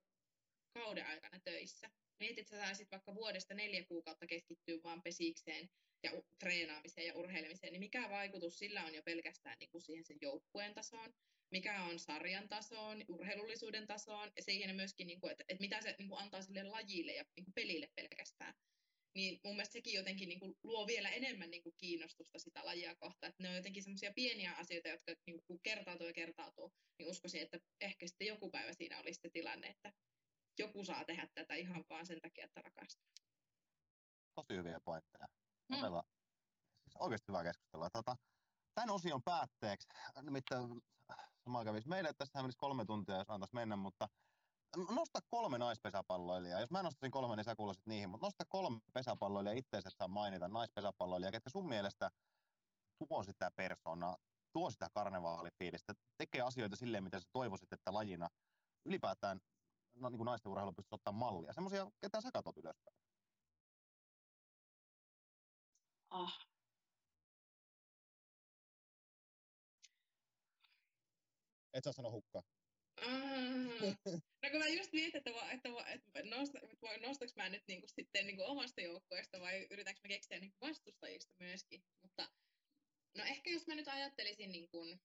Speaker 4: kauden aikana töissä. Mietit, että sä saisit vaikka vuodesta neljä kuukautta keskittyä vaan pesikseen ja treenaamiseen ja urheilemiseen, niin mikä vaikutus sillä on jo pelkästään niin kuin siihen sen joukkueen tasoon, mikä on sarjan tasoon, urheilullisuuden tasoon ja siihen myöskin, niin kuin, että, että mitä se niin kuin antaa sille lajille ja niin kuin pelille pelkästään. Niin mun mielestä sekin jotenkin niin kuin luo vielä enemmän niin kuin kiinnostusta sitä lajia kohtaan. Että ne on jotenkin semmoisia pieniä asioita, jotka niin kuin kertautuu ja kertautuu. Niin uskoisin, että ehkä sitten joku päivä siinä olisi se tilanne, että joku saa tehdä tätä ihan vaan sen takia, että rakastaa.
Speaker 1: Tosi hyviä pointteja. Mm. Siis oikeasti hyvää keskustelua. Tota, tämän osion päätteeksi, nimittäin sama kävisi meille, että tästä menisi kolme tuntia, jos antaisi mennä, mutta nosta kolme naispesäpalloilijaa. Jos mä nostaisin kolme, niin sä kuuloisit niihin, mutta nosta kolme pesäpalloilijaa itseäsi, että saa mainita naispesäpalloilijaa, ketkä sun mielestä tuo sitä persoonaa, tuo sitä karnevaalifiilistä, tekee asioita silleen, mitä sä toivoisit, että lajina ylipäätään no, niin kuin naisten urheilu pystyisi ottaa mallia. Semmoisia, ketä sä katot ylöspäin.
Speaker 5: Ah.
Speaker 1: Et sä sano hukkaa.
Speaker 4: no kun mä just mietin, että, va, että, va, että nosta, nostaks mä nyt niinku sitten niinku omasta joukkueesta vai yritänkö mä keksiä niinku vastustajista myöskin. Mutta no ehkä jos mä nyt ajattelisin niin kuin,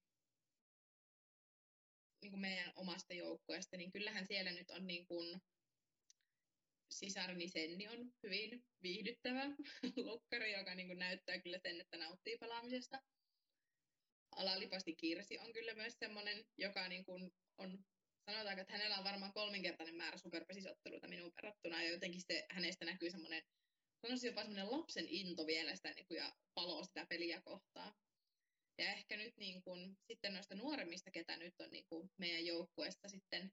Speaker 4: niin kuin meidän omasta joukkueesta, niin kyllähän siellä nyt on niin sisarni Senni on hyvin viihdyttävä lukkari, joka niin kuin näyttää kyllä sen, että nauttii pelaamisesta. Alalipasti Kirsi on kyllä myös semmoinen, joka niin kuin on, sanotaanko, että hänellä on varmaan kolminkertainen määrä superpesisotteluita minun verrattuna, ja jotenkin se, hänestä näkyy semmoinen, sanoisin jopa semmoinen lapsen into vielä sitä niin kuin, ja palo sitä peliä kohtaan. Ja ehkä nyt niin kuin, sitten noista nuoremmista, ketä nyt on niin kuin meidän joukkueesta sitten,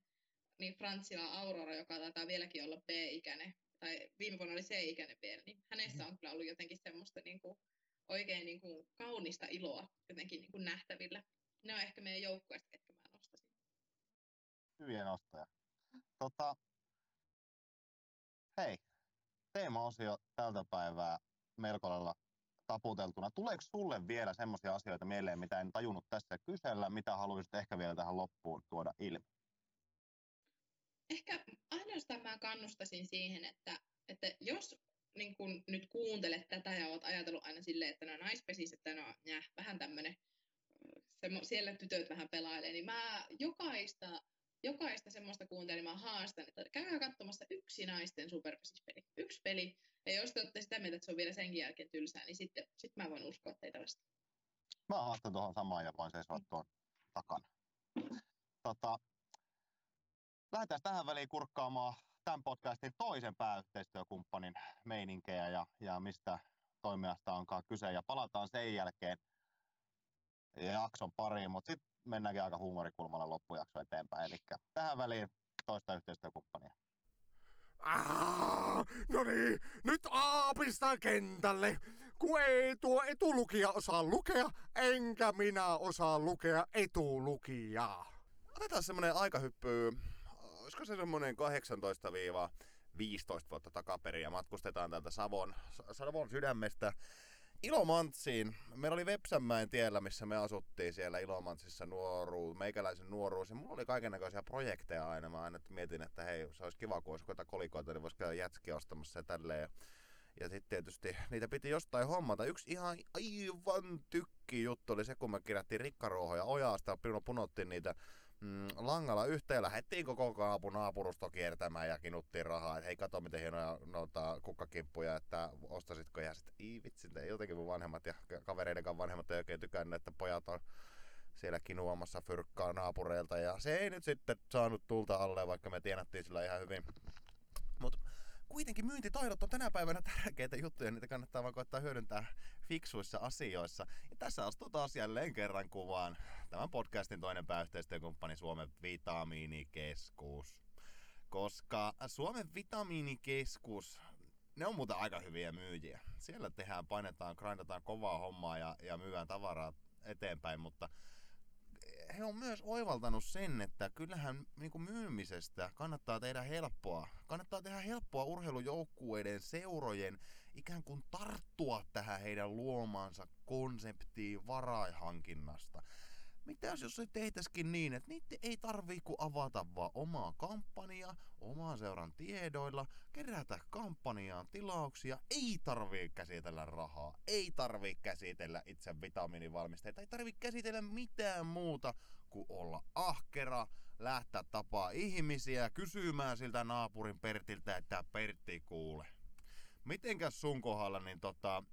Speaker 4: niin Frantsila Aurora, joka taitaa vieläkin olla B-ikäinen, tai viime vuonna oli C-ikäinen vielä, niin hänessä on kyllä ollut jotenkin semmoista niin kuin, oikein niin kuin, kaunista iloa jotenkin niin kuin nähtävillä. Ne on ehkä meidän joukkueesta, ketkä mä nostasin.
Speaker 1: Hyviä nostoja. Tota, hei, teema-osio tältä päivää melko lailla taputeltuna. Tuleeko sulle vielä semmoisia asioita mieleen, mitä en tajunnut tässä kysellä, mitä haluaisit ehkä vielä tähän loppuun tuoda ilmi?
Speaker 4: Ehkä ainoastaan mä kannustasin siihen, että, että jos niin kun nyt kuuntelet tätä ja oot ajatellut aina silleen, että no naispesis, että no jäh, vähän tämmöinen, siellä tytöt vähän pelailee, niin mä jokaista jokaista semmoista kuuntelemaan haastan, että käykää katsomassa yksi naisten superpesispeli. Yksi peli. Ja jos te olette sitä mieltä, että se on vielä senkin jälkeen tylsää, niin sitten sit mä voin uskoa teitä vasta.
Speaker 1: Mä haastan tuohon samaan ja voin seisoa tuon takana. Tota, lähdetään tähän väliin kurkkaamaan tämän podcastin toisen pääyhteistyökumppanin meininkejä ja, ja mistä toimijasta onkaan kyse. Ja palataan sen jälkeen jakson pariin, mutta sitten mennäänkin aika huumorikulmalla loppujakso eteenpäin. Eli tähän väliin toista yhteistyökumppania.
Speaker 2: Ah, no niin, nyt aapistaa kentälle, kun ei tuo etulukija osaa lukea, enkä minä osaa lukea etulukijaa.
Speaker 7: Otetaan semmonen aikahyppy, olisiko se semmonen 18-15 vuotta takaperin ja matkustetaan täältä Savon, Savon sydämestä Ilomantsiin. Meillä oli Vepsänmäen tiellä, missä me asuttiin siellä Ilomantsissa nuoruus, meikäläisen nuoruus. Ja mulla oli kaikenlaisia projekteja aina. Mä aina mietin, että hei, se olisi kiva, kun olisi kolikoita, niin voisi käydä jätskiä ostamassa ja tälleen. Ja, sitten tietysti niitä piti jostain hommata. Yksi ihan aivan tykki juttu oli se, kun me kirjattiin rikkaruohoja ojasta ja punottiin niitä mm, langalla yhteen lähdettiin koko kaapu naapurusto kiertämään ja kinuttiin rahaa, että hei kato miten hienoja noita kukkakimppuja, että ostasitko ja sitten ei vitsi, jotenkin mun vanhemmat ja kavereiden kanssa vanhemmat ei oikein tykännyt, että pojat on siellä kinuamassa fyrkkaa naapureilta. Ja se ei nyt sitten saanut tulta alle, vaikka me tienattiin sillä ihan hyvin. Kuitenkin myyntitaidot on tänä päivänä tärkeitä juttuja, niitä kannattaa vaan koittaa hyödyntää fiksuissa asioissa. Ja tässä astuu taas jälleen kerran kuvaan tämän podcastin toinen pääyhteistyökumppani Suomen Vitamiinikeskus. Koska Suomen Vitamiinikeskus, ne on muuten aika hyviä myyjiä. Siellä tehdään, painetaan, grindataan kovaa hommaa ja, ja myydään tavaraa eteenpäin, mutta
Speaker 1: he on myös oivaltanut sen, että kyllähän niin kuin myymisestä kannattaa tehdä helppoa. Kannattaa tehdä helppoa urheilujoukkueiden, seurojen ikään kuin tarttua tähän heidän luomaansa konseptiin varaihankinnasta. Mitä jos se tehtäisikin niin, että niitä ei tarvii kuin avata vaan omaa kampanjaa, omaa seuran tiedoilla, kerätä kampanjaan tilauksia, ei tarvii käsitellä rahaa, ei tarvii käsitellä itse vitamiinivalmisteita, ei tarvii käsitellä mitään muuta kuin olla ahkera, lähteä tapaa ihmisiä, kysymään siltä naapurin Pertiltä, että Pertti kuule. Mitenkäs sun kohdalla niin tota,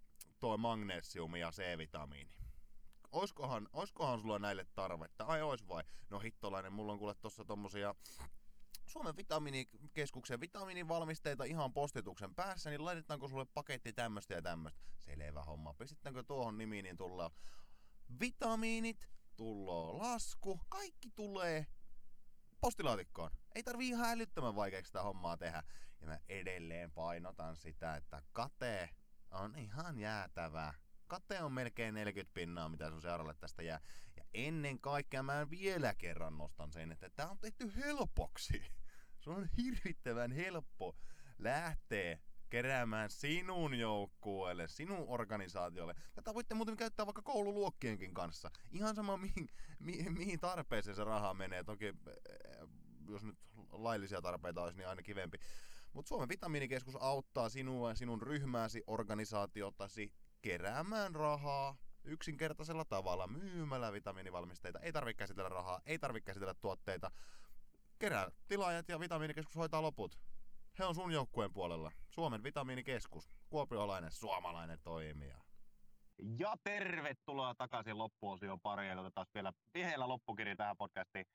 Speaker 1: toi magnesiumi ja C-vitamiini? Oiskohan, oiskohan sulla näille tarvetta? Ai ois vai? No hittolainen, mulla on kuule tossa tommosia Suomen vitamiinikeskuksen vitamiinivalmisteita ihan postituksen päässä, niin laitetaanko sulle paketti tämmöstä ja tämmöstä? Selvä homma. Pistetäänkö tuohon nimiin, niin tullaan vitamiinit, tulloo lasku, kaikki tulee postilaatikkoon. Ei tarvii ihan älyttömän vaikeaksi sitä hommaa tehdä. Ja mä edelleen painotan sitä, että kate on ihan jäätävää kate on melkein 40 pinnaa, mitä sun seuralle tästä jää. Ja ennen kaikkea mä vielä kerran nostan sen, että tää on tehty helpoksi. Se on hirvittävän helppo lähteä keräämään sinun joukkueelle, sinun organisaatiolle. Tätä voitte muuten käyttää vaikka koululuokkienkin kanssa. Ihan sama mihin, mihin, mihin tarpeeseen se raha menee. Toki eh, jos nyt laillisia tarpeita olisi, niin aina kivempi. Mutta Suomen vitamiinikeskus auttaa sinua ja sinun ryhmääsi, organisaatiotasi keräämään rahaa yksinkertaisella tavalla myymällä vitamiinivalmisteita. Ei tarvitse käsitellä rahaa, ei tarvitse käsitellä tuotteita. Kerää tilaajat ja vitamiinikeskus hoitaa loput. He on sun joukkueen puolella. Suomen vitamiinikeskus. Kuopiolainen, suomalainen toimija.
Speaker 8: Ja tervetuloa takaisin loppuosion pariin. Otetaan vielä viheellä loppukiri tähän podcastiin.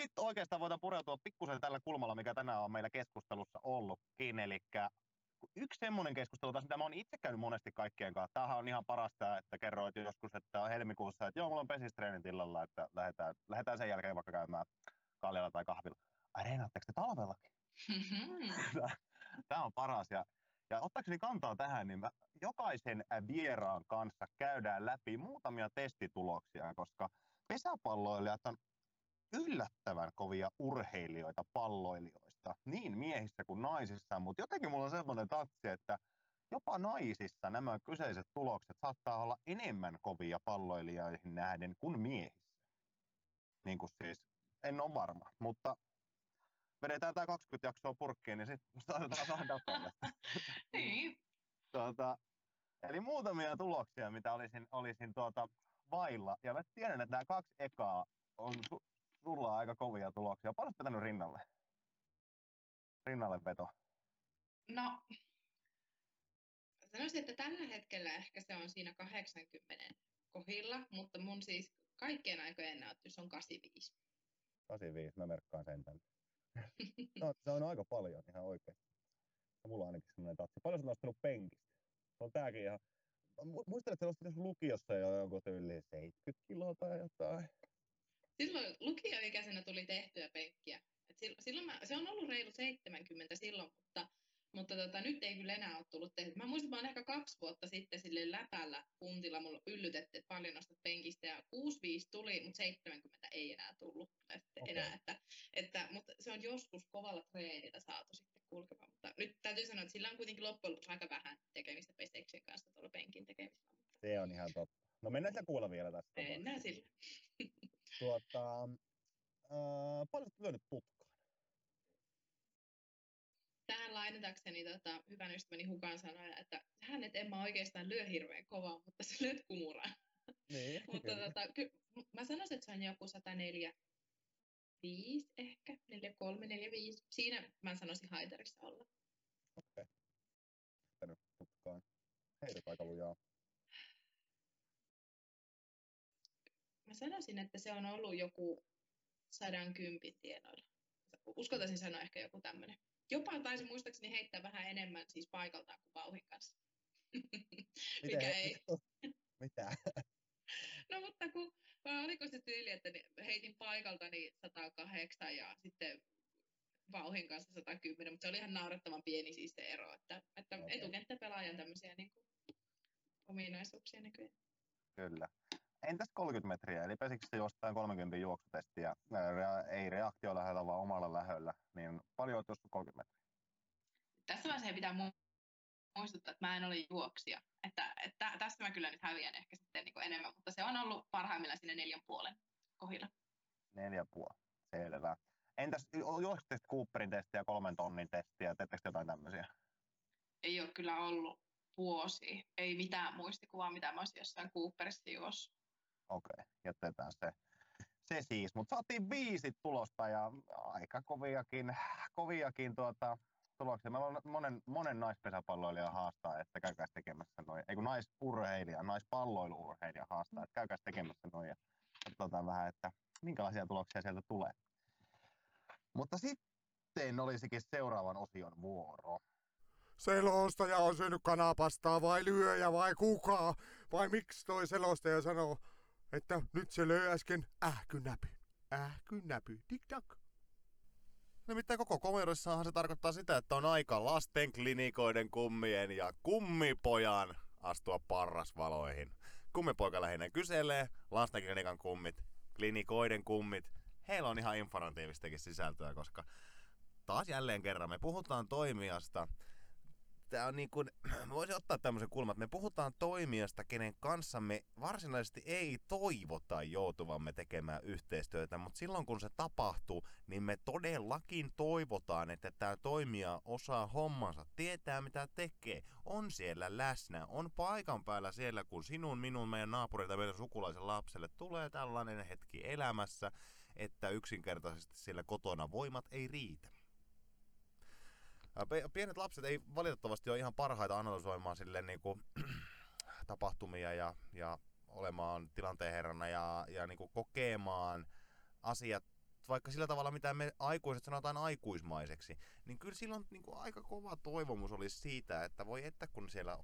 Speaker 8: Sitten oikeastaan voidaan pureutua pikkusen tällä kulmalla, mikä tänään on meillä keskustelussa ollutkin. Eli yksi semmoinen keskustelu taas, mitä mä oon itse käynyt monesti kaikkien kanssa. Tämähän on ihan parasta, että kerroit joskus, että on helmikuussa, että joo, mulla on pesistreenit illalla, että lähdetään, lähdetään sen jälkeen vaikka käymään kaljalla tai kahvilla. Ai reenaatteko te talvellakin? Tämä on paras. Ja, ja ottaakseni kantaa tähän, niin mä jokaisen vieraan kanssa käydään läpi muutamia testituloksia, koska pesäpalloilijat on yllättävän kovia urheilijoita, palloilijoista, niin miehissä kuin naisissa, mutta jotenkin mulla on semmoinen tatsi, että jopa naisissa nämä kyseiset tulokset saattaa olla enemmän kovia palloilijoihin nähden kuin miehissä. Niin kuin siis, en ole varma, mutta vedetään tämä 20 jaksoa purkkiin, niin sitten saatetaan saada datalle.
Speaker 9: niin.
Speaker 8: Tuota, eli muutamia tuloksia, mitä olisin, olisin tuota vailla. Ja mä tiedän, että nämä kaksi ekaa on su- sulla on aika kovia tuloksia. Paljon vetänyt rinnalle? Rinnalle veto.
Speaker 4: No, sanoisin, että tällä hetkellä ehkä se on siinä 80 kohdilla, mutta mun siis kaikkien aikojen näyttys on 85.
Speaker 8: 85, mä merkkaan sen tänne. no, se on aika paljon ihan oikeasti. Mulla on ainakin semmoinen tatsi. Paljon sä nostanut penkistä? Se on tääkin ihan... Muistan, että sä nostit lukiossa jo jonkun tyyliin 70 kiloa tai jotain
Speaker 4: silloin lukioikäisenä tuli tehtyä penkkiä. Silloin mä, se on ollut reilu 70 silloin, mutta, mutta tota, nyt ei kyllä enää ole tullut tehty. Mä muistan, että mä ehkä kaksi vuotta sitten sille läpällä puntilla mulla yllytettiin, että paljon nostat penkistä ja 65 tuli, mutta 70 ei enää tullut okay. enää. Että, että, mutta se on joskus kovalla treenillä saatu sitten kulkemaan. Mutta nyt täytyy sanoa, että sillä on kuitenkin loppujen lopuksi aika vähän tekemistä peseksen kanssa tuolla penkin tekemisellä. Mutta...
Speaker 8: Se on ihan totta. No mennään sitä kuulla vielä tästä.
Speaker 4: Mennään sillä.
Speaker 8: Tuota, äh, paljon lyönyt putkaan?
Speaker 4: Tähän lainatakseni tota, hyvän ystäväni Hukan sanoja, että hän et en mä oikeastaan lyö hirveän kovaa, mutta sä lyöt kumuraan.
Speaker 8: Niin,
Speaker 4: mutta tota, ky- mä sanoisin, että se on joku 104 5 ehkä, 43, 45. Siinä mä sanoisin haitarissa olla.
Speaker 8: Okei. Okay. putkaan. Heidät aika lujaa.
Speaker 4: Mä sanoisin, että se on ollut joku sadan kympin tienoilla. Uskaltaisin sanoa ehkä joku tämmöinen. Jopa taisi muistaakseni heittää vähän enemmän siis paikaltaan kuin vauhin kanssa. Mikä ei.
Speaker 8: Mitä?
Speaker 4: no mutta kun, oliko se tyyli, että heitin paikalta niin 108 ja sitten vauhin kanssa 110, mutta se oli ihan naurettavan pieni siis se ero, että, että okay. etukenttäpelaajan tämmöisiä niin kuin, ominaisuuksia nykyään.
Speaker 8: Kyllä.
Speaker 10: Entäs 30 metriä, eli pesikö se jostain 30 juoksutestiä, ää, ei reaktio lähellä, vaan omalla lähellä, niin paljon joskus 30 metriä.
Speaker 4: Tässä vaiheessa pitää mu- muistuttaa, että mä en ole juoksija. Että, että tässä mä kyllä nyt häviän ehkä sitten niin enemmän, mutta se on ollut parhaimmillaan sinne neljän puolen kohdilla.
Speaker 10: Neljä puoli, selvä. Entäs juoksitte Cooperin testiä, kolmen tonnin testiä, teettekö jotain tämmöisiä?
Speaker 4: Ei ole kyllä ollut vuosi. Ei mitään muistikuvaa, mitä mä olisin jossain Cooperissa juossut.
Speaker 10: Okei, okay, jätetään se. Se siis, mutta saatiin viisi tulosta ja aika koviakin, koviakin tuota, tuloksia. Meillä on monen, monen naispesäpalloilija haastaa, että käykääs tekemässä noin. Ei kun naisurheilija, naispalloiluurheilija haastaa, että käykääs tekemässä noin. Ja katsotaan vähän, että minkälaisia tuloksia sieltä tulee. Mutta sitten olisikin seuraavan osion vuoro.
Speaker 2: Selostaja on syönyt kanapastaa vai lyöjä vai kuka? Vai miksi toi selostaja sanoo, että nyt se löi äsken ähkynäpy. Ähkynäpy, tik-tak.
Speaker 1: Nimittäin koko komeudessahan se tarkoittaa sitä, että on aika lasten klinikoiden kummien ja kummipojan astua parrasvaloihin. Kummipoika lähinnä kyselee, lastenklinikan kummit, klinikoiden kummit, heillä on ihan informatiivistakin sisältöä, koska taas jälleen kerran me puhutaan toimijasta, tämä on niin kuin, voisin ottaa tämmöisen kulman, että me puhutaan toimijasta, kenen kanssa me varsinaisesti ei toivota joutuvamme tekemään yhteistyötä, mutta silloin kun se tapahtuu, niin me todellakin toivotaan, että tämä toimija osaa hommansa, tietää mitä tekee, on siellä läsnä, on paikan päällä siellä, kun sinun, minun, meidän naapurilta, meidän sukulaisen lapselle tulee tällainen hetki elämässä, että yksinkertaisesti siellä kotona voimat ei riitä. Pienet lapset ei valitettavasti ole ihan parhaita analysoimaan sille niin kuin, tapahtumia ja, ja olemaan tilanteen herrana ja, ja niin kuin kokemaan asiat vaikka sillä tavalla, mitä me aikuiset sanotaan aikuismaiseksi, niin kyllä silloin niin kuin aika kova toivomus olisi siitä, että voi että kun siellä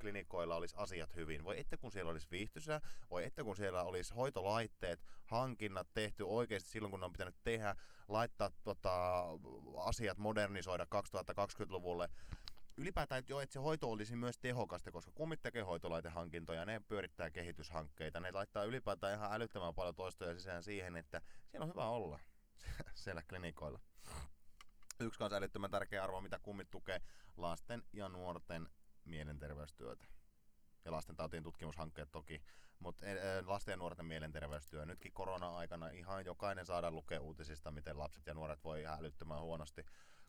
Speaker 1: klinikoilla olisi asiat hyvin, voi että kun siellä olisi viihtysä, voi että kun siellä olisi hoitolaitteet, hankinnat tehty oikeasti silloin, kun ne on pitänyt tehdä, laittaa tota, asiat modernisoida 2020-luvulle, ylipäätään, jo, että se hoito olisi myös tehokasta, koska kummit tekee hoitolaitehankintoja, ne pyörittää kehityshankkeita, ne laittaa ylipäätään ihan älyttömän paljon toistoja sisään siihen, että siellä on hyvä olla siellä klinikoilla. Yksi kanssa älyttömän tärkeä arvo, mitä kummit tukee, lasten ja nuorten mielenterveystyötä. Ja lasten tautien tutkimushankkeet toki, mutta lasten ja nuorten mielenterveystyö. Nytkin korona-aikana ihan jokainen saada lukea uutisista, miten lapset ja nuoret voi ihan älyttömän huonosti.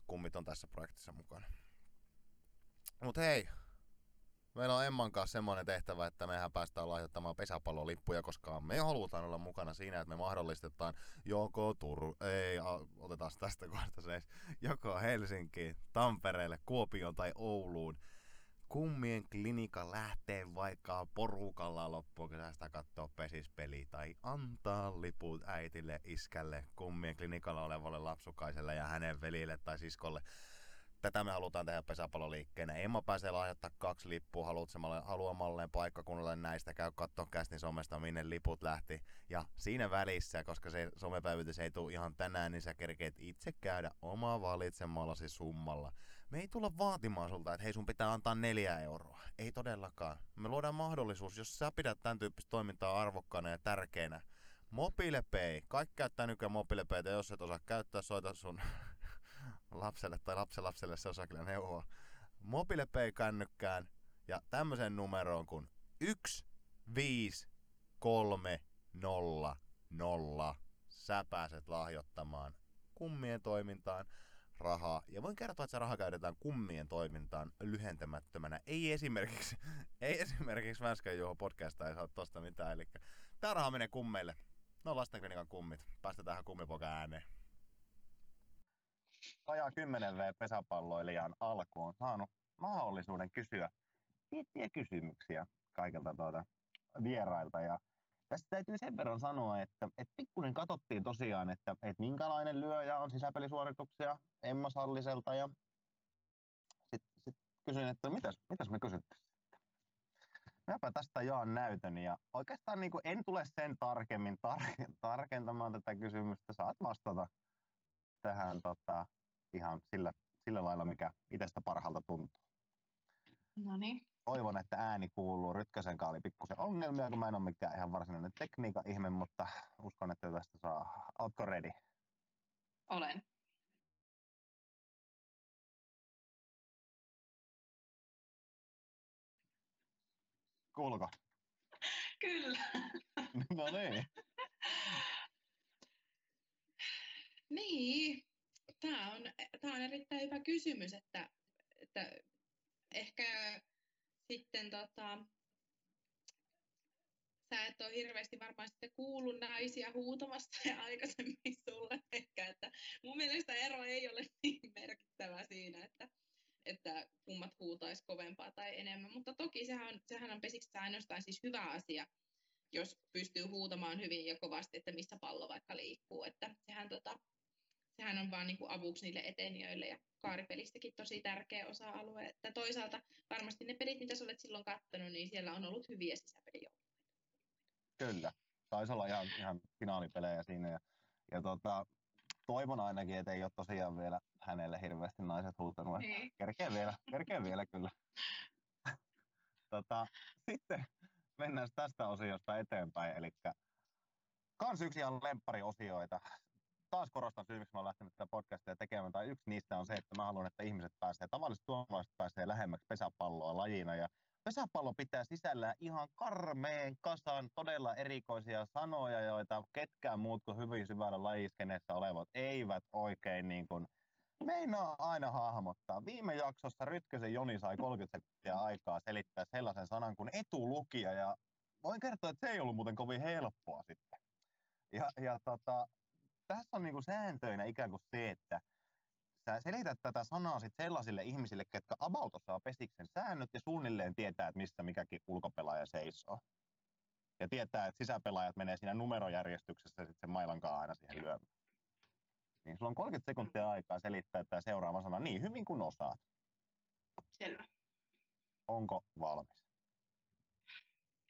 Speaker 1: Kummit on tässä projektissa mukana. Mut hei, meillä on Emman kanssa semmoinen tehtävä, että mehän päästään lahjoittamaan pesäpallolippuja, koska me halutaan olla mukana siinä, että me mahdollistetaan joko Turu, ei, otetaan tästä kohdasta se, joko Helsinkiin, Tampereelle, Kuopioon tai Ouluun. Kummien klinika lähtee vaikka porukalla loppuun sitä katsoa pesispeli tai antaa liput äitille, iskälle, kummien klinikalla olevalle lapsukaiselle ja hänen velille tai siskolle tätä me halutaan tehdä pesäpalloliikkeenä. Emma pääsee lahjoittaa kaksi lippua haluamalleen paikkakunnalle näistä. Käy katsoa kästin somesta, minne liput lähti. Ja siinä välissä, koska se somepäivitys ei tule ihan tänään, niin sä kerkeet itse käydä omaa valitsemallasi summalla. Me ei tulla vaatimaan sulta, että hei sun pitää antaa neljä euroa. Ei todellakaan. Me luodaan mahdollisuus, jos sä pidät tämän tyyppistä toimintaa arvokkaana ja tärkeänä. MobilePay. Kaikki käyttää nykyään MobilePaytä, jos et osaa käyttää, soita sun lapselle tai lapselle se osaa kyllä neuvoa. MobilePay-kännykkään ja tämmöiseen numeroon kuin 15300 sä pääset lahjoittamaan kummien toimintaan rahaa. Ja voin kertoa, että se raha käytetään kummien toimintaan lyhentämättömänä. Ei esimerkiksi, ei esimerkiksi Vänskän Juho podcasta ei saa tosta mitään. Eli tää raha menee kummeille. No lastenklinikan kummit. Päästetään tähän kummipoka ääneen
Speaker 10: vajaa 10 V pesäpalloilijan alku on saanut mahdollisuuden kysyä tiettyjä kysymyksiä kaikilta tuota vierailta. Ja tästä täytyy sen verran sanoa, että, että pikkuinen katsottiin tosiaan, että, että minkälainen lyöjä on sisäpelisuorituksia Emma Salliselta ja sitten sit kysyin, että mitäs, mitäs me kysyttäisiin. Mäpä tästä jaan näytön ja oikeastaan niin kuin en tule sen tarkemmin tar- tarkentamaan tätä kysymystä. Saat vastata tähän tota, ihan sillä, sillä lailla, mikä itsestä parhaalta tuntuu.
Speaker 4: No niin.
Speaker 1: toivon, että ääni kuuluu. Rytkösen kanssa oli pikkusen ongelmia, kun mä en ole mikään ihan varsinainen tekniikan ihme, mutta uskon, että tästä saa. Ootko ready?
Speaker 5: Olen.
Speaker 1: Kuuluuko?
Speaker 5: Kyllä.
Speaker 1: no niin.
Speaker 4: Niin, tämä on, tämä on erittäin hyvä kysymys, että, että ehkä sitten tota, sä et ole hirveästi varmaan sitten kuullut naisia huutamasta ja aikaisemmin sulle ehkä, että mun mielestä ero ei ole niin merkittävä siinä, että, että kummat huutaisi kovempaa tai enemmän, mutta toki sehän on, sehän on pesiksi ainoastaan siis hyvä asia, jos pystyy huutamaan hyvin ja kovasti, että missä pallo vaikka liikkuu, että sehän, tota, sehän on vaan niin kuin avuksi niille etenijöille ja kaaripelistäkin tosi tärkeä osa-alue, että toisaalta varmasti ne pelit, mitä sä olet silloin katsonut, niin siellä on ollut hyviä sisäpelijoukkoja.
Speaker 1: Kyllä. Taisi olla ihan, ihan finaalipelejä siinä. Ja, ja tota, toivon ainakin, että ei ole tosiaan vielä hänelle hirveästi naiset huutanut.
Speaker 5: Niin.
Speaker 1: Kerkee vielä, kerkee vielä kyllä. tota, sitten mennään tästä osiosta eteenpäin. Eli kans yksi ihan lempariosioita. Taas korostan syy, miksi mä olen lähtenyt tätä podcastia tekemään, tai yksi niistä on se, että mä haluan, että ihmiset pääsee, tavalliset suomalaiset pääsee lähemmäksi pesäpalloa lajina, ja pesäpallo pitää sisällään ihan karmeen kasan todella erikoisia sanoja, joita ketkään muut kuin hyvin syvällä lajiskeneessä olevat eivät oikein niin kuin meinaa aina hahmottaa. Viime jaksossa Rytkösen Joni sai 30 sekuntia aikaa selittää sellaisen sanan kuin etulukija, ja voin kertoa, että se ei ollut muuten kovin helppoa sitten. Ja, ja tota, tässä on niinku sääntöinä ikään kuin se, että sä selität tätä sanaa sit sellaisille ihmisille, ketkä about osaa pesiksen säännöt ja suunnilleen tietää, että missä mikäkin ulkopelaaja seisoo. Ja tietää, että sisäpelaajat menee siinä numerojärjestyksessä sitten sen mailankaan aina siihen lyömään. Niin sulla on 30 sekuntia aikaa selittää tämä seuraava sana niin hyvin kuin osaat.
Speaker 5: Selvä.
Speaker 1: Onko valmis?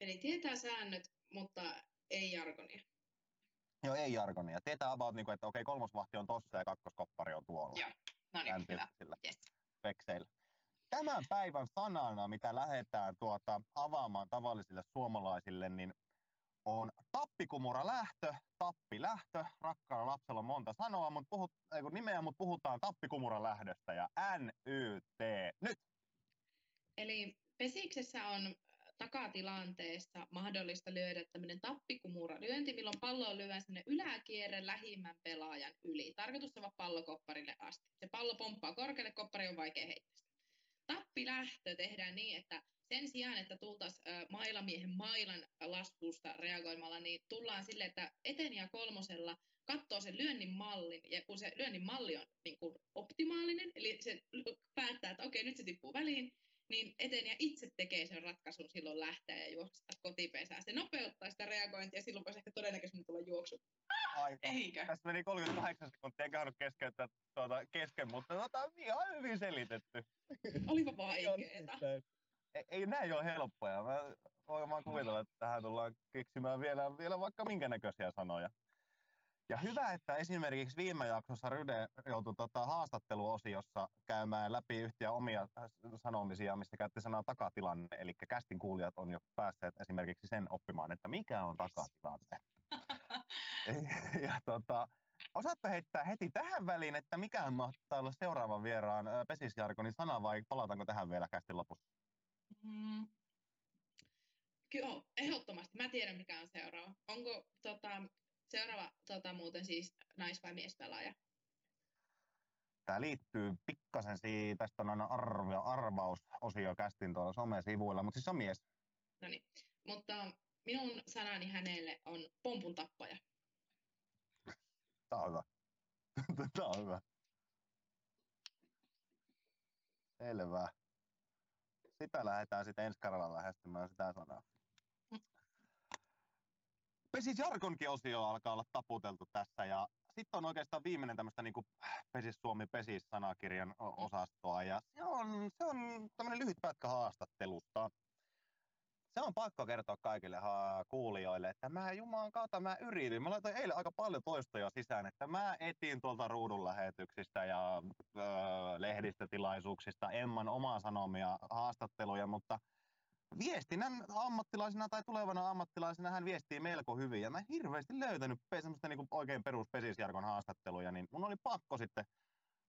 Speaker 4: Eli tietää säännöt, mutta ei jargonia.
Speaker 1: Joo, ei jargonia. Tietää about, niin kuin, että okei, kolmosvahti on tossa ja kakkoskoppari on tuolla.
Speaker 5: Joo. No niin, hyvä. Yes.
Speaker 1: Tämän päivän sanana, mitä lähdetään tuota avaamaan tavallisille suomalaisille, niin on tappikumura lähtö, tappi lähtö. Rakkaalla lapsella on monta sanoa, mutta puhut, ei kun nimeä, mutta puhutaan tappikumura lähdöstä ja NYT. Nyt!
Speaker 4: Eli pesiksessä on takatilanteessa mahdollista lyödä tämmöinen tappikumura lyönti, milloin pallo lyö sinne yläkierre lähimmän pelaajan yli. Tarkoitus on pallokopparille asti. Se pallo pomppaa korkealle, koppari on vaikea heittää. Tappilähtö tehdään niin, että sen sijaan, että tultaisiin mailamiehen mailan laskusta reagoimalla, niin tullaan sille, että eteniä kolmosella katsoo sen lyönnin mallin, ja kun se lyönnin malli on niin kuin optimaalinen, eli se päättää, että okei, nyt se tippuu väliin, niin eteniä itse tekee sen ratkaisun silloin lähteä ja juosta kotipesään. Se nopeuttaa sitä reagointia ja silloin voisi ehkä todennäköisemmin tulla juoksu.
Speaker 1: Aika.
Speaker 5: Eikö?
Speaker 1: Tässä meni 38 sekuntia, enkä halunnut keskeyttää tuota kesken, mutta tota, ihan hyvin selitetty.
Speaker 4: Olipa vaikeeta.
Speaker 1: Ei, ei näin ole helppoja. Mä voin vaan kuvitella, että tähän tullaan keksimään vielä, vielä vaikka minkä näköisiä sanoja. Ja hyvä, että esimerkiksi viime jaksossa Ryde joutui tota haastatteluosiossa käymään läpi yhtiä omia sanomisia, mistä käytti sanaa takatilanne. Eli kästin kuulijat on jo päässeet esimerkiksi sen oppimaan, että mikä on takatilanne. ja tota, osaatko heittää heti tähän väliin, että mikä mahtaa olla seuraavan vieraan ö, pesisjargonin sana vai palataanko tähän vielä kästin lopussa?
Speaker 5: Mm,
Speaker 4: Joo, ehdottomasti. Mä tiedän, mikä on seuraava. Onko tota, seuraava tota, muuten siis nais- vai miespelaaja?
Speaker 1: Tämä liittyy pikkasen siitä, tästä on aina arvio, arvausosio kästin tuolla somesivuilla, mutta siis se on mies.
Speaker 4: No niin. Mutta minun sanani hänelle on pompun tappaja.
Speaker 1: Tämä on hyvä. Tämä on hyvä. Selvä. Sitä lähdetään sitten ensi kerralla lähestymään sitä sanaa. Pesis Jarkonkin osio alkaa olla taputeltu tässä ja sitten on oikeastaan viimeinen tämmöistä niin Pesis Suomi Pesis sanakirjan o- osastoa ja se on, se on tämmöinen lyhyt pätkä haastattelusta. Se on pakko kertoa kaikille ha- kuulijoille, että mä jumalan kautta mä yritin. Mä laitoin eilen aika paljon toistoja sisään, että mä etin tuolta ruudun lähetyksistä ja öö, lehdistötilaisuuksista Emman omaa sanomia haastatteluja, mutta viestinnän ammattilaisena tai tulevana ammattilaisena hän viestii melko hyvin. Ja mä en hirveästi löytänyt pe- semmoista niin oikein peruspesisjarkon haastatteluja, niin mun oli pakko sitten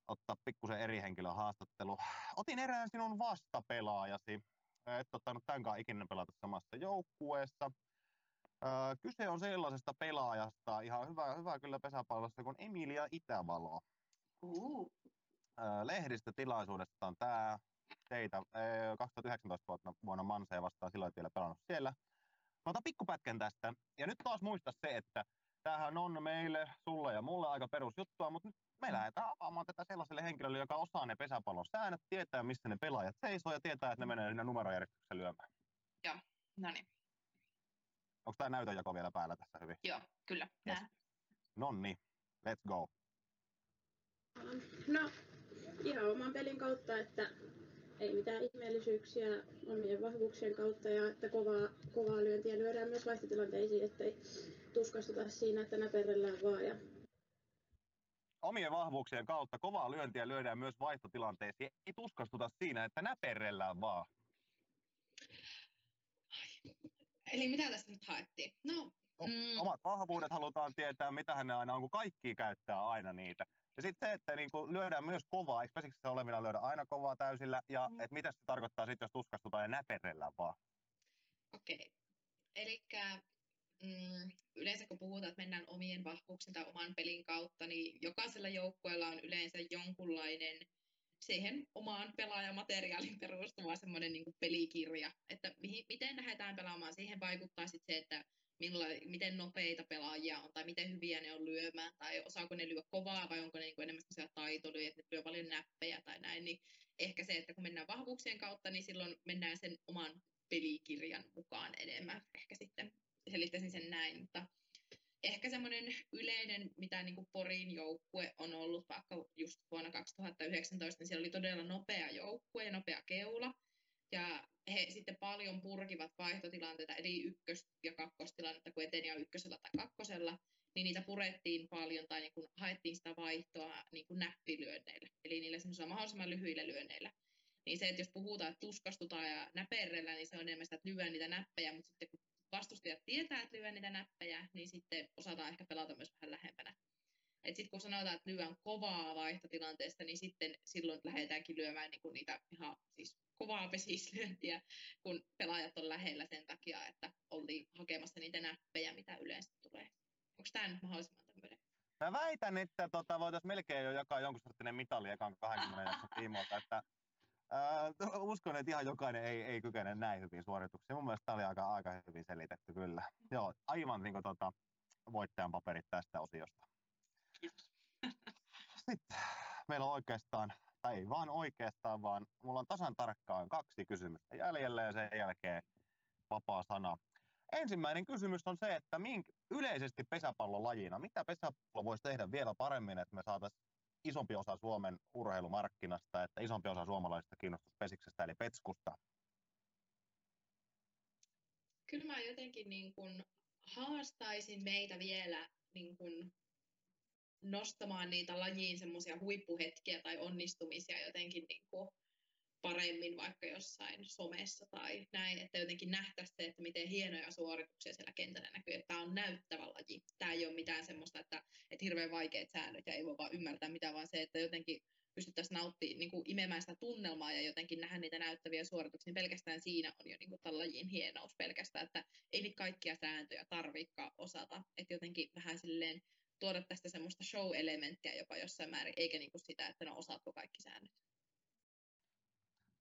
Speaker 1: ottaa pikkusen eri henkilön haastattelu. Otin erään sinun vastapelaajasi. Et ottanut tämänkaan ikinä pelata samassa joukkueessa. Öö, kyse on sellaisesta pelaajasta, ihan hyvä, hyvä kyllä pesäpallossa, kuin Emilia Itävalo.
Speaker 5: Uh.
Speaker 1: Öö, lehdistötilaisuudesta on tämä teitä 2019 vuonna, vuonna Manseen vastaan, silloin et vielä pelannut siellä. Mä otan pikkupätkän tästä. Ja nyt taas muista se, että tämähän on meille, sulle ja mulle aika perusjuttua, mutta nyt me lähdetään avaamaan tätä sellaiselle henkilölle, joka osaa ne pesäpallon säännöt, tietää missä ne pelaajat seisoo ja tietää, että ne menee sinne numerojärjestyksessä lyömään.
Speaker 5: No niin,
Speaker 1: Onko tämä näytönjako vielä päällä tässä hyvin?
Speaker 5: joo, kyllä.
Speaker 1: Yes.
Speaker 5: Näen.
Speaker 1: Nonni, let's go.
Speaker 11: No, ihan oman pelin kautta, että ei mitään ihmeellisyyksiä omien vahvuuksien kautta ja että kovaa, kovaa lyöntiä lyödään myös vaihtotilanteisiin, ettei tuskastuta siinä, että näperrellään vaan. Ja
Speaker 1: Omien vahvuuksien kautta kovaa lyöntiä lyödään myös vaihtotilanteisiin. Ei tuskastuta siinä, että näperrellään vaan.
Speaker 4: Eli mitä tässä nyt haettiin? No,
Speaker 5: Mm.
Speaker 1: Omat vahvuudet halutaan tietää, mitä ne aina on, kun kaikki käyttää aina niitä. Ja sitten se, että niinku lyödään myös kovaa, eikö pesiksessä olevina lyödä aina kovaa täysillä, ja
Speaker 5: Mm.
Speaker 1: että mitä se tarkoittaa sitten, jos tuskastutaan ja näperrellään vaan.
Speaker 4: okei. Eli mm, yleensä kun puhutaan, että mennään omien vahvuuksien tai oman pelin kautta, niin jokaisella joukkueella on yleensä jonkunlainen siihen omaan pelaajamateriaalin perustuva semmoinen niin pelikirja, että mihin, miten lähdetään pelaamaan. Siihen vaikuttaa sitten se, että milla, miten nopeita pelaajia on tai miten hyviä ne on lyömään tai osaako ne lyö kovaa vai onko ne niin kuin enemmän sellaisia taitolyöjä, että ne lyö paljon näppejä tai näin, niin ehkä se, että kun mennään vahvuuksien kautta, niin silloin mennään sen oman pelikirjan mukaan enemmän. Ehkä sitten selittäisin sen näin, mutta ehkä semmoinen yleinen, mitä niin kuin Porin joukkue on ollut vaikka just vuonna 2019, niin siellä oli todella nopea joukkue ja nopea keula. Ja he sitten paljon purkivat vaihtotilanteita, eli ykkös- ja kakkostilannetta, kun eteni jo ykkösellä tai kakkosella, niin niitä purettiin paljon tai niin kuin haettiin sitä vaihtoa niin kuin näppilyönneillä, eli niillä semmoisilla mahdollisimman lyhyillä lyönneillä. Niin se, että jos puhutaan, että tuskastutaan ja näperrellä, niin se on enemmän sitä, että lyön niitä näppejä, mutta sitten kun vastustajat tietää, että lyön niitä näppejä, niin sitten osataan ehkä pelata myös vähän lähempänä. Et sitten kun sanotaan, että lyön kovaa vaihtotilanteesta, niin sitten silloin lähdetäänkin lyömään niinku niitä ihan siis kovaa pesislyöntiä, kun pelaajat on lähellä sen takia, että oltiin hakemassa niitä näppejä, mitä yleensä tulee. Onko tämä nyt mahdollisimman tämmöinen?
Speaker 1: Mä väitän, että tota, voitaisiin melkein jo jakaa jonkun sorttinen mitali ekan 20 jakson tiimoilta, että ää, uskon, että ihan jokainen ei, ei kykene näin hyvin suorituksiin. Mun mielestä tämä oli aika, aika hyvin selitetty kyllä. Joo, aivan niin kuin, tota, voittajan paperit tästä osiosta.
Speaker 5: Kiitos.
Speaker 1: Sitten meillä on oikeastaan, tai ei vaan oikeastaan, vaan mulla on tasan tarkkaan kaksi kysymystä jäljellä ja sen jälkeen vapaa sana. Ensimmäinen kysymys on se, että mink, yleisesti pesäpallolajina, mitä pesäpallo voisi tehdä vielä paremmin, että me saataisiin isompi osa Suomen urheilumarkkinasta, että isompi osa suomalaisista kiinnostuisi pesiksestä eli petskusta.
Speaker 4: Kyllä mä jotenkin niin kun haastaisin meitä vielä niin kun nostamaan niitä lajiin semmoisia huippuhetkiä tai onnistumisia jotenkin niin kuin paremmin vaikka jossain somessa tai näin, että jotenkin nähtäisiin se, että miten hienoja suorituksia siellä kentällä näkyy, että tämä on näyttävä laji. Tämä ei ole mitään semmoista, että, että hirveän vaikeat säännöt ja ei voi vaan ymmärtää mitään, vaan se, että jotenkin pystyttäisiin nauttimaan, niin kuin imemään sitä tunnelmaa ja jotenkin nähdä niitä näyttäviä suorituksia, niin pelkästään siinä on jo niin kuin tämän lajin hienous pelkästään, että ei niitä kaikkia sääntöjä tarvikaan osata, että jotenkin vähän silleen tuoda tästä semmoista show-elementtiä jopa jossain määrin, eikä niin kuin sitä, että no osaatko kaikki säännöt.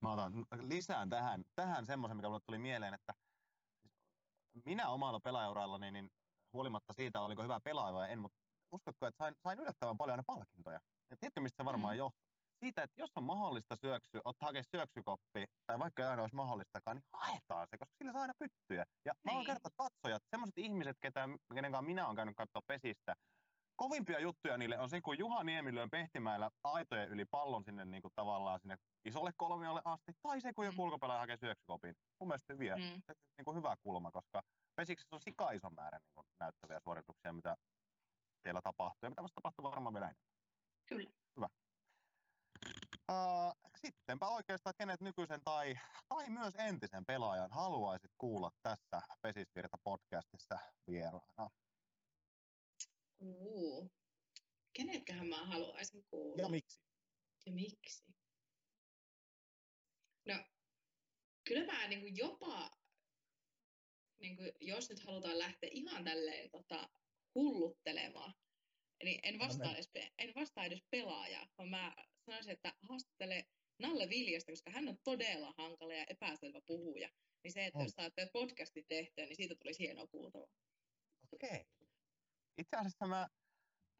Speaker 1: Mä otan lisään tähän, tähän semmoisen, mikä mulle tuli mieleen, että minä omalla pelaajaurallani, niin huolimatta siitä, oliko hyvä pelaaja vai en, mutta uskotko, että sain, sain yllättävän paljon aina palkintoja. Ja tiedätkö, mistä se varmaan
Speaker 5: Mm.
Speaker 1: johtuu? Siitä, että jos on mahdollista syöksyä, ottaa hakea syöksykoppi, tai vaikka ei aina olisi mahdollistakaan, niin haetaan se, koska sillä saa aina pyttyjä. Ja mä oon
Speaker 5: Niin.
Speaker 1: kertaa katsojat, semmoiset ihmiset, ketä, kenen kanssa minä olen käynyt katsoa pesistä, kovimpia juttuja niille on se, kun Juha Niemi lyö Pehtimäellä aitojen yli pallon sinne niin kuin tavallaan sinne isolle kolmiolle asti, tai se, kun joku
Speaker 5: Mm.
Speaker 1: ulkopelaaja hakee syöksykopin. Mun mielestä hyviä,
Speaker 5: Mm.
Speaker 1: se, niin kuin hyvä kulma, koska pesiksessä on sika iso määrä niin kuin näyttäviä suorituksia, mitä siellä tapahtuu, ja mitä vasta tapahtuu varmaan vielä enemmän.
Speaker 5: Kyllä.
Speaker 1: Hyvä.
Speaker 12: Uh, sittenpä oikeastaan kenet nykyisen tai, tai myös entisen pelaajan haluaisit kuulla tässä Pesisvirta-podcastissa vieraana?
Speaker 4: Uu. Kenetköhän mä haluaisin kuulla?
Speaker 12: Ja miksi?
Speaker 4: Ja miksi? No, kyllä mä niin kuin jopa, niin kuin, jos nyt halutaan lähteä ihan tälleen tota, hulluttelemaan, niin en vastaa, edes, en vastaa edes pelaajaa, vaan mä sanoisin, että haastattele Nalle Viljasta, koska hän on todella hankala ja epäselvä puhuja. Niin se, että
Speaker 12: On.
Speaker 4: jos saatte podcastin tehtyä, niin siitä tulisi hienoa kuultavaa.
Speaker 12: Okei. Itse asiassa mä,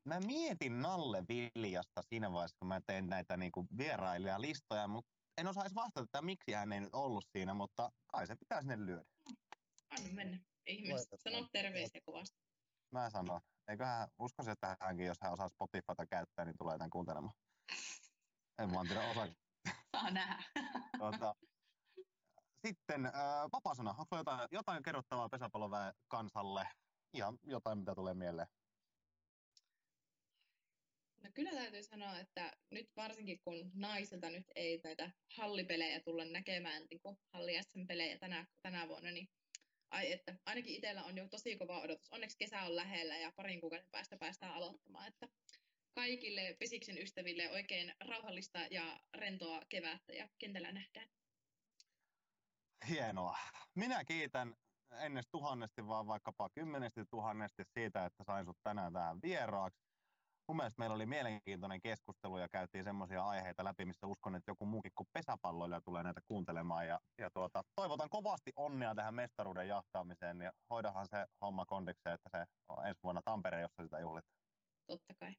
Speaker 12: mä mietin Nalle Viljasta siinä vaiheessa, kun mä tein näitä niinku vierailijalistoja, mutta en osaa edes vastata, että miksi hän ei nyt ollut siinä, mutta kai se pitää sinne lyödä.
Speaker 4: Anna mennä. Ihmeessä. Sano terveisiä kovasti.
Speaker 12: Mä sanon. Eiköhän, uskoisin, että hänkin, jos hän osaa Spotifyta käyttää, niin tulee tämän kuuntelemaan. En vaan tiedä, osaa.
Speaker 13: Saa nähdä.
Speaker 12: Tuota, sitten äh, vapaa-sana. Onko jotain, jotain kerrottavaa pesäpalloväen kansalle? Ihan jotain, mitä tulee mieleen.
Speaker 4: No kyllä täytyy sanoa, että nyt varsinkin kun naisilta nyt ei näitä hallipelejä tulla näkemään, niin kuin halli SM-pelejä tänä, tänä vuonna, niin ai että, ainakin itsellä on jo tosi kova odotus. Onneksi kesä on lähellä ja parin kuukauden päästä päästään aloittamaan, että kaikille Pesiksen ystäville oikein rauhallista ja rentoa kevättä ja kentällä nähdään.
Speaker 12: Hienoa. Minä kiitän ennen tuhannesti, vaan vaikkapa kymmenesti tuhannesti siitä, että sain sut tänään tähän vieraaksi. Mun mielestä meillä oli mielenkiintoinen keskustelu ja käytiin semmoisia aiheita läpi, mistä uskon, että joku muukin kuin pesäpalloilija tulee näitä kuuntelemaan. Ja, ja tuota, toivotan kovasti onnea tähän mestaruuden jahtaamiseen ja hoidahan se homma kondikseen, että se on ensi vuonna Tampere, jossa sitä juhlit.
Speaker 4: Totta kai.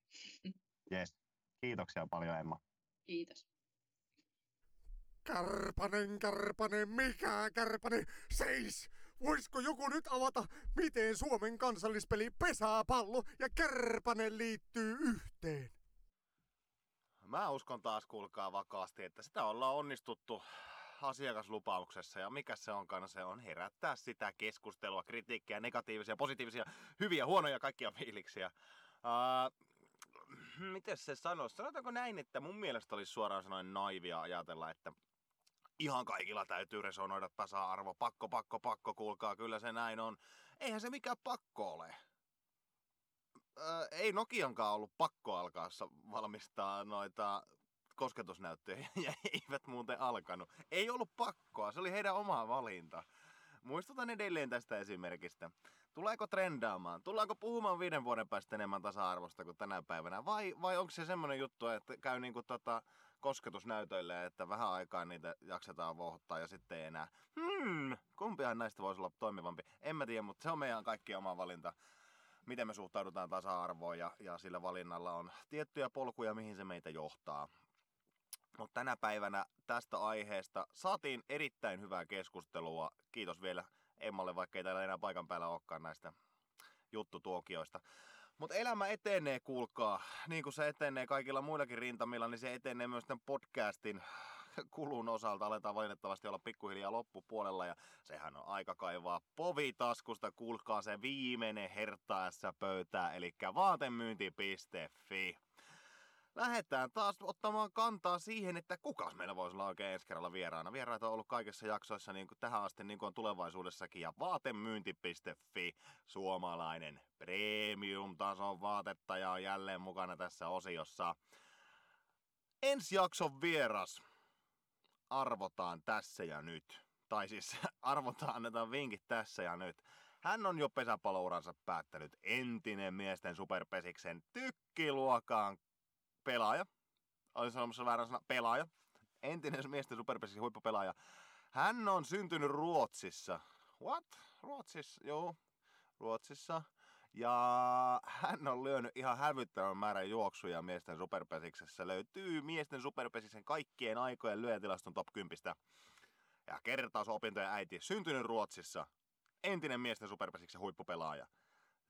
Speaker 12: Yes. Kiitoksia paljon Emma.
Speaker 4: Kiitos.
Speaker 2: Kärpänen, kärpänen, mikä kärpänen, seis! Voisiko joku nyt avata, miten Suomen kansallispeli pesäpallo ja kärpänen liittyy yhteen?
Speaker 1: Mä uskon taas, kuulkaa vakaasti, että sitä ollaan onnistuttu asiakaslupauksessa ja mikä se onkaan, se on herättää sitä keskustelua, kritiikkiä, negatiivisia, positiivisia, hyviä, huonoja, kaikkia fiiliksiä. Uh, miten se sanoisi? Sanotaanko näin, että mun mielestä olisi suoraan sanoen naivia ajatella, että ihan kaikilla täytyy resonoida tasa-arvo, pakko, pakko, pakko, kuulkaa, kyllä se näin on. Eihän se mikään pakko ole. Öö, ei Nokiankaan ollut pakko alkaa valmistaa noita kosketusnäyttöjä ja eivät muuten alkanut. Ei ollut pakkoa, se oli heidän oma valinta. Muistutan edelleen tästä esimerkistä. Tuleeko trendaamaan? Tullaanko puhumaan viiden vuoden päästä enemmän tasa-arvosta kuin tänä päivänä? Vai, vai onko se semmoinen juttu, että käy niinku tota kosketusnäytöille, että vähän aikaa niitä jaksetaan vohottaa ja sitten ei enää. Hmm, kumpihan näistä voisi olla toimivampi? En mä tiedä, mutta se on meidän kaikki oma valinta miten me suhtaudutaan tasa-arvoon ja, ja sillä valinnalla on tiettyjä polkuja, mihin se meitä johtaa. Mutta tänä päivänä tästä aiheesta saatiin erittäin hyvää keskustelua. Kiitos vielä Emmalle, vaikka ei täällä enää paikan päällä olekaan näistä juttutuokioista. Mutta elämä etenee, kuulkaa. Niin kuin se etenee kaikilla muillakin rintamilla, niin se etenee myös tämän podcastin kulun osalta. Aletaan valitettavasti olla pikkuhiljaa loppupuolella ja sehän on aika kaivaa povitaskusta. Kuulkaa se viimeinen hertaessa pöytää, eli vaatemyynti.fi. Lähdetään taas ottamaan kantaa siihen, että kuka meillä voisi olla oikein ensi kerralla vieraana. Vieraita on ollut kaikissa jaksoissa niin kuin tähän asti, niin kuin on tulevaisuudessakin. Ja vaatemyynti.fi, suomalainen premium-tason vaatettaja on jälleen mukana tässä osiossa. Ensi jakson vieras arvotaan tässä ja nyt. Tai siis arvotaan, annetaan vinkit tässä ja nyt. Hän on jo pesäpalouransa päättänyt entinen miesten superpesiksen tykkiluokan pelaaja. Olin sanomassa väärän sana, pelaaja. Entinen miesten superpesiksen huippupelaaja. Hän on syntynyt Ruotsissa. What? Ruotsissa? Joo. Ruotsissa. Ja hän on lyönyt ihan hävyttävän määrän juoksuja miesten superpesiksessä. Löytyy miesten superpesiksen kaikkien aikojen lyötilaston top 10. Ja kertausopintojen äiti, syntynyt Ruotsissa, entinen miesten superpesiksen huippupelaaja.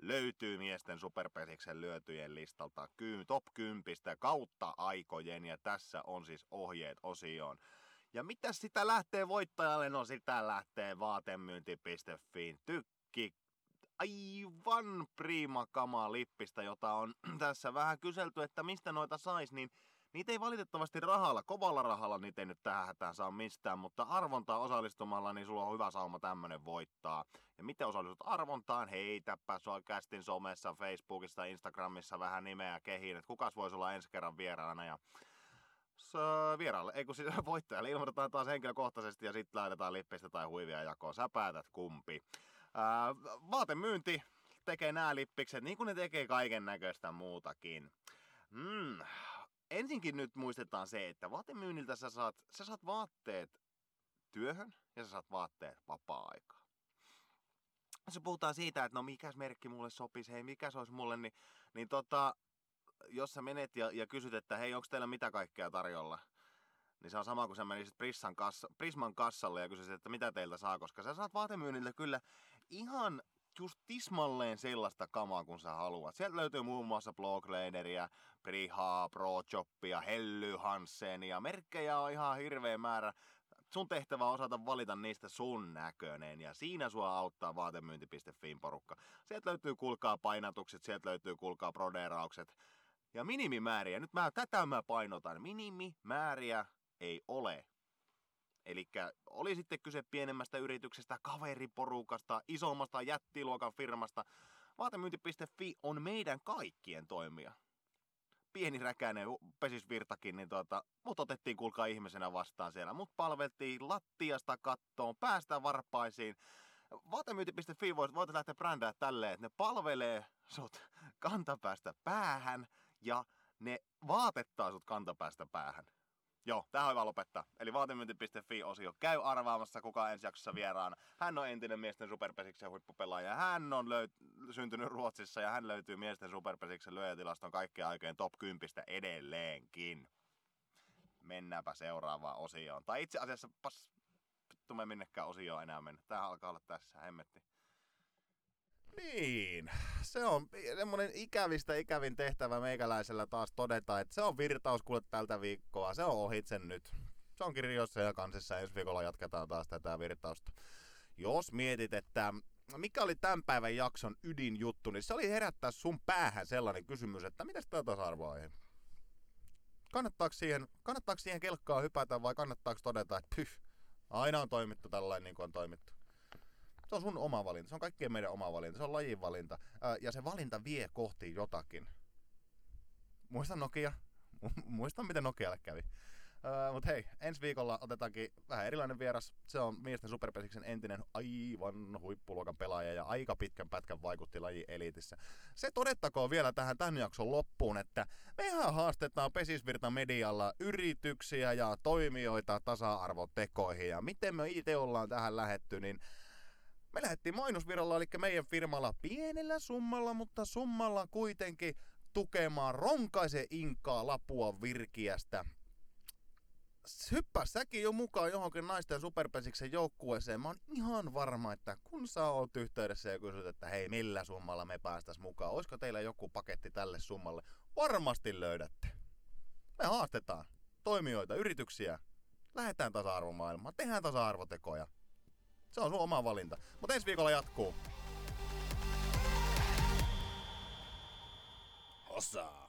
Speaker 1: Löytyy miesten superpesiksen lyötyjen listalta top 10 kautta aikojen ja tässä on siis ohjeet osioon. Ja mitä sitä lähtee voittajalle? No sitä lähtee vaatemyynti.fiin tykki aivan prima kamaa lippistä, jota on tässä vähän kyselty, että mistä noita sais, niin Niitä ei valitettavasti rahalla, kovalla rahalla niitä ei nyt tähän hätään saa mistään, mutta arvontaa osallistumalla, niin sulla on hyvä sauma tämmönen voittaa. Ja miten osallistut arvontaan? Heitäpä sua kästin somessa, Facebookissa, Instagramissa vähän nimeä kehiin, että kukas voisi olla ensi kerran vieraana. Ja vieraalle, ei kun siis voittajalle ilmoitetaan taas henkilökohtaisesti ja sitten laitetaan lippistä tai huivia jakoon. Sä päätät kumpi. Ää, vaatemyynti tekee nämä lippikset niin kuin ne tekee kaiken näköistä muutakin. Mm. Ensinkin nyt muistetaan se, että vaatemyynniltä sä saat, sä saat vaatteet työhön ja sä saat vaatteet vapaa-aikaan. Jos puhutaan siitä, että no mikäs merkki mulle sopisi, hei mikä se olisi mulle, niin, niin tota, jos sä menet ja, ja kysyt, että hei, onko teillä mitä kaikkea tarjolla, niin se on sama kuin sä menisit kassa, Prisman kassalle ja kysyisit, että mitä teiltä saa, koska sä saat vaatemyynniltä kyllä ihan just tismalleen sellaista kamaa, kun sä haluat. Sieltä löytyy muun muassa Blocklanderia, Prihaa, ProJoppia, Helly Hansenia. Merkkejä on ihan hirveä määrä. Sun tehtävä on osata valita niistä sun näköinen ja siinä sua auttaa vaatemyynti.fiin porukka. Sieltä löytyy kulkaa painatukset, sieltä löytyy kulkaa proderaukset ja minimimääriä. Nyt mä, tätä mä painotan. Minimimääriä ei ole. Eli oli sitten kyse pienemmästä yrityksestä, kaveriporukasta, isommasta jättiluokan firmasta. Vaatemyynti.fi on meidän kaikkien toimia. Pieni räkäinen pesisvirtakin, niin tuota, mut otettiin kuulkaa ihmisenä vastaan siellä. Mut palveltiin lattiasta kattoon, päästä varpaisiin. Vaatemyynti.fi voit lähteä brändää tälleen, että ne palvelee sut kantapäästä päähän ja ne vaatettaa sut kantapäästä päähän. Joo, tähän on hyvä lopettaa. Eli vaatemyynti.fi-osio. Käy arvaamassa, kuka ensi jaksossa vieraana. Hän on entinen miesten superpesiksen huippupelaaja. Hän on löyt- syntynyt Ruotsissa ja hän löytyy miesten superpesiksen lyöjätilaston kaikkien aikojen top 10 edelleenkin. Mennäänpä seuraavaan osioon. Tai itse asiassa, pas, vittu me minnekään osioon enää mennä. Tää alkaa olla tässä, hemmetti. Niin, se on semmonen ikävistä ikävin tehtävä meikäläisellä taas todeta, että se on virtaus kuule tältä viikkoa, se on ohitse nyt. Se on kirjoissa ja kansissa, ensi viikolla jatketaan taas tätä virtausta. Jos mietit, että mikä oli tämän päivän jakson ydinjuttu, niin se oli herättää sun päähän sellainen kysymys, että mitä tämä tasa-arvoaihe? Kannattaako siihen, kannattaako siihen kelkkaa hypätä vai kannattaako todeta, että pyh, aina on toimittu tällainen niin kuin on toimittu? Se on sun oma valinta, se on kaikkien meidän oma valinta, se on lajin valinta. ja se valinta vie kohti jotakin. Muista Nokia, muista miten Nokialle kävi. Uh, Mutta hei, ensi viikolla otetaankin vähän erilainen vieras. Se on miesten superpesiksen entinen aivan huippuluokan pelaaja ja aika pitkän pätkän vaikutti laji elitissä. Se todettakoon vielä tähän tämän jakson loppuun, että mehän haastetaan Pesisvirta medialla yrityksiä ja toimijoita tasa-arvotekoihin. Ja miten me itse ollaan tähän lähetty, niin me lähdettiin mainosviralla, eli meidän firmalla pienellä summalla, mutta summalla kuitenkin tukemaan Ronkaisen Inkaa Lapua Virkiästä. Hyppää säkin jo mukaan johonkin naisten superpesiksen joukkueeseen. Mä oon ihan varma, että kun sä oot yhteydessä ja kysyt, että hei, millä summalla me päästäis mukaan, olisiko teillä joku paketti tälle summalle, varmasti löydätte. Me haastetaan toimijoita, yrityksiä, lähdetään tasa-arvomaailmaan, tehdään tasa-arvotekoja. Se on sun oma valinta. Mutta ensi viikolla jatkuu. Osaa.